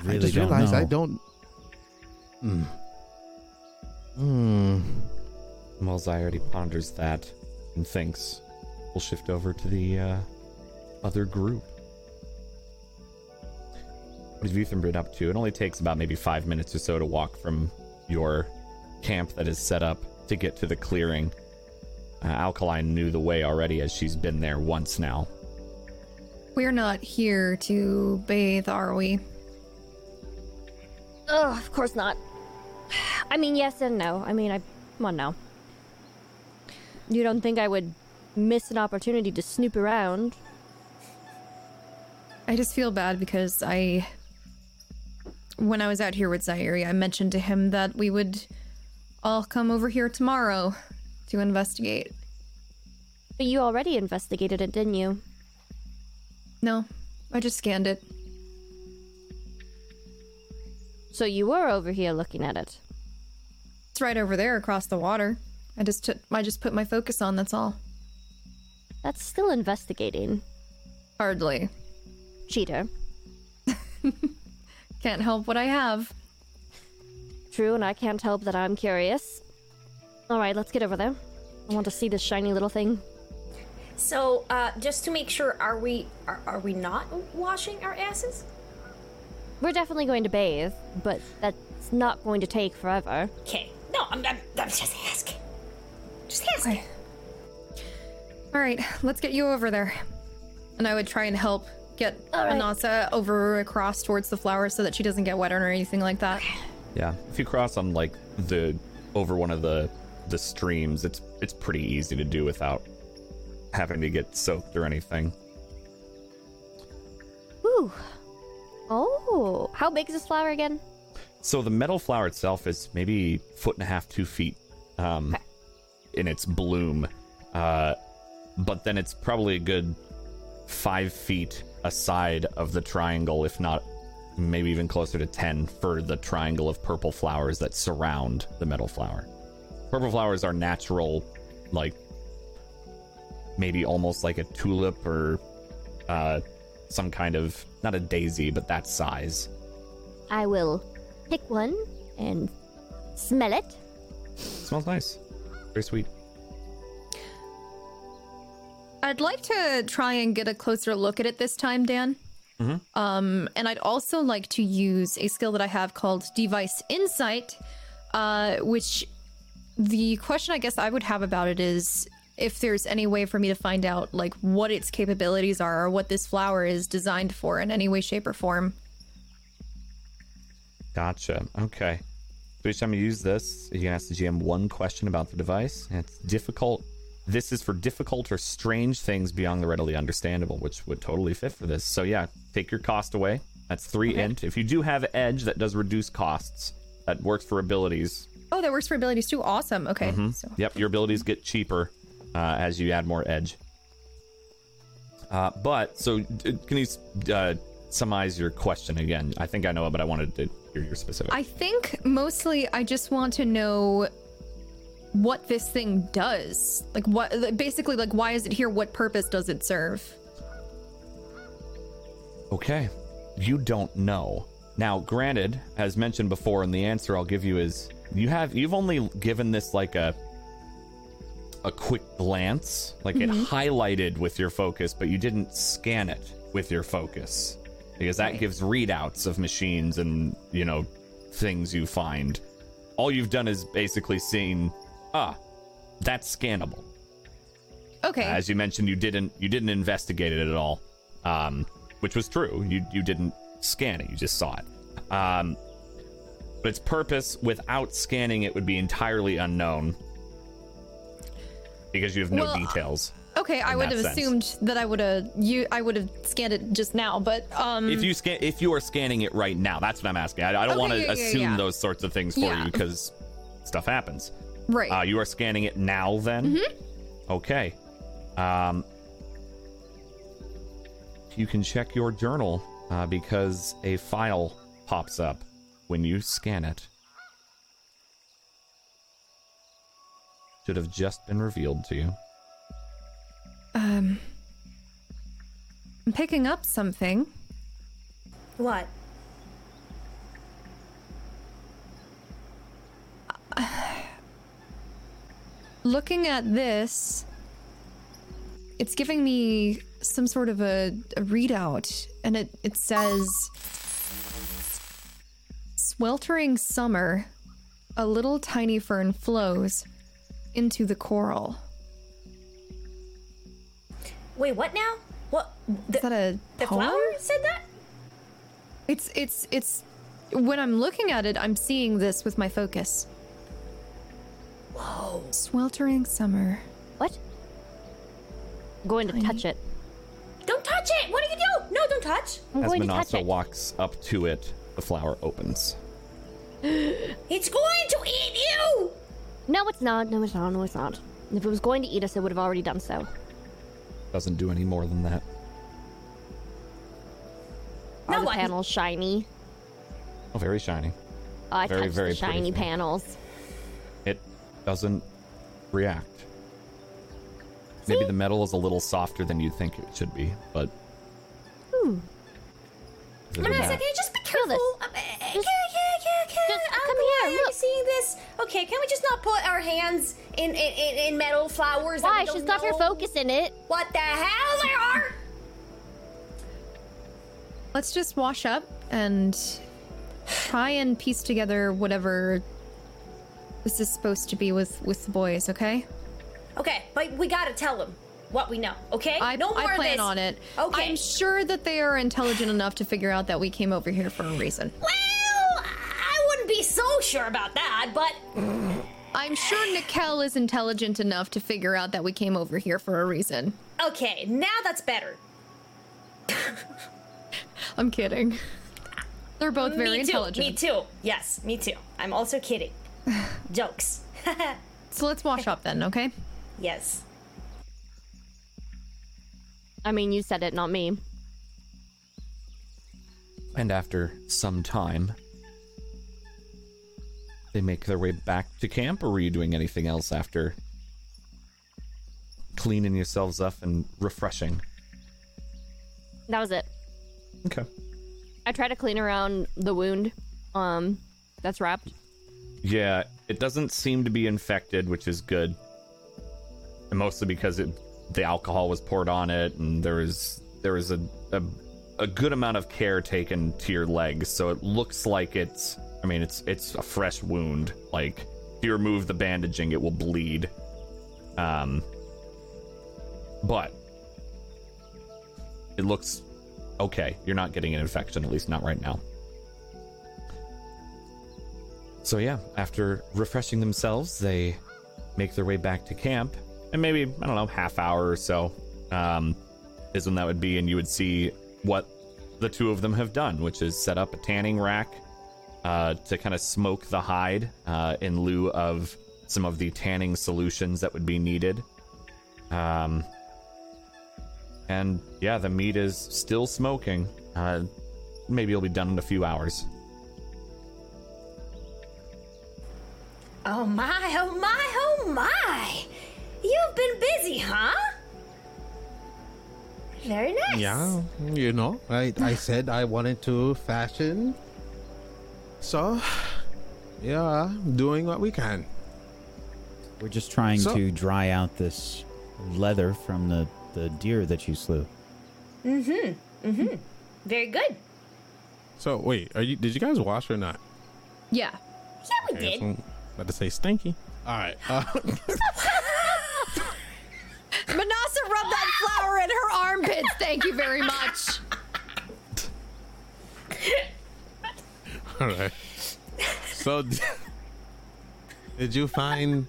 I just don't I don't. Hmm. Hmm. Malzai already ponders that and thinks we'll shift over to the uh, other group. What has Vuthan been up to? It only takes about maybe five minutes or so to walk from your camp that is set up to get to the clearing. Uh, Alkaline knew the way already as she's been there once now. We're not here to bathe, are we? Ugh, of course not. I mean, yes and no. I mean, I. Come on now. You don't think I would miss an opportunity to snoop around? I just feel bad because I. When I was out here with Zairi, I mentioned to him that we would all come over here tomorrow to investigate. But you already investigated it, didn't you? No, I just scanned it. So you were over here looking at it. It's right over there across the water. I just took, I just put my focus on, that's all. That's still investigating. Hardly. Cheater. Can't help what I have. True, and I can't help that I'm curious. Alright, let's get over there. I want to see this shiny little thing. So, uh, just to make sure, are we are, are we not washing our asses? We're definitely going to bathe, but that's not going to take forever. Okay. No, I'm, I'm, I'm just asking. Just asking. Okay. All right, let's get you over there. and I would try and help get All right. Manasa over across towards the flower so that she doesn't get wet or anything like that. Yeah, if you cross on like the over one of the the streams, it's it's pretty easy to do without having to get soaked or anything. Whew. Oh, how big is this flower again? So the metal flower itself is maybe foot and a half, two feet, um, in its bloom, uh, but then it's probably a good five feet aside of the triangle, if not maybe even closer to ten for the triangle of purple flowers that surround the metal flower. Purple flowers are natural, like maybe almost like a tulip or uh, some kind of not a daisy, but that size. I will pick one and smell it. smells nice, very sweet. I'd like to try and get a closer look at it this time, Dan. Um, and I'd also like to use a skill that I have called Device Insight, uh, which the question I guess I would have about it is if there's any way for me to find out like what its capabilities are or what this flower is designed for in any way, shape, or form. Gotcha. Okay. So each time you use this, you can ask the GM one question about the device. It's difficult. This is for difficult or strange things beyond the readily understandable, which would totally fit for this. So yeah, take your cost away. That's three int. If you do have edge, that does reduce costs. That works for abilities. Oh, that works for abilities too. Awesome. Okay. Mm-hmm. So Yep, your abilities get cheaper uh, as you add more edge. Uh, but so, d- can you uh, summarize your question again? I think I know it, but I wanted to hear your specific. I think mostly I just want to know what this thing does. Like what basically like why is it here? What purpose does it serve? Okay. You don't know. Now, granted, as mentioned before, and the answer I'll give you is you have you've only given this like a a quick glance, like it mm-hmm. highlighted with your focus, but you didn't scan it with your focus. Because that gives readouts of machines and, you know, things you find. All you've done is basically seen, ah, that's scannable. Okay. As you mentioned, you didn't you didn't investigate it at all, um, which was true. You you didn't scan it; you just saw it. Um, but its purpose, without scanning it, would be entirely unknown because you have no Well, details. okay, I would have sense. assumed that I would have you I would have scanned it just now, but um If you scan, if you are scanning it right now, that's what I'm asking. I, I don't Okay, want to yeah, yeah, assume yeah. those sorts of things for Yeah. you because stuff happens. Right. Uh, you are scanning it now, then? Mm-hmm. Okay. Um, you can check your journal uh, because a file pops up when you scan it. Should have just been revealed to you. um I'm picking up something. What? Looking at this, it's giving me some sort of a, a readout, and it, it says Sweltering summer, a little tiny fern flows into the coral. Wait, what now? What? The, Is that a the poem? flower said that? It's it's it's when I'm looking at it, I'm seeing this with my focus. Whoa. Sweltering summer. What? I'm going to touch it. Don't touch it! What do you do? No, don't touch! I'm As going to touch Manasa it. walks up to it, the flower opens. It's going to eat you! No, it's not. No, it's not. No, it's not. If it was going to eat us, it would have already done so. Doesn't do any more than that. Are No, the I- panels shiny? Oh, very shiny. Oh, I Very, touched very the pretty shiny thing. panels. It doesn't react. Maybe the metal is a little softer than you'd think it should be, but. Hmm. Other Manasa, can you just be Feel careful? this. Um, uh, Just- can, can, can, can, just I'm come here, I'm look. seeing this. Okay, can we just not put our hands in in, in, in metal flowers? Why? don't She's got her focus in it. What the hell they are? Let's just wash up and try and piece together whatever this is supposed to be with with the boys, okay? Okay, but we gotta tell them. what we know. Okay, I, no more I plan on it. Okay. I'm sure that they are intelligent enough to figure out that we came over here for a reason. Well, I wouldn't be so sure about that, but I'm sure Nikel is intelligent enough to figure out that we came over here for a reason. okay, now that's better. I'm kidding. They're both very me too. intelligent. Me too. Yes, me too. I'm also kidding. Jokes. So let's wash up then, okay? yes. I mean, you said it, not me. And after some time, they make their way back to camp, or were you doing anything else after cleaning yourselves up and refreshing? That was it. Okay. I try to clean around the wound. Um, that's wrapped. Yeah, it doesn't seem to be infected, which is good. And mostly because it, the alcohol was poured on it, and there was a, a a good amount of care taken to your legs, so it looks like it's. I mean, it's it's a fresh wound. Like if you remove the bandaging, it will bleed. Um, but it looks okay. You're not getting an infection, at least not right now. So yeah, after refreshing themselves, they make their way back to camp, and maybe I don't know, half hour or so um, is when that would be, and you would see what the two of them have done, which is set up a tanning rack uh, to kind of smoke the hide uh, in lieu of some of the tanning solutions that would be needed. Um, and yeah, the meat is still smoking. Uh, maybe it'll be done in a few hours. Oh my, oh my, oh my! You've been busy, huh? Very nice. Yeah, you know, I, I said I wanted to fashion. So, yeah, doing what we can. We're just trying So- to dry out this leather from the, the deer that you slew. Mm hmm. Mm hmm. Very good. So, wait, are you? Did you guys wash or not? Yeah. Yeah, we did. So, about to say stinky. All right. Uh, Manasa rubbed that flour in her armpits. Thank you very much. all right. So, did you find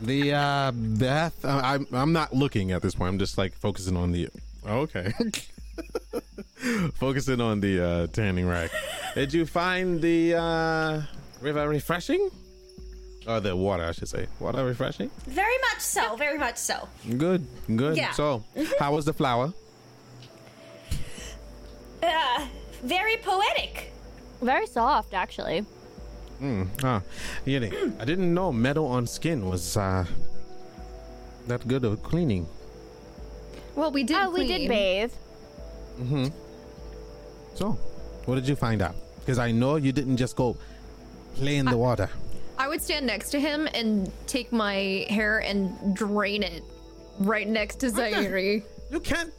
the uh, bath? I'm I'm not looking at this point. I'm just like focusing on the. oh, okay. focusing on the uh, tanning rack. Did you find the uh, river refreshing? Or the water, I should say. Water refreshing? Very much so. Very much so. Good, good. Yeah. So, how was the flower? Uh, very poetic. Very soft, actually. Huh. You know, I didn't know metal on skin was uh, that good of cleaning. Well, we did. Oh, we did clean. bathe. So, what did you find out? Because I know you didn't just go play in the water. I would stand next to him and take my hair and drain it right next to Zairi. You can't.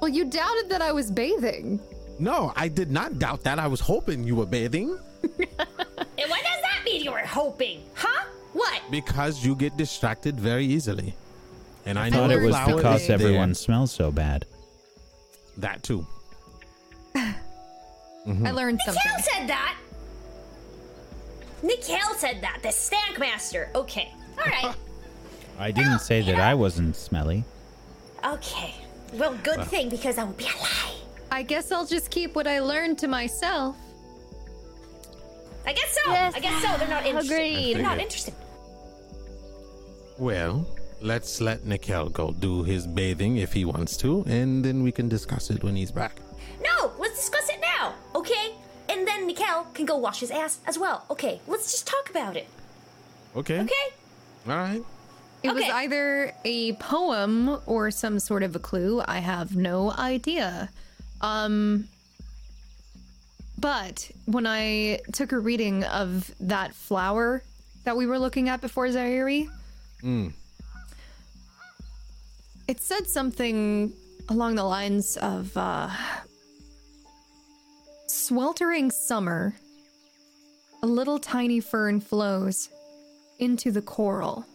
Well, you doubted that I was bathing. No, I did not doubt that. I was hoping you were bathing And what does that mean you were hoping? Huh? What? because you get distracted very easily. And I, I know thought it was flower because is there. everyone smells so bad. That too. I learned something. Nikel said that. Nikel said that. The stank master. Okay. All right. I didn't say that I wasn't smelly. okay. Well, good thing because that would be a lie. I guess I'll just keep what I learned to myself. I guess so. Yes. I guess so. They're not interested. Agreed. They're not interested. Well, let's let Nikel go do his bathing if he wants to, and then we can discuss it when he's back. No, let's discuss it now. Okay. And then Nikel can go wash his ass as well. Okay. Let's just talk about it. Okay. Okay. All right. It was either a poem or some sort of a clue. I have no idea. Um but when I took a reading of that flower that we were looking at before Zairi, it said something along the lines of uh sweltering summer. A little tiny fern flows into the coral.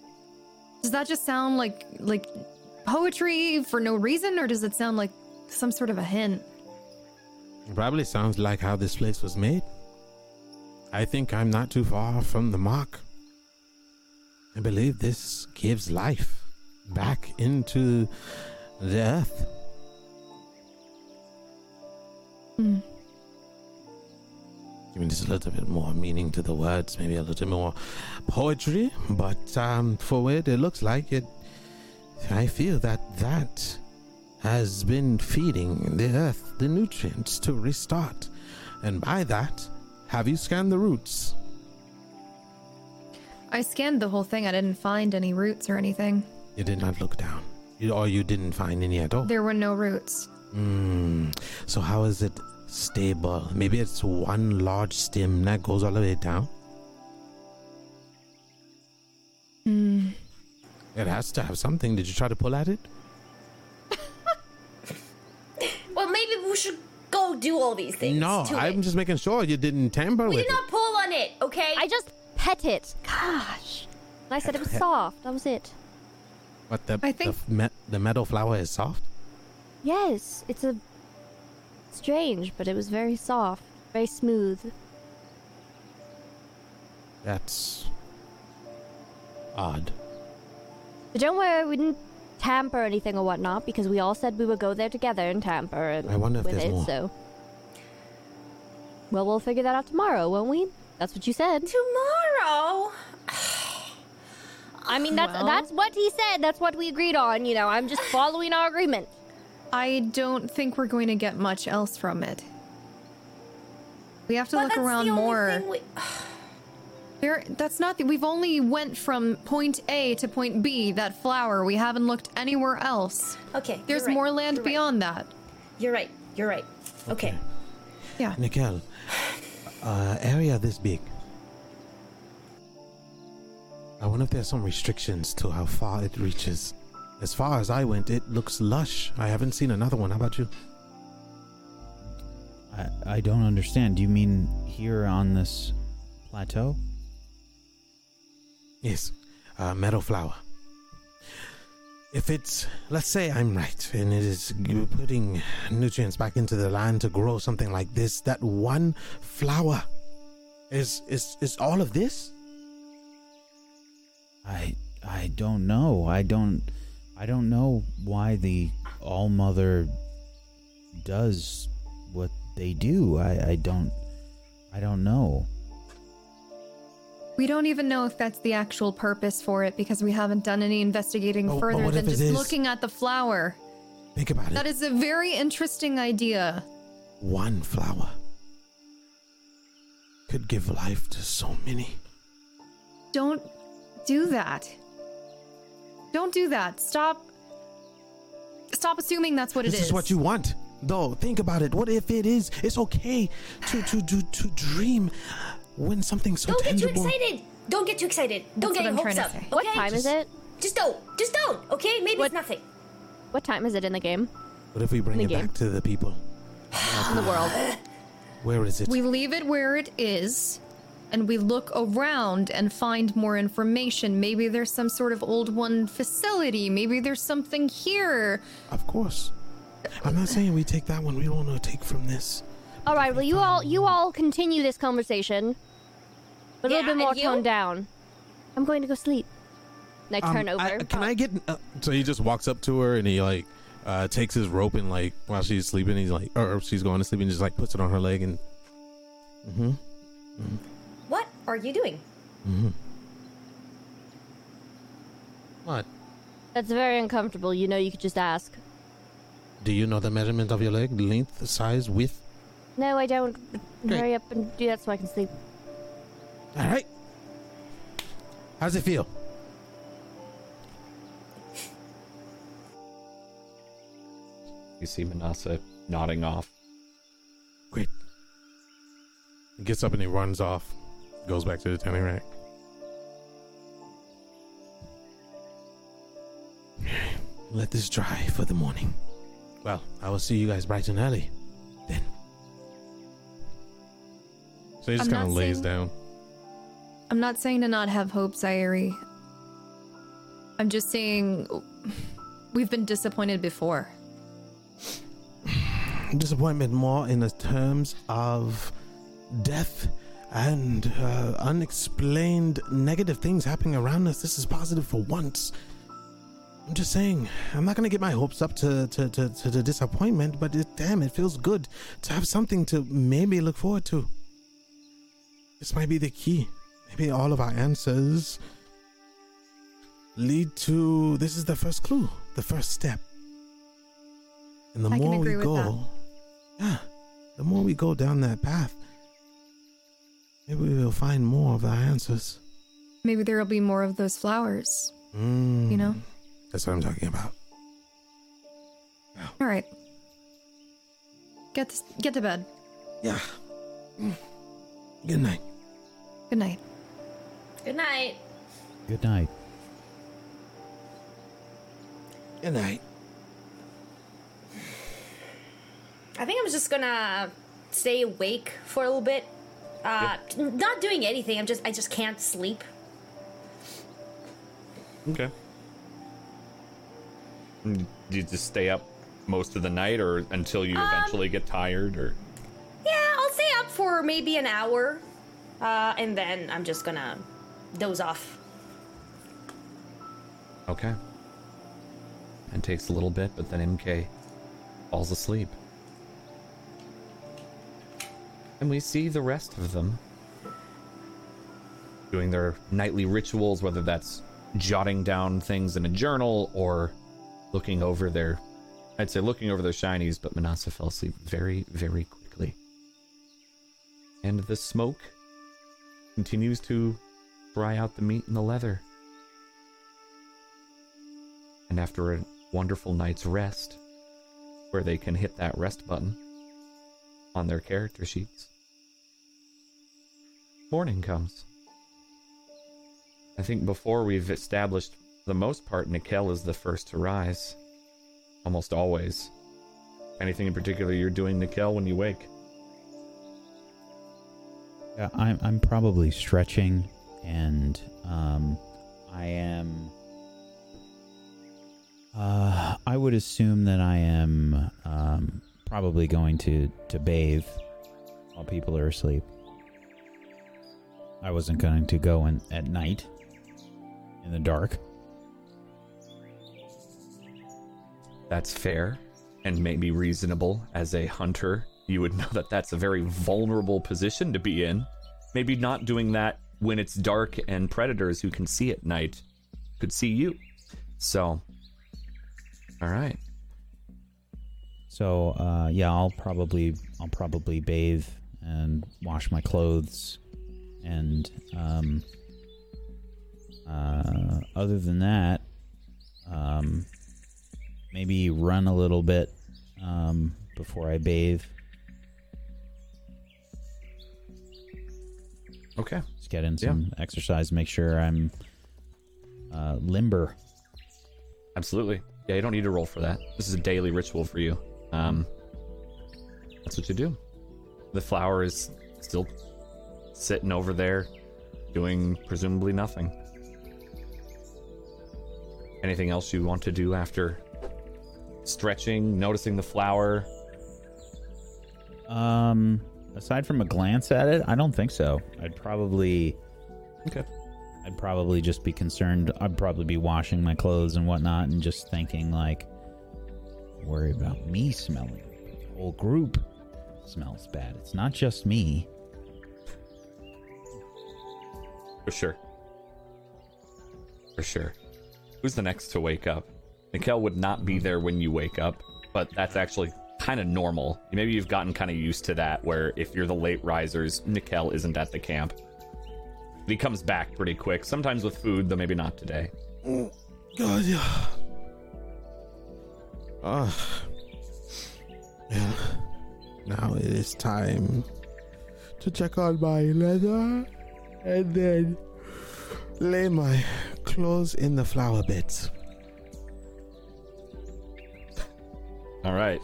Does that just sound like like poetry for no reason, or does it sound like some sort of a hint? Probably sounds like how this place was made. I think I'm not too far from the mark. I believe this gives life back into the earth. Hmm. Hmm. Giving just a little bit more meaning to the words, maybe a little more poetry, but um, for what it looks like, it, I feel that that has been feeding the earth the nutrients to restart. And by that, have you scanned the roots? I scanned the whole thing. I didn't find any roots or anything. You did not look down. You, or you didn't find any at all. There were no roots. Hmm. So how is it stable? Maybe it's one large stem that goes all the way down. Hmm. It has to have something. Did you try to pull at it? Well, maybe we should go do all these things. no, to I'm it. just making sure you didn't tamper We with did it. We did not pull on it, okay? I just pet it. Gosh. And I said it was soft. That was it. it. But the I think- the, me- the metal flower is soft. Yes, it's a strange, but it was very soft, very smooth. That's odd. But don't worry, we didn't tamper anything or whatnot because we all said we would go there together and tamper and I wonder if with there's it. more. So, well, we'll figure that out tomorrow, won't we? That's what you said. Tomorrow. I mean, that's Well- that's what he said. That's what we agreed on. You know, I'm just following our agreement. I don't think we're going to get much else from it. We have to But look that's around the only more. thing we- There, that's not. The, we've only went from point A to point B. That flower. We haven't looked anywhere else. Okay. There's right, more land you're right. beyond that. You're right. You're right. Okay. Yeah. Nikel, uh, area this big. I wonder if there's some restrictions to how far it reaches. As far as I went, it looks lush. I haven't seen another one. How about you? I, I don't understand. Do you mean here on this plateau? Yes, uh, meadow flower. If it's, let's say I'm right, and it is putting nutrients back into the land to grow something like this, that one flower is is is all of this? I I don't know. I don't I don't know why the All Mother does what they do. I I don't I don't know. We don't even know if that's the actual purpose for it because we haven't done any investigating Oh, but further what than if it just is? looking at the flower. Think about That it. is a very interesting idea. One flower could give life to so many. Don't do that. Don't do that. Stop. Stop assuming that's what it is. this it is. is what you want. Though, think about it. What if it is? It's okay to to to, to dream when something's so Don't get too excited. Don't get too excited. Don't That's get what your I'm hopes up. to say. What okay? time is it? Just don't. Just don't. Okay? Maybe What- it's nothing. What time is it in the game? What if we bring it game. back to the people? In the world? Where is it? We leave it where it is, and we look around and find more information. Maybe there's some sort of old one facility. Maybe there's something here. Of course. I'm not saying we take that one. We want to take from this. All right. Well, you all you all continue this conversation, but a Yeah, little bit more toned down. I'm going to go sleep. And I turn Um, over. I- can I get? Uh, so he just walks up to her and he like uh, takes his rope and like while she's sleeping, he's like, or she's going to sleep, and just like puts it on her leg and. Mm-hmm. What are you doing? Mm-hmm. What? That's very uncomfortable. You know, you could just ask. Do you know the measurement of your leg? Length, size, width? No, I don't. Great. Hurry up and do that so I can sleep. All right. How's it feel? You see Manasa nodding off. Great. He gets up and he runs off. Goes back to the tanning rack. Let this dry for the morning. Well, I will see you guys bright and early. Then. So he just kind of lays saying- down. I'm not saying to not have hope, Zairi. I'm just saying we've been disappointed before. Disappointment more in the terms of death and uh, unexplained negative things happening around us. This is positive for once. I'm just saying, I'm not gonna get my hopes up to to, to, to the disappointment, but it, damn, it feels good to have something to maybe look forward to. This might be the key. Maybe all of our answers lead to this is the first clue, the first step. And the I more we go, yeah, the more we go down that path, maybe we'll find more of the answers. Maybe there'll be more of those flowers. Mm, You know? That's what I'm talking about. All right. Get to, get to bed. Yeah. Good night. Good night. Good night. Good night. Good night. I think I'm just gonna stay awake for a little bit. Uh, not doing anything. I'm just I just can't sleep. Okay. Mm, Do you just stay up most of the night, or until you eventually get tired, or? Yeah, I'll stay up for maybe an hour, uh, and then I'm just gonna doze off. Okay. And takes a little bit, but then MK falls asleep. And we see the rest of them doing their nightly rituals, whether that's jotting down things in a journal or looking over their I'd say looking over their shinies, but Manasa fell asleep very, very quickly. And the smoke continues to dry out the meat and the leather. And after a wonderful night's rest, where they can hit that rest button on their character sheets, morning comes. I think before we've established the most part, Nikel is the first to rise. Almost always. Anything in particular you're doing, Nikel, when you wake? Yeah, I'm I'm probably stretching, and um, I am. Uh, I would assume that I am um, probably going to to bathe while people are asleep. I wasn't going to go in at night in the dark. That's fair and maybe reasonable as a hunter. You would know that that's a very vulnerable position to be in. Maybe not doing that when it's dark and predators who can see at night could see you. So, all right. So uh, yeah, I'll probably I'll probably bathe and wash my clothes, and um, uh, other than that, um, maybe run a little bit um, before I bathe. Okay. Just get in some exercise, make sure I'm uh, limber. Absolutely. Yeah, you don't need to roll for that. This is a daily ritual for you. Um, that's what you do. The flower is still sitting over there, doing presumably nothing. Anything else you want to do after stretching, noticing the flower? Um, aside from a glance at it, I don't think so. I'd probably Okay. I'd probably just be concerned. I'd probably be washing my clothes and whatnot, and just thinking like, worry about me smelling. The whole group smells bad. It's not just me. For sure. For sure. Who's the next to wake up? Nikel would not be there when you wake up, but that's actually kind of normal. Maybe you've gotten kind of used to that, where if you're the late risers, Nikel isn't at the camp. But he comes back pretty quick, sometimes with food, though maybe not today. Oh, God, yeah. Ah. yeah. Now it is time to check on my leather and then lay my clothes in the flower beds. All right.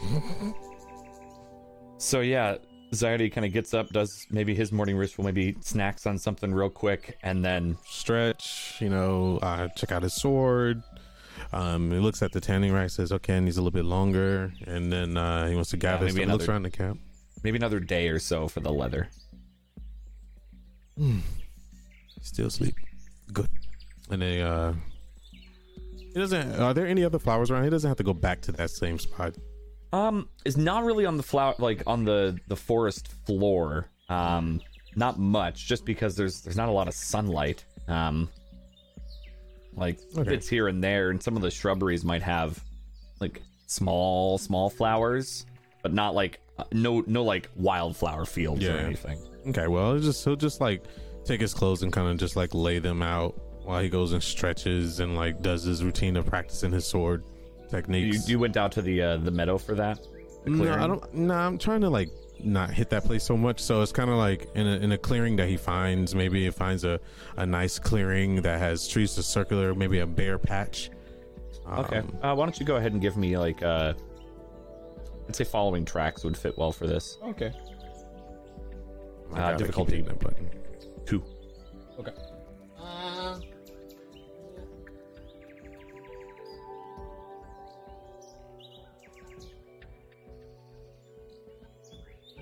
so yeah, Zairi kind of gets up, does maybe his morning ritual, maybe snacks on something real quick, and then Stretch, you know, uh, check out his sword, Um, he looks at the tanning rack, says, "Okay, it needs a little bit longer," and then uh, he wants to gather. maybe stuff, looks another- around the camp. Maybe another day or so for the leather. Still sleep. Good. And they uh he doesn't are there any other flowers around? He doesn't have to go back to that same spot. Um, is not really on the flower like on the the forest floor. Um, not much, just because there's there's not a lot of sunlight. Um, like Okay. bits here and there, and some of the shrubberies might have like small small flowers, but not like uh, no no like wildflower fields or anything. Okay, well he'll just he'll just like take his clothes and kind of just like lay them out while he goes and stretches and like does his routine of practicing his sword You, techniques. you went out to the uh, the meadow for that. No. I don't. No, I'm trying to like not hit that place so much. So it's kind of like in a in a clearing that he finds. Maybe he finds a a nice clearing that has trees to circular. Maybe a bare patch. Okay. Um, Uh, why don't you go ahead and give me like uh, I'd say following tracks would fit well for this. Okay. Uh, I gotta difficulty. button. Two.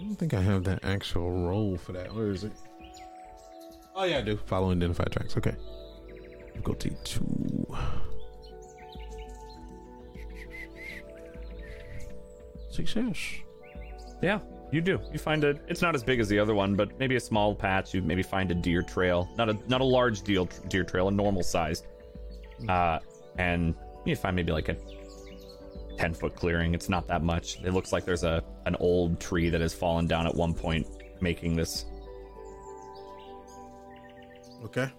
I don't think I have that actual role for that. Where is it? Oh yeah, I do. Follow identified tracks. Okay. Difficulty two. Success. Yeah, you do. You find a. It's not as big as the other one, but maybe a small patch. You maybe find a deer trail, not a not a large deal deer trail, a normal size. Uh, and you find maybe like a ten foot clearing. It's not that much. It looks like there's a an old tree that has fallen down at one point, making this. Okay.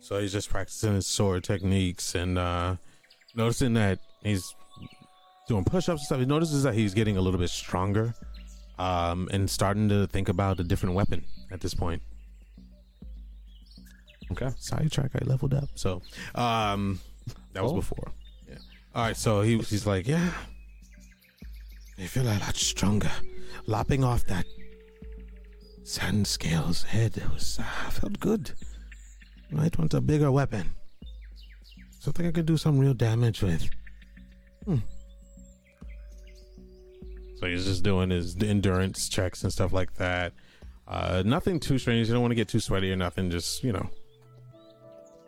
So he's just practicing his sword techniques and uh noticing that he's doing push-ups and stuff. He notices that he's getting a little bit stronger, um, and starting to think about a different weapon at this point. Okay. Sidetrack, I leveled up. So, um, that was Oh. before. All right. So he he's like, yeah, I feel a lot stronger. Lopping off that sand scales head it was uh, felt good. Might want a bigger weapon. Something I could do some real damage with. Hmm. So he's just doing his endurance checks and stuff like that. Uh, nothing too strange. You don't want to get too sweaty or nothing. Just you know,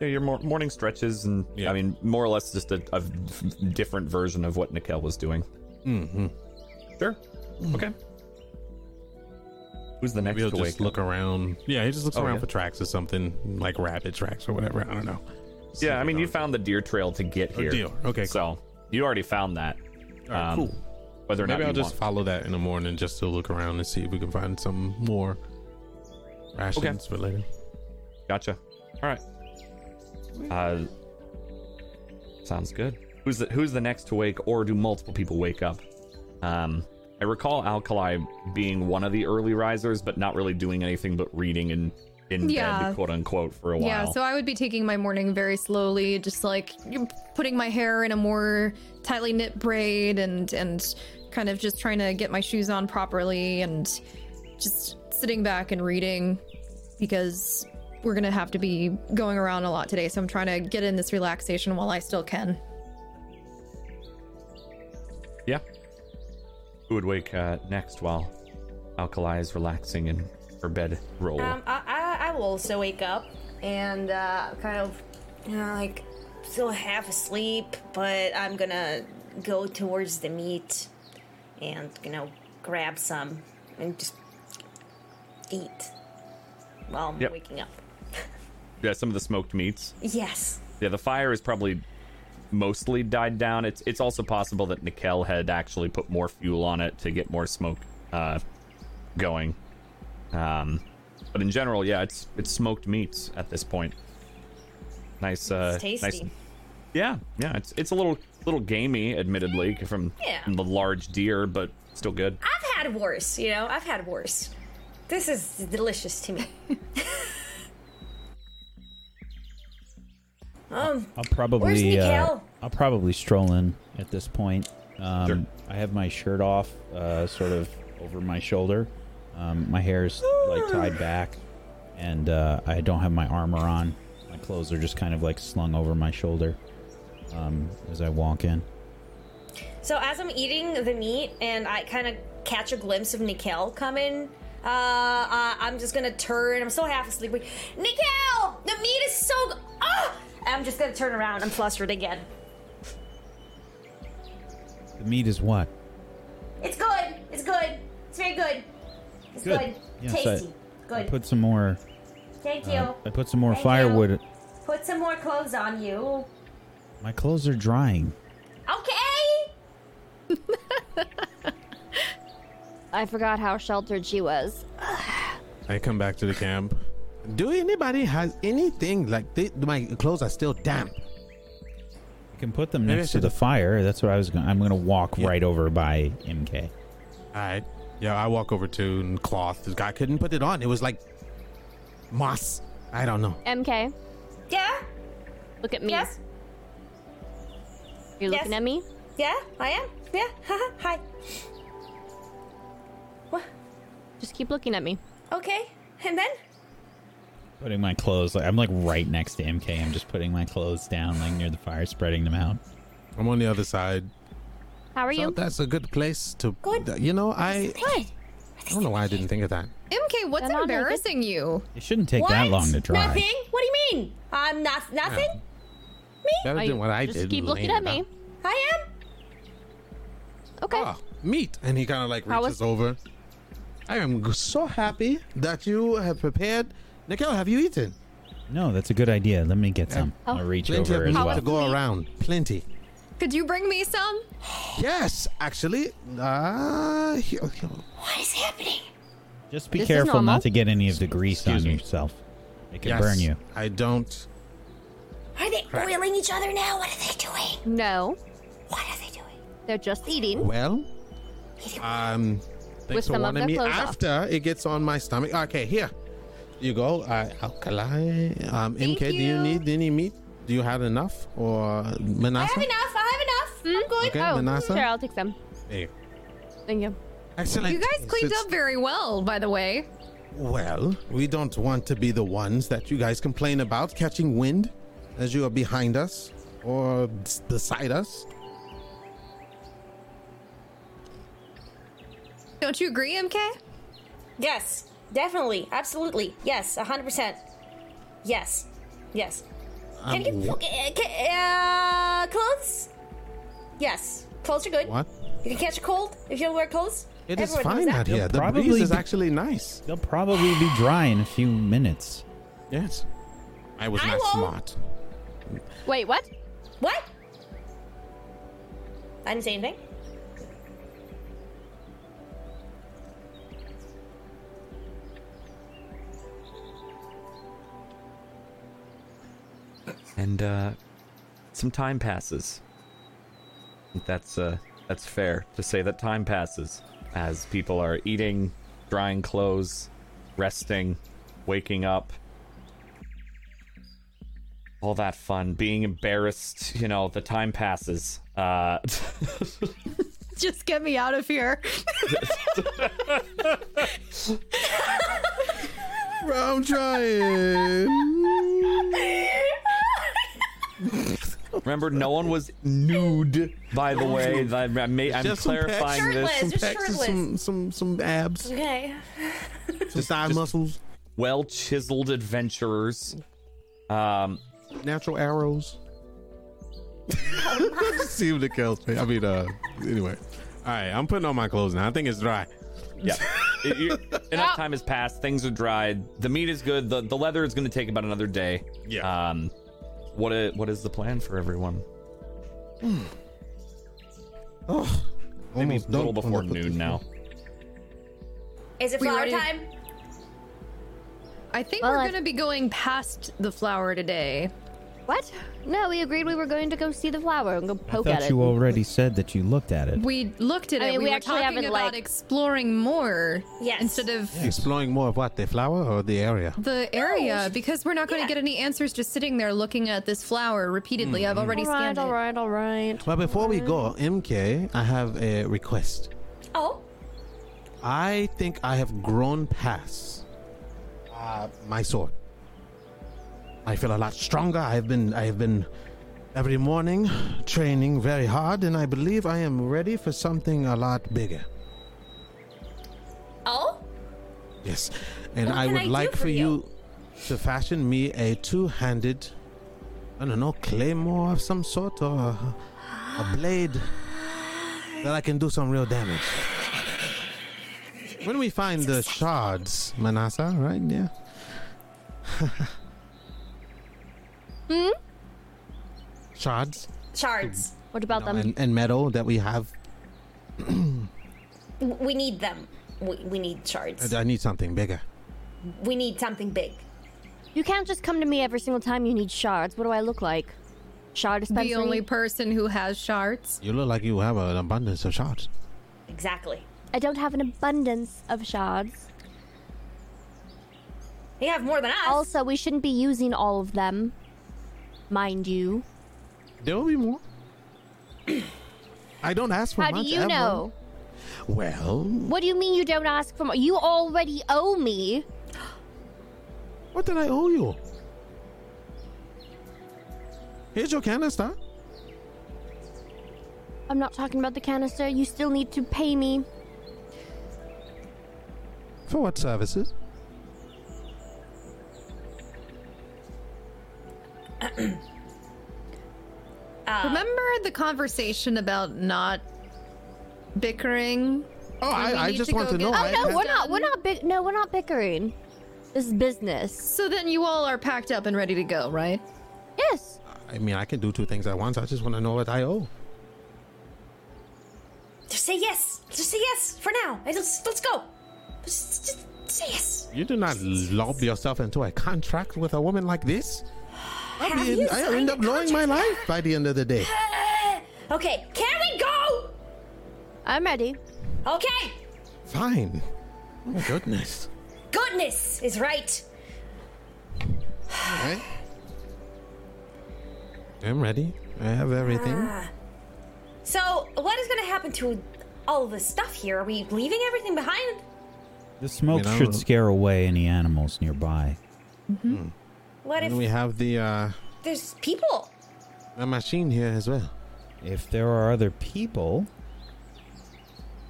Yeah, your mor- morning stretches, and Yeah. I mean, more or less just a, a different version of what Nikel was doing. mm-hmm. Sure. Okay. Who's the next maybe he'll to just wake look around. Yeah, he just looks Oh, around yeah. for tracks or something like rabbit tracks or whatever. I don't know. Yeah, I mean, you found the deer trail to get Oh, here. deal. Okay, cool. So you already found that. All right, um, cool. Whether or Maybe not I'll just want. follow that in the morning just to look around and see if we can find some more rations for later. Gotcha. All right. Uh, sounds good. Who's the Who's the next to wake, or do multiple people wake up? Um, I recall Alkali being one of the early risers, but not really doing anything but reading in in Yeah. bed, quote unquote, for a while. Yeah, so I would be taking my morning very slowly, just like putting my hair in a more tightly knit braid and and kind of just trying to get my shoes on properly and just sitting back and reading because we're gonna have to be going around a lot today. So I'm trying to get in this relaxation while I still can. Yeah. Who would wake uh, next while Alkali is relaxing in her bed roll? Um, I, I, I will also wake up and uh, kind of, you know, like still half asleep, but I'm gonna go towards the meat and, you know, grab some and just eat while I'm Yep. waking up. Yeah, some of the smoked meats. Yes. Yeah, the fire is probably mostly died down. It's it's also possible that Nikel had actually put more fuel on it to get more smoke uh, going. Um, but in general, yeah, it's it's smoked meats at this point. Nice, uh, It's nice. tasty. Yeah, yeah, it's it's a little little gamey, admittedly, from, Yeah. from the large deer, but still good. I've had worse, you know, I've had worse. This is delicious to me. um, I'll probably uh, I'll probably stroll in at this point. Um, Sure. I have my shirt off, uh, sort of over my shoulder. Um, my hair's like tied back, and uh, I don't have my armor on. My clothes are just kind of like slung over my shoulder. um, as I walk in. So as I'm eating the meat and I kind of catch a glimpse of Nikel coming, uh, uh, I'm just gonna turn. I'm still half asleep. Like, Nikel, the meat is so. G- ah! I'm just gonna turn around. I'm flustered again. The meat is what? It's good. It's good. It's very good. It's good. Good. Yes, Tasty. I good. put some more. Thank you. Uh, I put some more Thank firewood. you. Put some more clothes on you. My clothes are drying. Okay. I forgot how sheltered she was. I come back to the camp. Do anybody has anything like they, my clothes are still damp? You can put them Maybe next to the fire. That's what I was going. I'm going to walk Yeah. right over by MK. All right. Yeah, I walk over to and cloth. This guy couldn't put it on. It was like moss. I don't know. MK, Yeah. look at me. Yes. You're looking Yes. at me? Yeah. I am. Yeah. Hi. What? Just keep looking at me. Okay. And then? Putting my clothes. Like I'm like right next to MK. I'm just putting my clothes down, like near the fire, spreading them out. I'm on the other side. How are So you? that's a good place to. Good. Uh, you know, I Good. I don't know why I didn't think of that. MK, what's They're embarrassing you? It shouldn't take what? that long to dry. Nothing. What do you mean? I'm not nothing. Me better than what I just did. keep looking at me. down. I am. Okay. Oh, meat. And he kind of like reaches was- over. I am so happy that you have prepared. Nikel, have you eaten? No, that's a good idea. Let me get some. Oh. I'll reach Plenty over of as meat well. to go around. Plenty. Could you bring me some? Yes, actually. Uh, here, here. What is happening? Just be This is careful normal. not to get any of the grease Excuse on me. yourself. It can Yes, burn you. I don't. Are they oiling each other now? What are they doing? No, What are they doing? they're just eating. Well, um, With thanks for some of warning their me. clothes off. After it gets on my stomach. Okay, here. You go. Uh, alkali. Um, Thank MK, do you you. need any meat? Do you have enough? Or I Manasa? have enough. I have enough. I'm good. Okay, Oh, Manasa. sure, I'll take some. Hey, Thank you. Excellent. You guys cleaned It's- up very well, by the way. Well, we don't want to be the ones that you guys complain about catching wind as you are behind us or s- beside us. Don't you agree, MK? Yes, definitely, absolutely. Yes, hundred percent. Yes, yes. Can you Um, get uh, ca- uh, clothes? Yes, clothes are good. What? You can catch a cold if you don't wear clothes. It is Everyone knows fine out here. The probably breeze is actually nice. They'll probably be dry in a few minutes. yes. I was I not won't. smart. Wait, what? What? I didn't say anything. And uh some time passes. That's uh that's fair to say that time passes as people are eating, drying clothes, resting, waking up. All that fun, being embarrassed, you know, the time passes. Uh Just get me out of here. I'm trying. remember no one was nude by the way. I, I may, I'm Just some pecs. clarifying this. Shirtless. Just Pecs and shirtless. some, some, some abs, Okay. some thigh muscles, Well chiseled adventurers. Um natural arrows. See what the kills me. I mean, uh, anyway. All right, I'm putting on my clothes now. I think it's dry. Yeah. It- you- enough time has passed. Things are dried. The meat is good. The the leather is going to take about another day. Yeah. Um, what i- what is the plan for everyone? Oh, Maybe almost a little before noon now. Is it We flower ready? time? I think Well, we're I- going to be going past the flower today. What? No, we agreed we were going to go see the flower and go I poke thought at it. you already said that you looked at it. We looked at I it. mean, we, we were actually talking haven't, about like- exploring more. Yes. Instead of Exploring more of what the flower or the area. the area, because we're not going to Yeah. get any answers just sitting there looking at this flower repeatedly. I've already all right, scanned all it. right, all right. Well, before we go, MK, I have a request. Oh, I think I have grown past uh, my sword. I feel a lot stronger. I have been I have been every morning, training very hard, and I believe I am ready for something a lot bigger. Oh? Yes, and What I would I like for you you? to fashion me a two-handed, I don't know, claymore of some sort or a, a blade that I can do some real damage. When we find the shards, Manasa, right? Yeah. Hmm? Shards Shards. What about them? and, and metal that we have. We need them. We, we need shards. I need something bigger. We need something big. You can't just come to me every single time you need shards. What do I look like? Shard dispensary? The only person who has shards. You look like you have an abundance of shards. Exactly. I don't have an abundance of shards. You have more than us. Also, we shouldn't be using all of them. Mind you. There will be more. I don't ask for How much do you ever. know? Well, What do you mean you don't ask for more? You already owe me. what did I owe you? Here's your canister. I'm not talking about the canister. You still need to pay me. For what services? Uh, Remember the conversation about not bickering? Oh, I, I just to want to get know. Oh, Oh no, we're not. We're not. Bi- no, we're not bickering. This is business. So then you all are packed up and ready to go, right? Yes. I mean, I can do two things at once. I just want to know what I owe. Just say yes. Just say yes for now. Hey, Let's, let's go. Just, just say yes. You do not lob yourself into a contract with a woman like this. I, Have mean, you I signed end up blowing my life by the end of the day. Okay, can we go? I'm ready. Okay. Fine. Oh, goodness. Goodness is right. Okay. I'm ready. I have everything. Ah. So, what is going to happen to all the stuff here? Are we leaving everything behind? The smoke I mean, should scare away any animals nearby. What if And we have the uh, there's people? the machine here as well. If there are other people,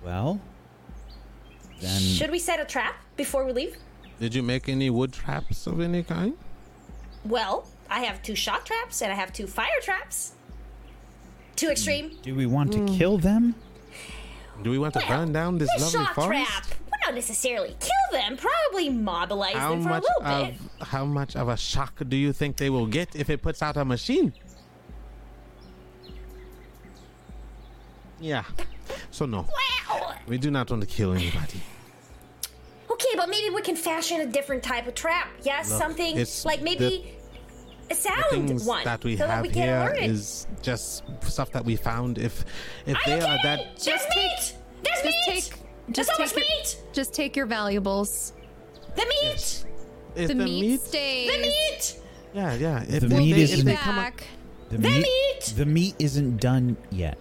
well, then Should we set a trap before we leave? Did you make any wood traps of any kind? Well, I have two shock traps and I have two fire traps. Too extreme. do we want to kill them? Do we want to Well, burn down this lovely shock forest? trap. Not necessarily kill them. Probably mobilize How them for much a little of bit. how much of a shock do you think they will get if it puts out a machine? Yeah. So no, Wow. we do not want to kill anybody. Okay, but maybe we can fashion a different type of trap. Yes, Look, something like maybe a sound one that we so that have we get here is just stuff that we found. If if Are they are that Just take- meat. There's Just take There's so much your, meat. just take your valuables. The meat. is The, the, meat, stays. The meat. Yeah, yeah. If The they, meat is if in- they come up, back. The, The meat. The meat isn't done yet.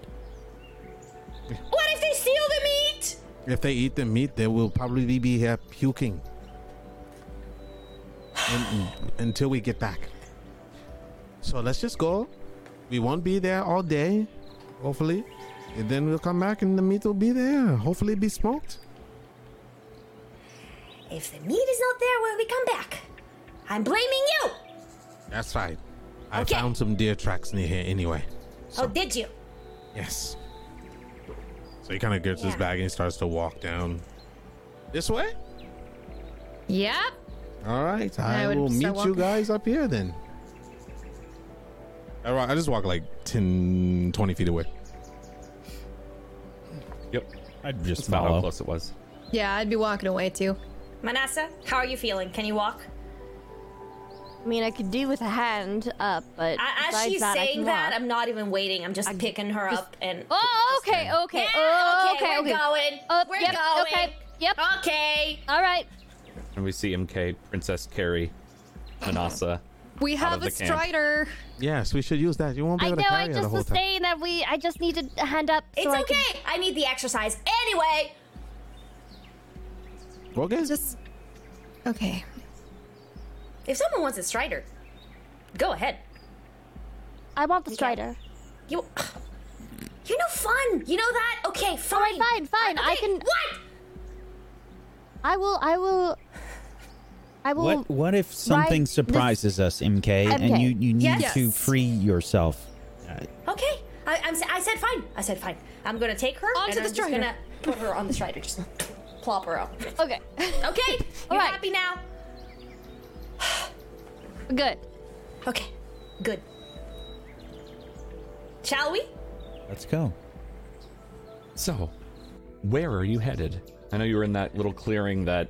What if they steal the meat? if they eat the meat, they will probably be here uh, puking until we get back. So let's just go. We won't be there all day, hopefully. And then we'll come back and the meat will be there. Hopefully, it'll be smoked. If the meat is not there when we come back, I'm blaming you. That's right. I Okay. found some deer tracks near here anyway. Oh, did you? Yes. So he kind of gets his bag and he starts to walk down this way. Yep. All right, I I, will start meet you guys up here then. I, wa- I just walk like 10, 20 feet away. Yep. I'd just That's about how close it was. Yeah, I'd be walking away too. Manasa, how are you feeling? Can you walk? I mean, I could do with a hand up, but A- As she's that, I saying can that, walk. I'm not even waiting. I'm just picking her up and. Oh, okay, okay, Yeah, oh, okay, okay, we're okay. going. Oh, we're yep, going. okay, yep. Okay. All right. And we see MK, Princess Carrie, Manasa. We have the a camp. strider. Yes, we should use that. You won't be I able know. to I carry it the just whole was time. saying that we. I just need to hand up. It's so I okay. could- I need the exercise anyway. Okay. Just okay. If someone wants a strider, go ahead. I want the strider. You. You're no fun. You know that? Okay, fine. Alright, fine, fine. I Okay, can. What? I will. I will. I will. What what if something this- surprises us, MK, and you you need Yes. to free yourself? Uh, Okay. I, I'm. s- I said fine. I said fine. I'm gonna take her Onto and the I'm just gonna put her on the strider. Just plop her up. Okay. Okay. You Alright. happy now? Good. Okay. Good. Shall we? let's go. So, where are you headed? I know you were in that little clearing that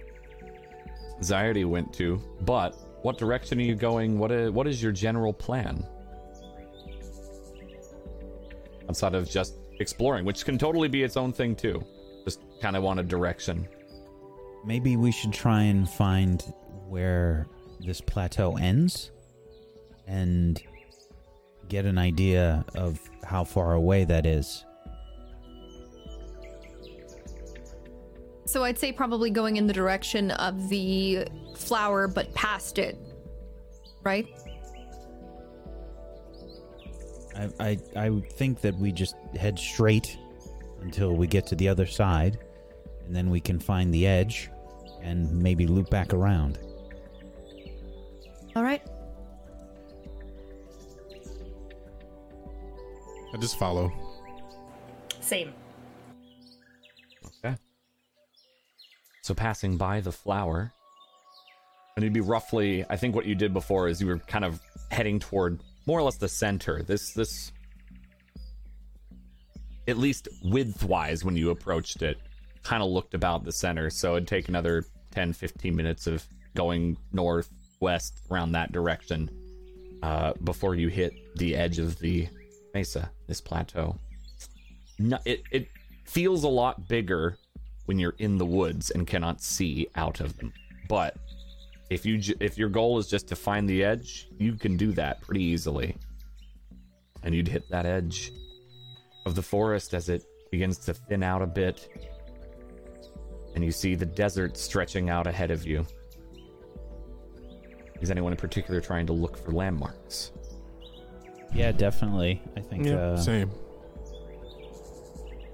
Zairi went to, but what direction are you going? What is, what is your general plan? Outside of just exploring, which can totally be its own thing too. Just kind of want a direction. Maybe we should try and find where this plateau ends and get an idea of how far away that is. So I'd say probably going in the direction of the flower, but past it. Right? I, I I would think that we just head straight until we get to the other side, and then we can find the edge and maybe loop back around. All right. I just follow. Same. So passing by the flower, and it'd be roughly. I think what you did before is you were kind of heading toward more or less the center. This this, at least width-wise, when you approached it, kind of looked about the center. So it'd take another 10, 15 minutes of going northwest around that direction, uh, before you hit the edge of the mesa, this plateau no, it, it feels a lot bigger when you're in the woods and cannot see out of them. But if you j- if your goal is just to find the edge, you can do that pretty easily. And you'd hit that edge of the forest as it begins to thin out a bit. And you see the desert stretching out ahead of you. Is anyone in particular trying to look for landmarks? Yeah, definitely. I think. Yeah, uh, same.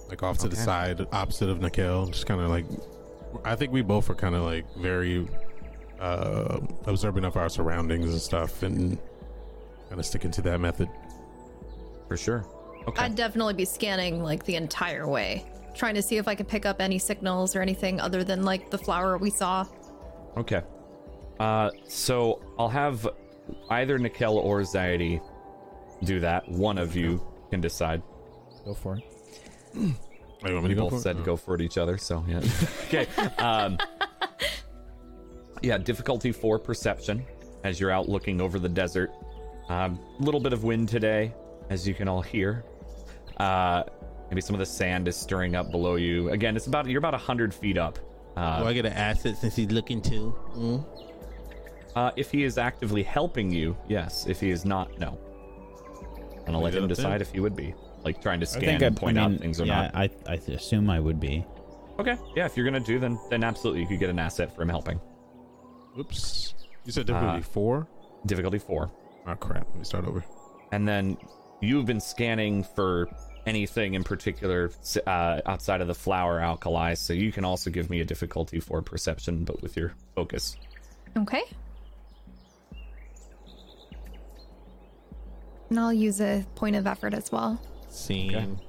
Like off to the side, opposite of Nikel. Just kind of like, I think we both are kind of like very uh observant of our surroundings and stuff, and kind of sticking to that method. For sure. Okay. I'd definitely be scanning like the entire way, trying to see if I could pick up any signals or anything other than like the flower we saw. Okay. Uh, so I'll have either Nikel or Zairi do that. One of you can decide. Go for it. Oh, you want me We to go both for it? said Oh. go for it each other, so yeah. okay. Um, yeah, difficulty four perception as you're out looking over the desert. A um, little bit of wind today, as you can all hear. Uh, maybe some of the sand is stirring up below you. Again, it's about you're about hundred feet up. Uh, Do I get an asset since he's looking too? Mm? Uh, if he is actively helping you, yes. If he is not, no. And I'll let Leave it him up to decide if he would be like trying to I scan think I and point I mean, out things or yeah, not. I I assume I would be. Okay, yeah. If you're gonna do, then then absolutely you could get an asset from helping. Oops. You said difficulty Uh, four? Difficulty four, Oh crap! Let me start over. and then you've been scanning for anything in particular uh, outside of the flower alkali, so you can also give me a difficulty for perception, but with your focus. Okay. And I'll use a point of effort as well. Scene.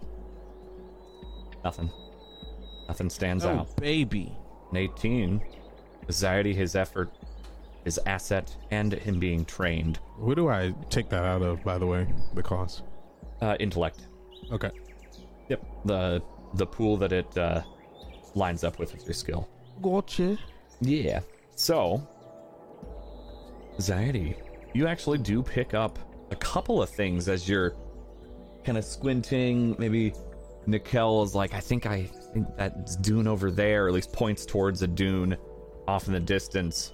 Nothing. Nothing stands Oh out. baby. An 18. Anxiety, his effort, his asset, and him being trained. Who do I take that out of? By the way, the cost. Uh, intellect. Okay. Yep. The the pool that it uh, lines up with with your skill. Gotcha. Yeah. So, Zairi, you actually do pick up a couple of things as you're kind of squinting. Maybe Nikel is like, I think I think that's dune over there, or at least points towards a dune off in the distance.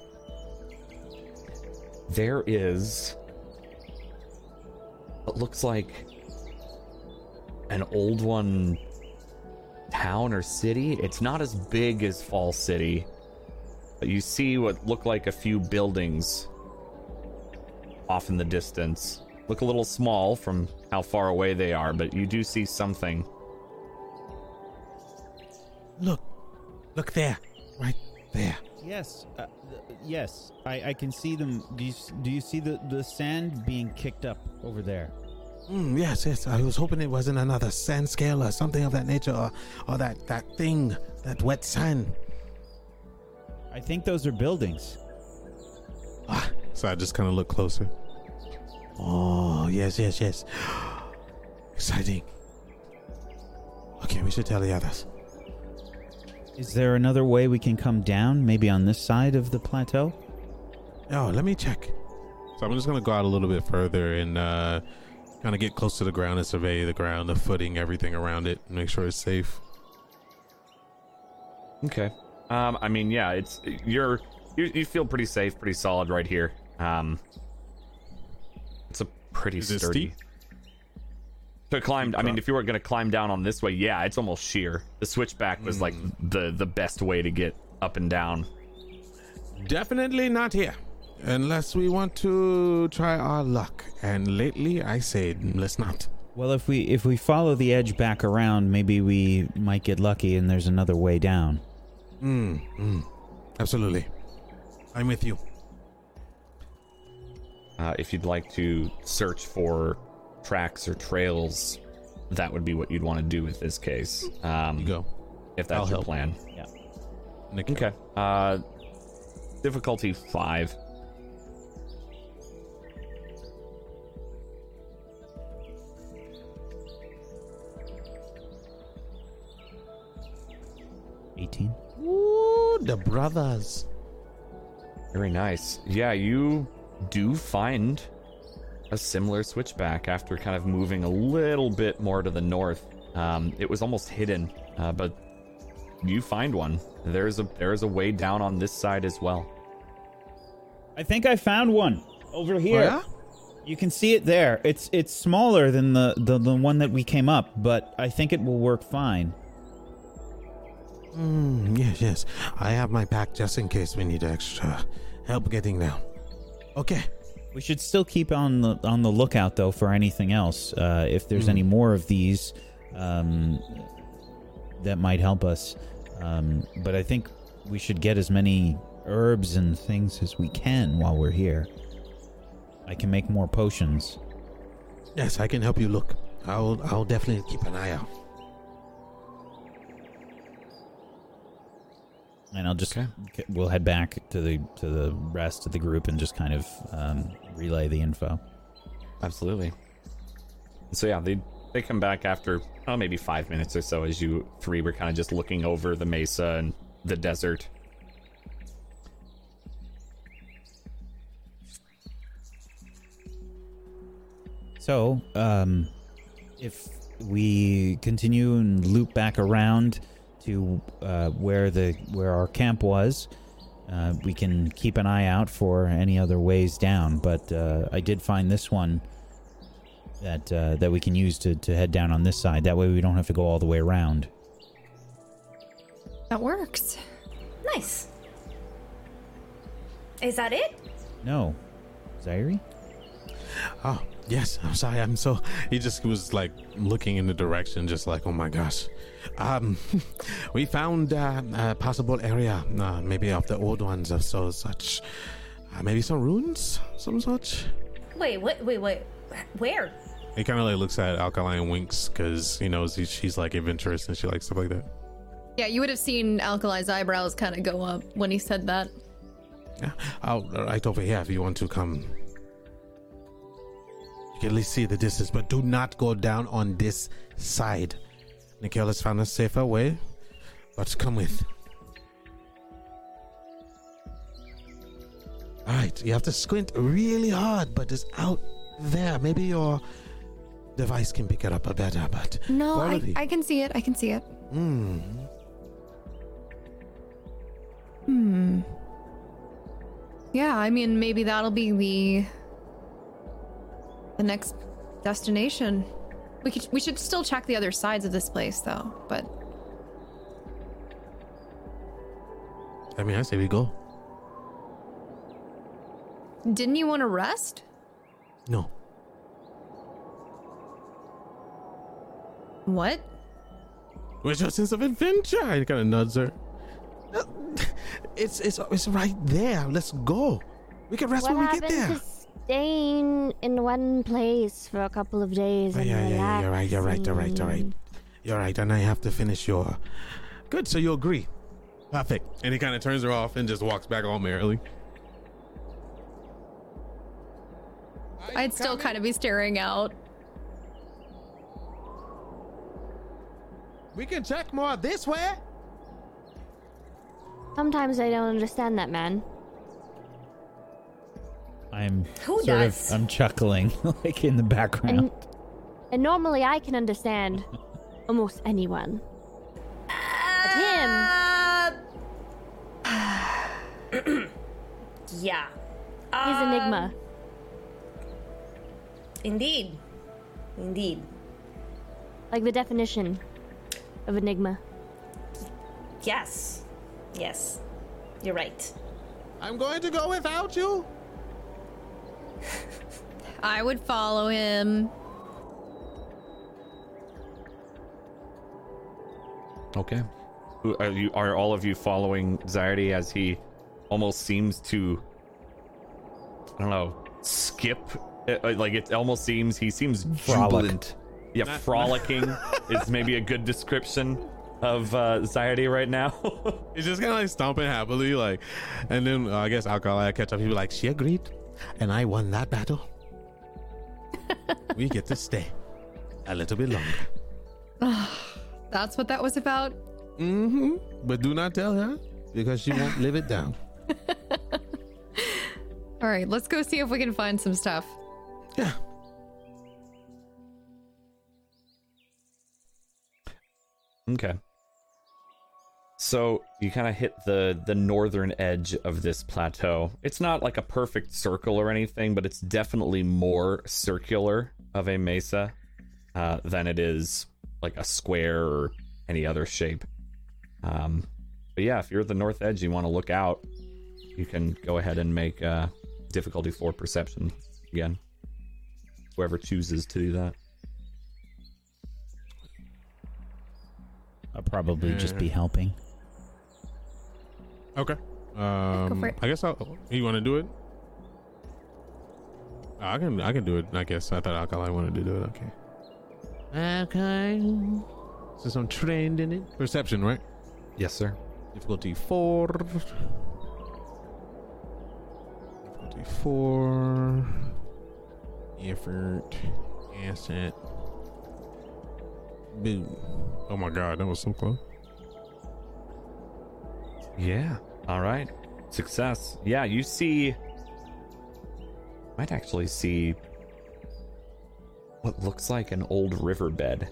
There is what looks like an old one town or city. It's not as big as Fall City. But you see what look like a few buildings off in the distance. Look a little small from how far away they are, but you do see something. Look, look there, right there. Yes, uh, th- yes, I, I can see them. Do you do you see the the sand being kicked up over there? Mm, yes, yes. I was hoping it wasn't another sand scale or something of that nature, or, or that that thing, that wet sand. I think those are buildings. Ah, So I just kind of look closer. Oh, yes, yes, yes. Exciting. Okay, we should tell the others. Is there another way we can come down? Maybe on this side of the plateau? Oh, let me check. So I'm just gonna go out a little bit further and uh, kind of get close to the ground and survey the ground, the footing, everything around it, make sure it's safe. Okay. Um, I mean, yeah, it's you're you, you feel pretty safe, pretty solid right here. Um, it's a pretty Is sturdy. steep? To climb, Steep I mean, drop? if you were gonna climb down on this way, yeah, it's almost sheer. The switchback was like the the best way to get up and down. Definitely not here. Unless we want to try our luck. And lately, I say, let's not. Well, if we if we follow the edge back around, maybe we might get lucky and there's another way down. Mm, mm. Absolutely. I'm with you. Uh, if you'd like to search for tracks or trails, that would be what you'd want to do with this case. Um, You go. if that's I'll your help. plan. Nick, Okay. Uh, difficulty five. Eighteen. Ooh, the brothers. Very nice. Yeah, you do find a similar switchback after kind of moving a little bit more to the north. Um, it was almost hidden, uh, but you find one. There's a there's a way down on this side as well. I think I found one over here. yeah? You can see it there. It's it's smaller than the, the the one that we came up, but I think it will work fine. Mm, yes, yes. I have my pack just in case we need extra help getting down. Okay. We should still keep on the on the lookout though for anything else. Uh, if there's any more of these, um, that might help us. Um, but I think we should get as many herbs and things as we can while we're here. I can make more potions. Yes, I can help you look. I'll I'll definitely keep an eye out. And I'll just Okay. we'll head back to the to the rest of the group and just kind of um, relay the info. Absolutely. So yeah, they they come back after oh maybe five minutes or so as you three were kind of just looking over the mesa and the desert. So, um, if we continue and loop back around to uh, where the where our camp was, uh, we can keep an eye out for any other ways down. But uh, I did find this one that uh, that we can use to, to head down on this side. That way, we don't have to go all the way around. That works. Nice. Is that it? No, Zairi. Oh, yes. I'm sorry. I'm so. He just was like looking in the direction, just like, oh my gosh. Um, we found uh, a possible area, uh, maybe of the old ones of so such. Uh, maybe some ruins, some such. Wait, wait, wait, wait. Where? He kind of like looks at Alkaline and winks because he knows he, she's like adventurous and she likes stuff like that. Yeah, you would have seen Alkali's eyebrows kind of go up when he said that. Yeah, I'll right over here if you want to come. Can at least see the distance, but do not go down on this side. Nikel has found a safer way, but come with. Alright, you have to squint really hard, but it's out there. Maybe your device can pick it up a better, but No, I. I can see it. I can see it. Hmm. Hmm. Yeah, I mean, maybe that'll be the the next destination. We could we should still check the other sides of this place though, but I mean I say we go. Didn't you want to rest? No. What? We're just in some adventure. I kind of nudge her. It's it's it's right there. Let's go. We can rest what when we get there to staying in one place for a couple of days Oh, and yeah, yeah, yeah, you're right, you're right, you're right, you're right. You're right, and I have to finish your. Good, so you agree. Perfect. And he kind of turns her off and just walks back all merrily. I'd still kind of be staring out. We can check more this way. Sometimes I don't understand that, man. I'm Who sort does? of I'm chuckling like in the background. And and normally I can understand almost anyone. But him, Uh, yeah. he's Um, Enigma. Indeed. Indeed. Like the definition of Enigma. Yes. Yes. You're right. I'm going to go without you. I would follow him. Okay. Are you are all of you following Zairi as he almost seems to I don't know, skip Uh, uh, like it almost seems he seems Frolic. jubilant. Yeah, frolicking is maybe a good description of uh Zairi right now. He's just kind of like stomping happily, like, and then uh, I guess Alkali catch up. He'll be like, She agreed, and I won that battle. we get to stay a little bit longer. That's what that was about. Mm-hmm. But do not tell her because she won't live it down. All right, let's go see if we can find some stuff. Yeah. Okay. So you kind of hit the the northern edge of this plateau. It's not like a perfect circle or anything, but it's definitely more circular of a mesa uh, than it is like a square or any other shape. Um, but yeah, if you're at the north edge, you want to look out. You can go ahead and make uh, difficulty four perception again. Whoever chooses to do that. I'll probably just be helping. Okay. Um, for it. I guess I'll. You want to do it? I can. I can do it. I guess I thought Alkali wanted to do it. Okay. Okay. Since I'm trained in it. Perception, right? Yes, sir. Difficulty four. Difficulty four. Effort. Asset. Boom. Oh my god, that was so close. Yeah. All right. Success. Yeah, you see. Might actually see what looks like an old riverbed.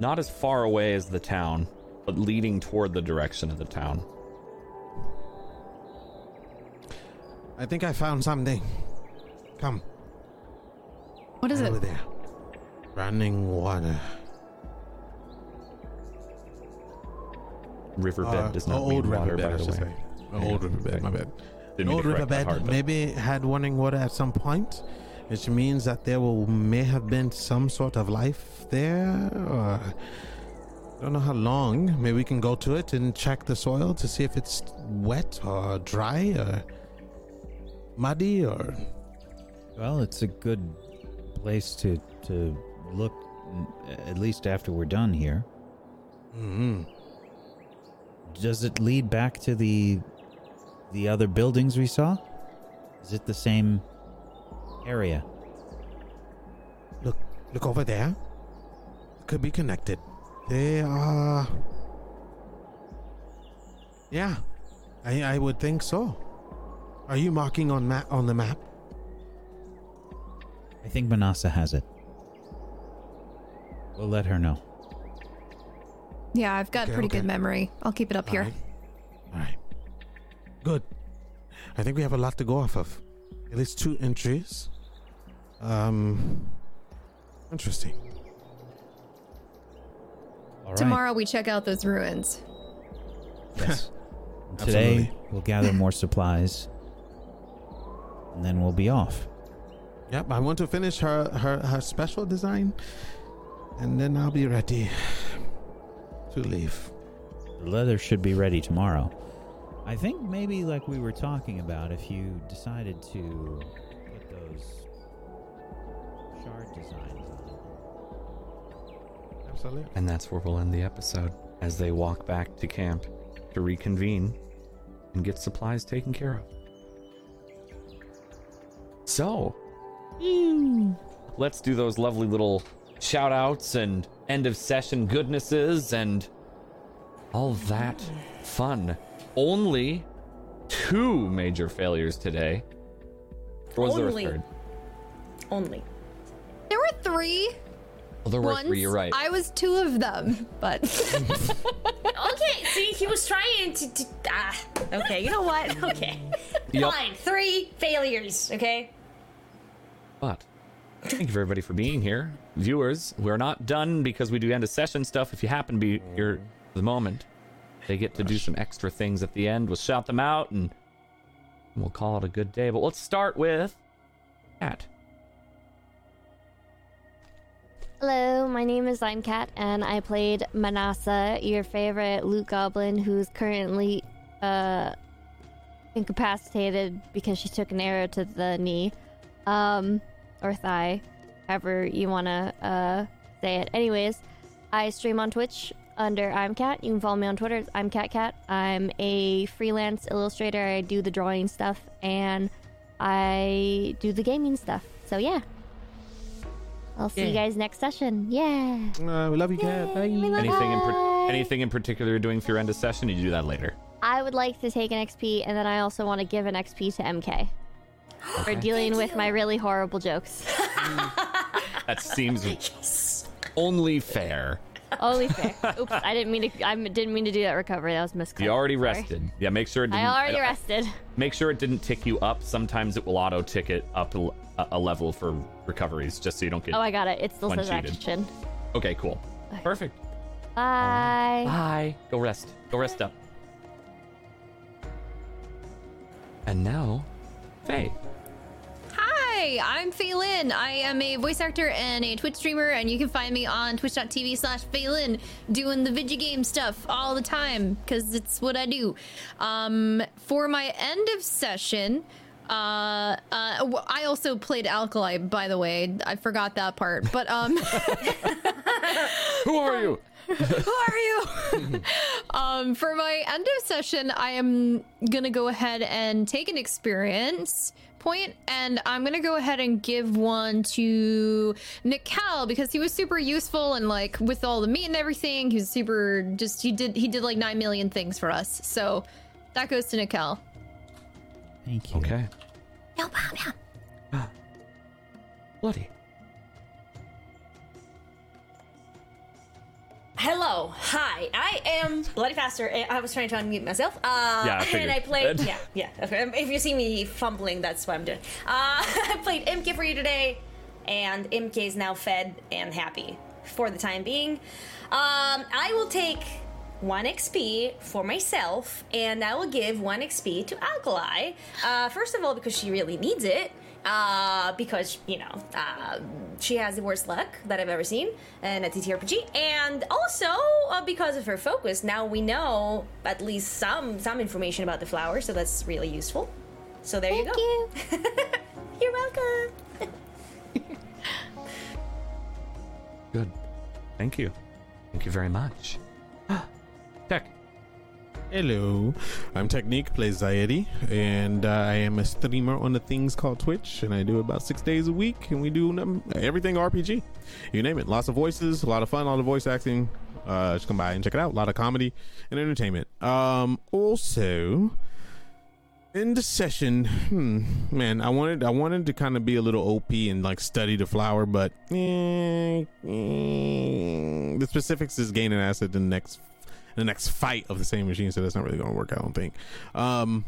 Not as far away as the town, but leading toward the direction of the town. I think I found something. Come. What is right it? Over there. Running water. Riverbed Uh, does not oh, mean old water, riverbed, by I the way. say. Oh, old riverbed, my bad. Didn't old to correct that riverbed hard, maybe had running water at some point, which means that there will may have been some sort of life there. Or I don't know how long. Maybe we can go to it and check the soil to see if it's wet or dry or muddy or. Well, it's a good place to to look, at least after we're done here. Mm-hmm. Does it lead back to the the other buildings we saw? Is it the same area? Look, look over there. Could be connected. They are. Yeah, I I would think so. Are you marking on map on the map? I think Manasa has it. We'll let her know. Yeah, I've got Okay, pretty okay. good memory. I'll keep it up here. All right. All right. Good. I think we have a lot to go off of. At least two entries. Um. Interesting. All right. Tomorrow we check out those ruins. Yes. And Today Absolutely. we'll gather more supplies, and then we'll be off. Yep, I want to finish her, her, her special design, and then I'll be ready to leave. The leather should be ready tomorrow. I think maybe like we were talking about, if you decided to put those shard designs on. Absolutely. And that's where we'll end the episode as they walk back to camp to reconvene and get supplies taken care of. So, let's do those lovely little shout outs and end of session goodnesses and all that fun. Only two major failures today. Or was Only. there a third? Only. There were three. Oh, there were Once three, you're right. I was two of them, but Okay, see, he was trying to. to ah, okay, you know what? Okay. Yup. Fine, three failures, okay? But thank you everybody for being here. Viewers, we're not done because we do end of session stuff. If you happen to be here at the moment, they get to do some extra things at the end. We'll shout them out and we'll call it a good day. But let's start with Cat. Hello, my name is I'm Kat, and I played Manasa, your favorite loot goblin, who's currently uh incapacitated because she took an arrow to the knee, um, or thigh, however you wanna uh say it. Anyways, I stream on Twitch under I'm Cat. You can follow me on Twitter. I'm Cat Cat. I'm a freelance illustrator. I do the drawing stuff and I do the gaming stuff. So yeah. I'll see you guys next session. Yeah. Uh, we love you, Cat. Bye. Anything in Bye. anything in particular you're doing for your end of session? You do that later. I would like to take an XP, and then I also want to give an XP to Imke for dealing with my really horrible jokes. That seems only fair. Only fair. Oops, I didn't mean to. I didn't mean to do that recovery. That was miscut. You already Sorry. rested. Yeah, make sure it didn't. I already uh, rested. Make sure it didn't tick you up. Sometimes it will auto tick it up a, a level for recoveries, just so you don't get. Oh, I got it. It still One says cheated. action. Okay, cool. Perfect. Bye. Bye. Go rest. Go rest up. And now, Faye. Hi, I'm Phelan. I am a voice actor and a Twitch streamer, and you can find me on twitch.tv slash Phelan doing the video game stuff all the time, because it's what I do. Um, for my end of session, uh, uh, I also played Alkali, by the way. I forgot that part, but um, Who are you? who are you? um, for my end of session, I am gonna go ahead and take an experience point, and I'm gonna go ahead and give one to Nikel because he was super useful and like with all the meat and everything, he was super. Just he did he did like nine million things for us. So that goes to Nikel. Thank you. Okay. No problem. Bloody. Hello, hi. I am Bloody Faster. and I was trying to unmute myself. Uh, Yeah, I and I played. Yeah, yeah. Okay. If you see me fumbling, that's what I'm doing. Uh, I played Imke for you today, and Imke is now fed and happy for the time being. Um, I will take one XP for myself, and I will give one XP to Alkali. Uh, first of all, because she really needs it. Uh, because you know uh, she has the worst luck that I've ever seen in a TTRPG, and also uh, because of her focus. Now we know at least some some information about the flower, so that's really useful. So there Thank you go. you. You're welcome. Good. Thank you. Thank you very much. Tech. Hello, I'm Technique, plays Zairi, and uh, I am a streamer on the things called Twitch, and I do about six days a week, and we do everything RPG. You name it. Lots of voices, a lot of fun, a lot of voice acting. Uh, just come by and check it out. A lot of comedy and entertainment. Um, also, in the session, hmm, man, I wanted I wanted to kind of be a little OP and like study the flower, but eh, eh, the specifics is gain an asset in the next the next fight of the same machine, so that's not really going to work. I don't think. Um,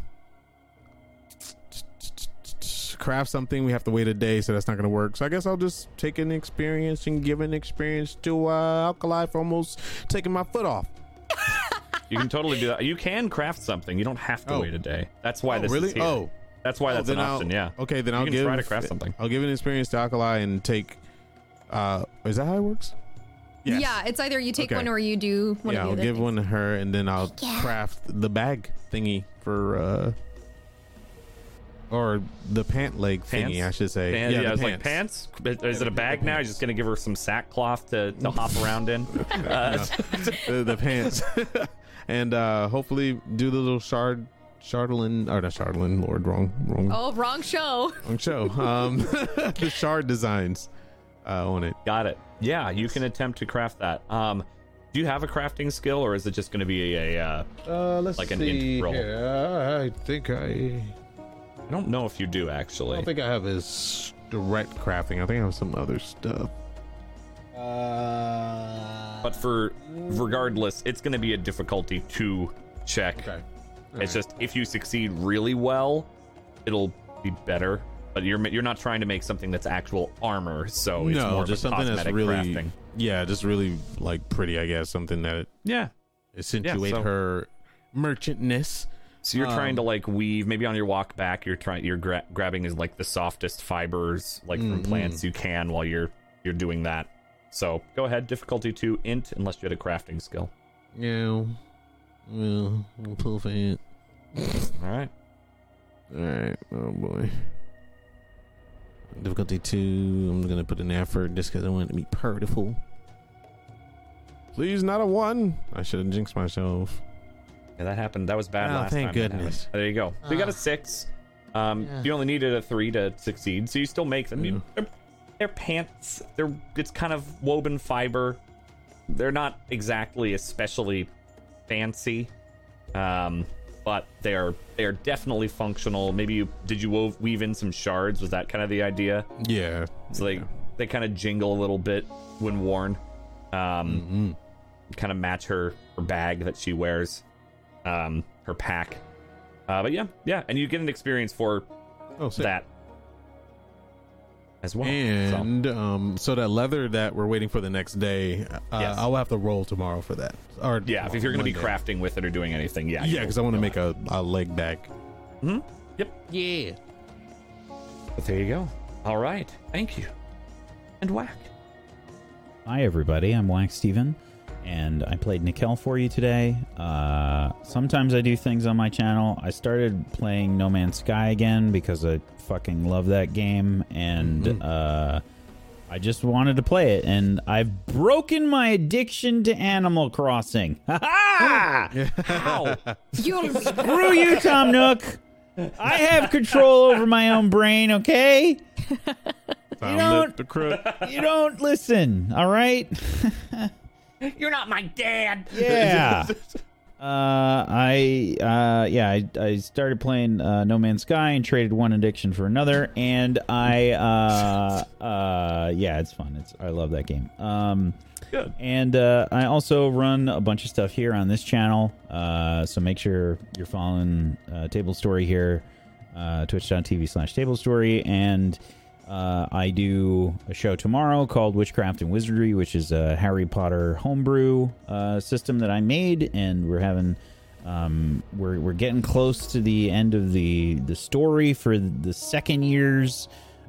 craft something, we have to wait a day, so that's not going to work. So I guess I'll just take an experience and give an experience to uh, Alkali for almost taking my foot off. You can totally do that. You can craft something. You don't have to Oh. wait a day. That's why Oh, this really? is here. Oh, That's why Oh, that's an I'll- option. Yeah. Okay, then You I'll give try to craft something. I'll give an experience to Alkali and take. Uh, is that how it works? Yes. Yeah, it's either you take Okay. one or you do one yeah, of the I'll other give things. one to her, and then I'll craft the bag thingy for, uh or the pant leg thingy, I should say. Pan- yeah, the I was like pants. Is it a bag now? You're just gonna give her some sackcloth to, to hop around in. Uh, the, the pants, and uh hopefully do the little shard, shardlin, or not shardlin, Lord, wrong, wrong, Oh, wrong show. wrong show. Um, the shard designs uh, on it. Got it. Yeah, you can attempt to craft that. Um, do you have a crafting skill, or is it just going to be a? Uh, Uh, let's Like an see int roll. here. I think I. I don't know if you do I actually. don't think I have his direct crafting. I think I have some other stuff. Uh, but for regardless, it's going to be a difficulty two check. Okay. It's just if you succeed really well, it'll be better. But you're you're not trying to make something that's actual armor, so it's no, more just something that's really, crafting. yeah, just really like pretty. I guess something that Yeah. accentuate so- her merchantness. So you're trying to Um, like weave. Maybe on your walk back, you're trying. You're gra- grabbing is like the softest fibers, like from Mhm. plants you can, while you're you're doing that. So go ahead, difficulty two, int, unless you had a crafting skill. Yeah. Well, we'll pull for it. All right. All right. Oh boy. Difficulty two. I'm gonna put an effort just because I want it to be purtiful. Please, not a one. I should have jinxed myself. Yeah, that happened. That was bad Oh, last thank time. that happened. goodness. There you go. So you got a Ah. six. Um, Yeah. you only needed a three to succeed, so you still make them. You- Yeah. they're, they're pants. They're it's kind of woven fiber. They're not exactly especially fancy, um, but they are they are definitely functional. Maybe you did you wove, weave in some shards? Was that kind of the idea? Yeah. So they they kind of jingle a little bit when worn. Um, Mm-hmm. kind of match her her bag that she wears, um, her pack. Uh, but yeah, yeah, and you get an experience for Oh, that as well. so, And um, so that leather that we're waiting for the next day, uh, Yes. I'll have to roll tomorrow for that. Or yeah, if you're going to be crafting with it or doing anything, yeah, Yeah, because I want to make a, a leg bag. Hmm. Yep. yeah. But there you go. All right, thank you. And whack. Hi, everybody. I'm Wax Steven, and I played Nikel for you today. Uh, sometimes I do things on my channel. I started playing No Man's Sky again because I fucking love that game, and uh, I just wanted to play it. And I've broken my addiction to Animal Crossing. Ha ha! You'll Screw you, Tom Nook. I have control over my own brain, okay? Found don't- it, the crook. You don't listen, all right? You're not my dad. Yeah. Uh, I uh, yeah, I, I started playing uh, No Man's Sky and traded one addiction for another, and I uh, uh, yeah, it's fun. It's I love that game. Um, Good. and uh, I also run a bunch of stuff here on this channel. Uh, so make sure you're following uh, Table Story here, uh, twitch.tv slash Table Story. And uh, I do a show tomorrow called Witchcraft and Wizardry, which is a Harry Potter homebrew uh, system that I made. And we're having. Um, we're, we're getting close to the end of the, the story for the second years.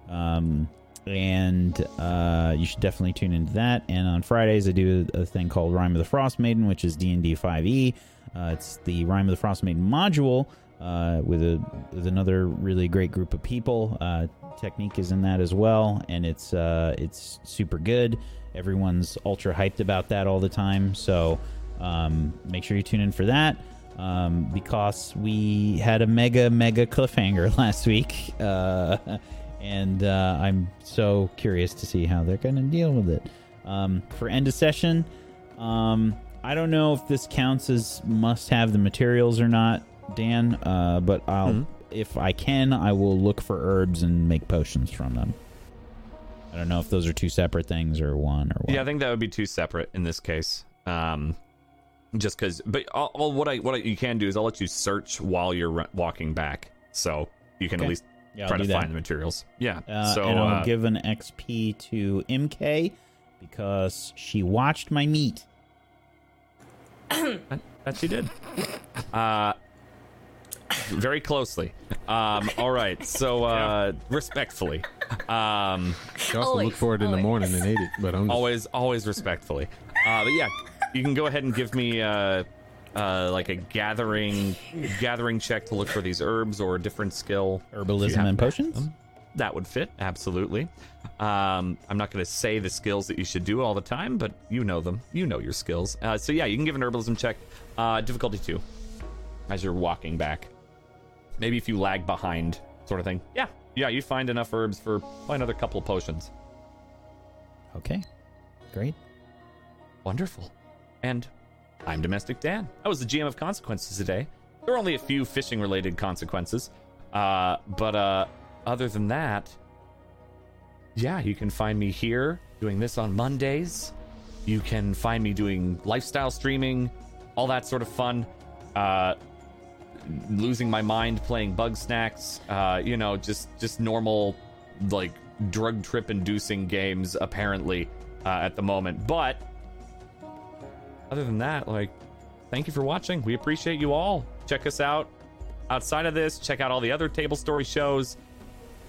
Um, and uh, you should definitely tune into that. And on Fridays, I do a, thing called Rime of the Frostmaiden, which is D and D 5e. Uh, it's the Rime of the Frostmaiden module uh, with a with another really great group of people. Uh, Technique is in that as well, and it's uh, it's super good. Everyone's ultra hyped about that all the time. So um, make sure you tune in for that. Um, because we had a mega mega cliffhanger last week. Uh, and uh, I'm so curious to see how they're going to deal with it. Um, for end of session, um, I don't know if this counts as must have the materials or not, Dan. Uh, but I'll, if I can, I will look for herbs and make potions from them. I don't know if those are two separate things or one or what. Yeah, I think that would be two separate in this case. Um, just because, but I'll, I'll- what I what I, you can do is I'll let you search while you're ru- walking back, so you can Okay. at least Yeah, try to that. find the materials. Yeah. Uh, so and I'll uh, give an XP to Imke because she watched my meat. that she did. Uh, very closely. Um, all right, so uh, respectfully. Um, I also Always, looked for it in the always. morning and ate it, but I'm just, always, always respectfully. Uh, but yeah, you can go ahead and give me uh, uh, like a gathering gathering check to look for these herbs or a different skill. Herbalism and potions. That would fit absolutely. Um, I'm not going to say the skills that you should do all the time, but you know them. You know your skills. Uh, so yeah, you can give an herbalism check. Uh, difficulty two, as you're walking back. Maybe if you lag behind, sort of thing. Yeah, yeah, you find enough herbs for probably another couple of potions. Okay, great. Wonderful. And I'm Domestic Dan. I was the GM of Consequences today. There are only a few fishing related consequences. Uh, but uh, other than that, yeah, you can find me here doing this on Mondays. You can find me doing lifestyle streaming, all that sort of fun. Uh, losing my mind playing Bugsnax. Uh, you know, just just normal like drug trip inducing games apparently uh, at the moment. But other than that, like, thank you for watching. We appreciate you all. Check us out outside of this. Check out all the other table story shows,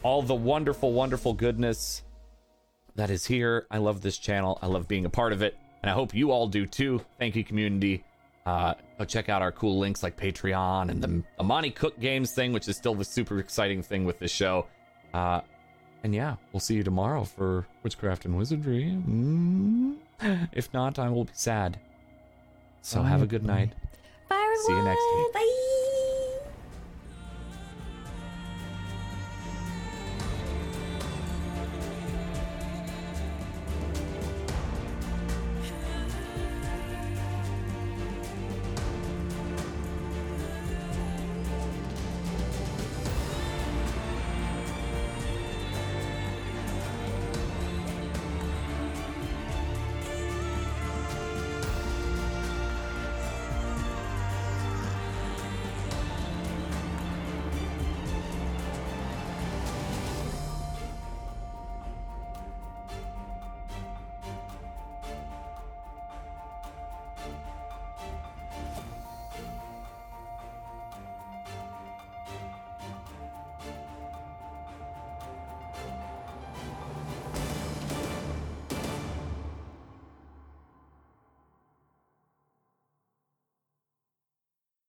all the wonderful, wonderful goodness that is here. I love this channel. I love being a part of it, and I hope you all do too. Thank you, community. Uh, go check out our cool links like Patreon and the Monte Cook Games thing, which is still the super exciting thing with this show. Uh, and yeah, we'll see you tomorrow for Witchcraft and Wizardry. Mm. If not, I will be sad. So have a good night. Bye, everyone. See you next week. Bye.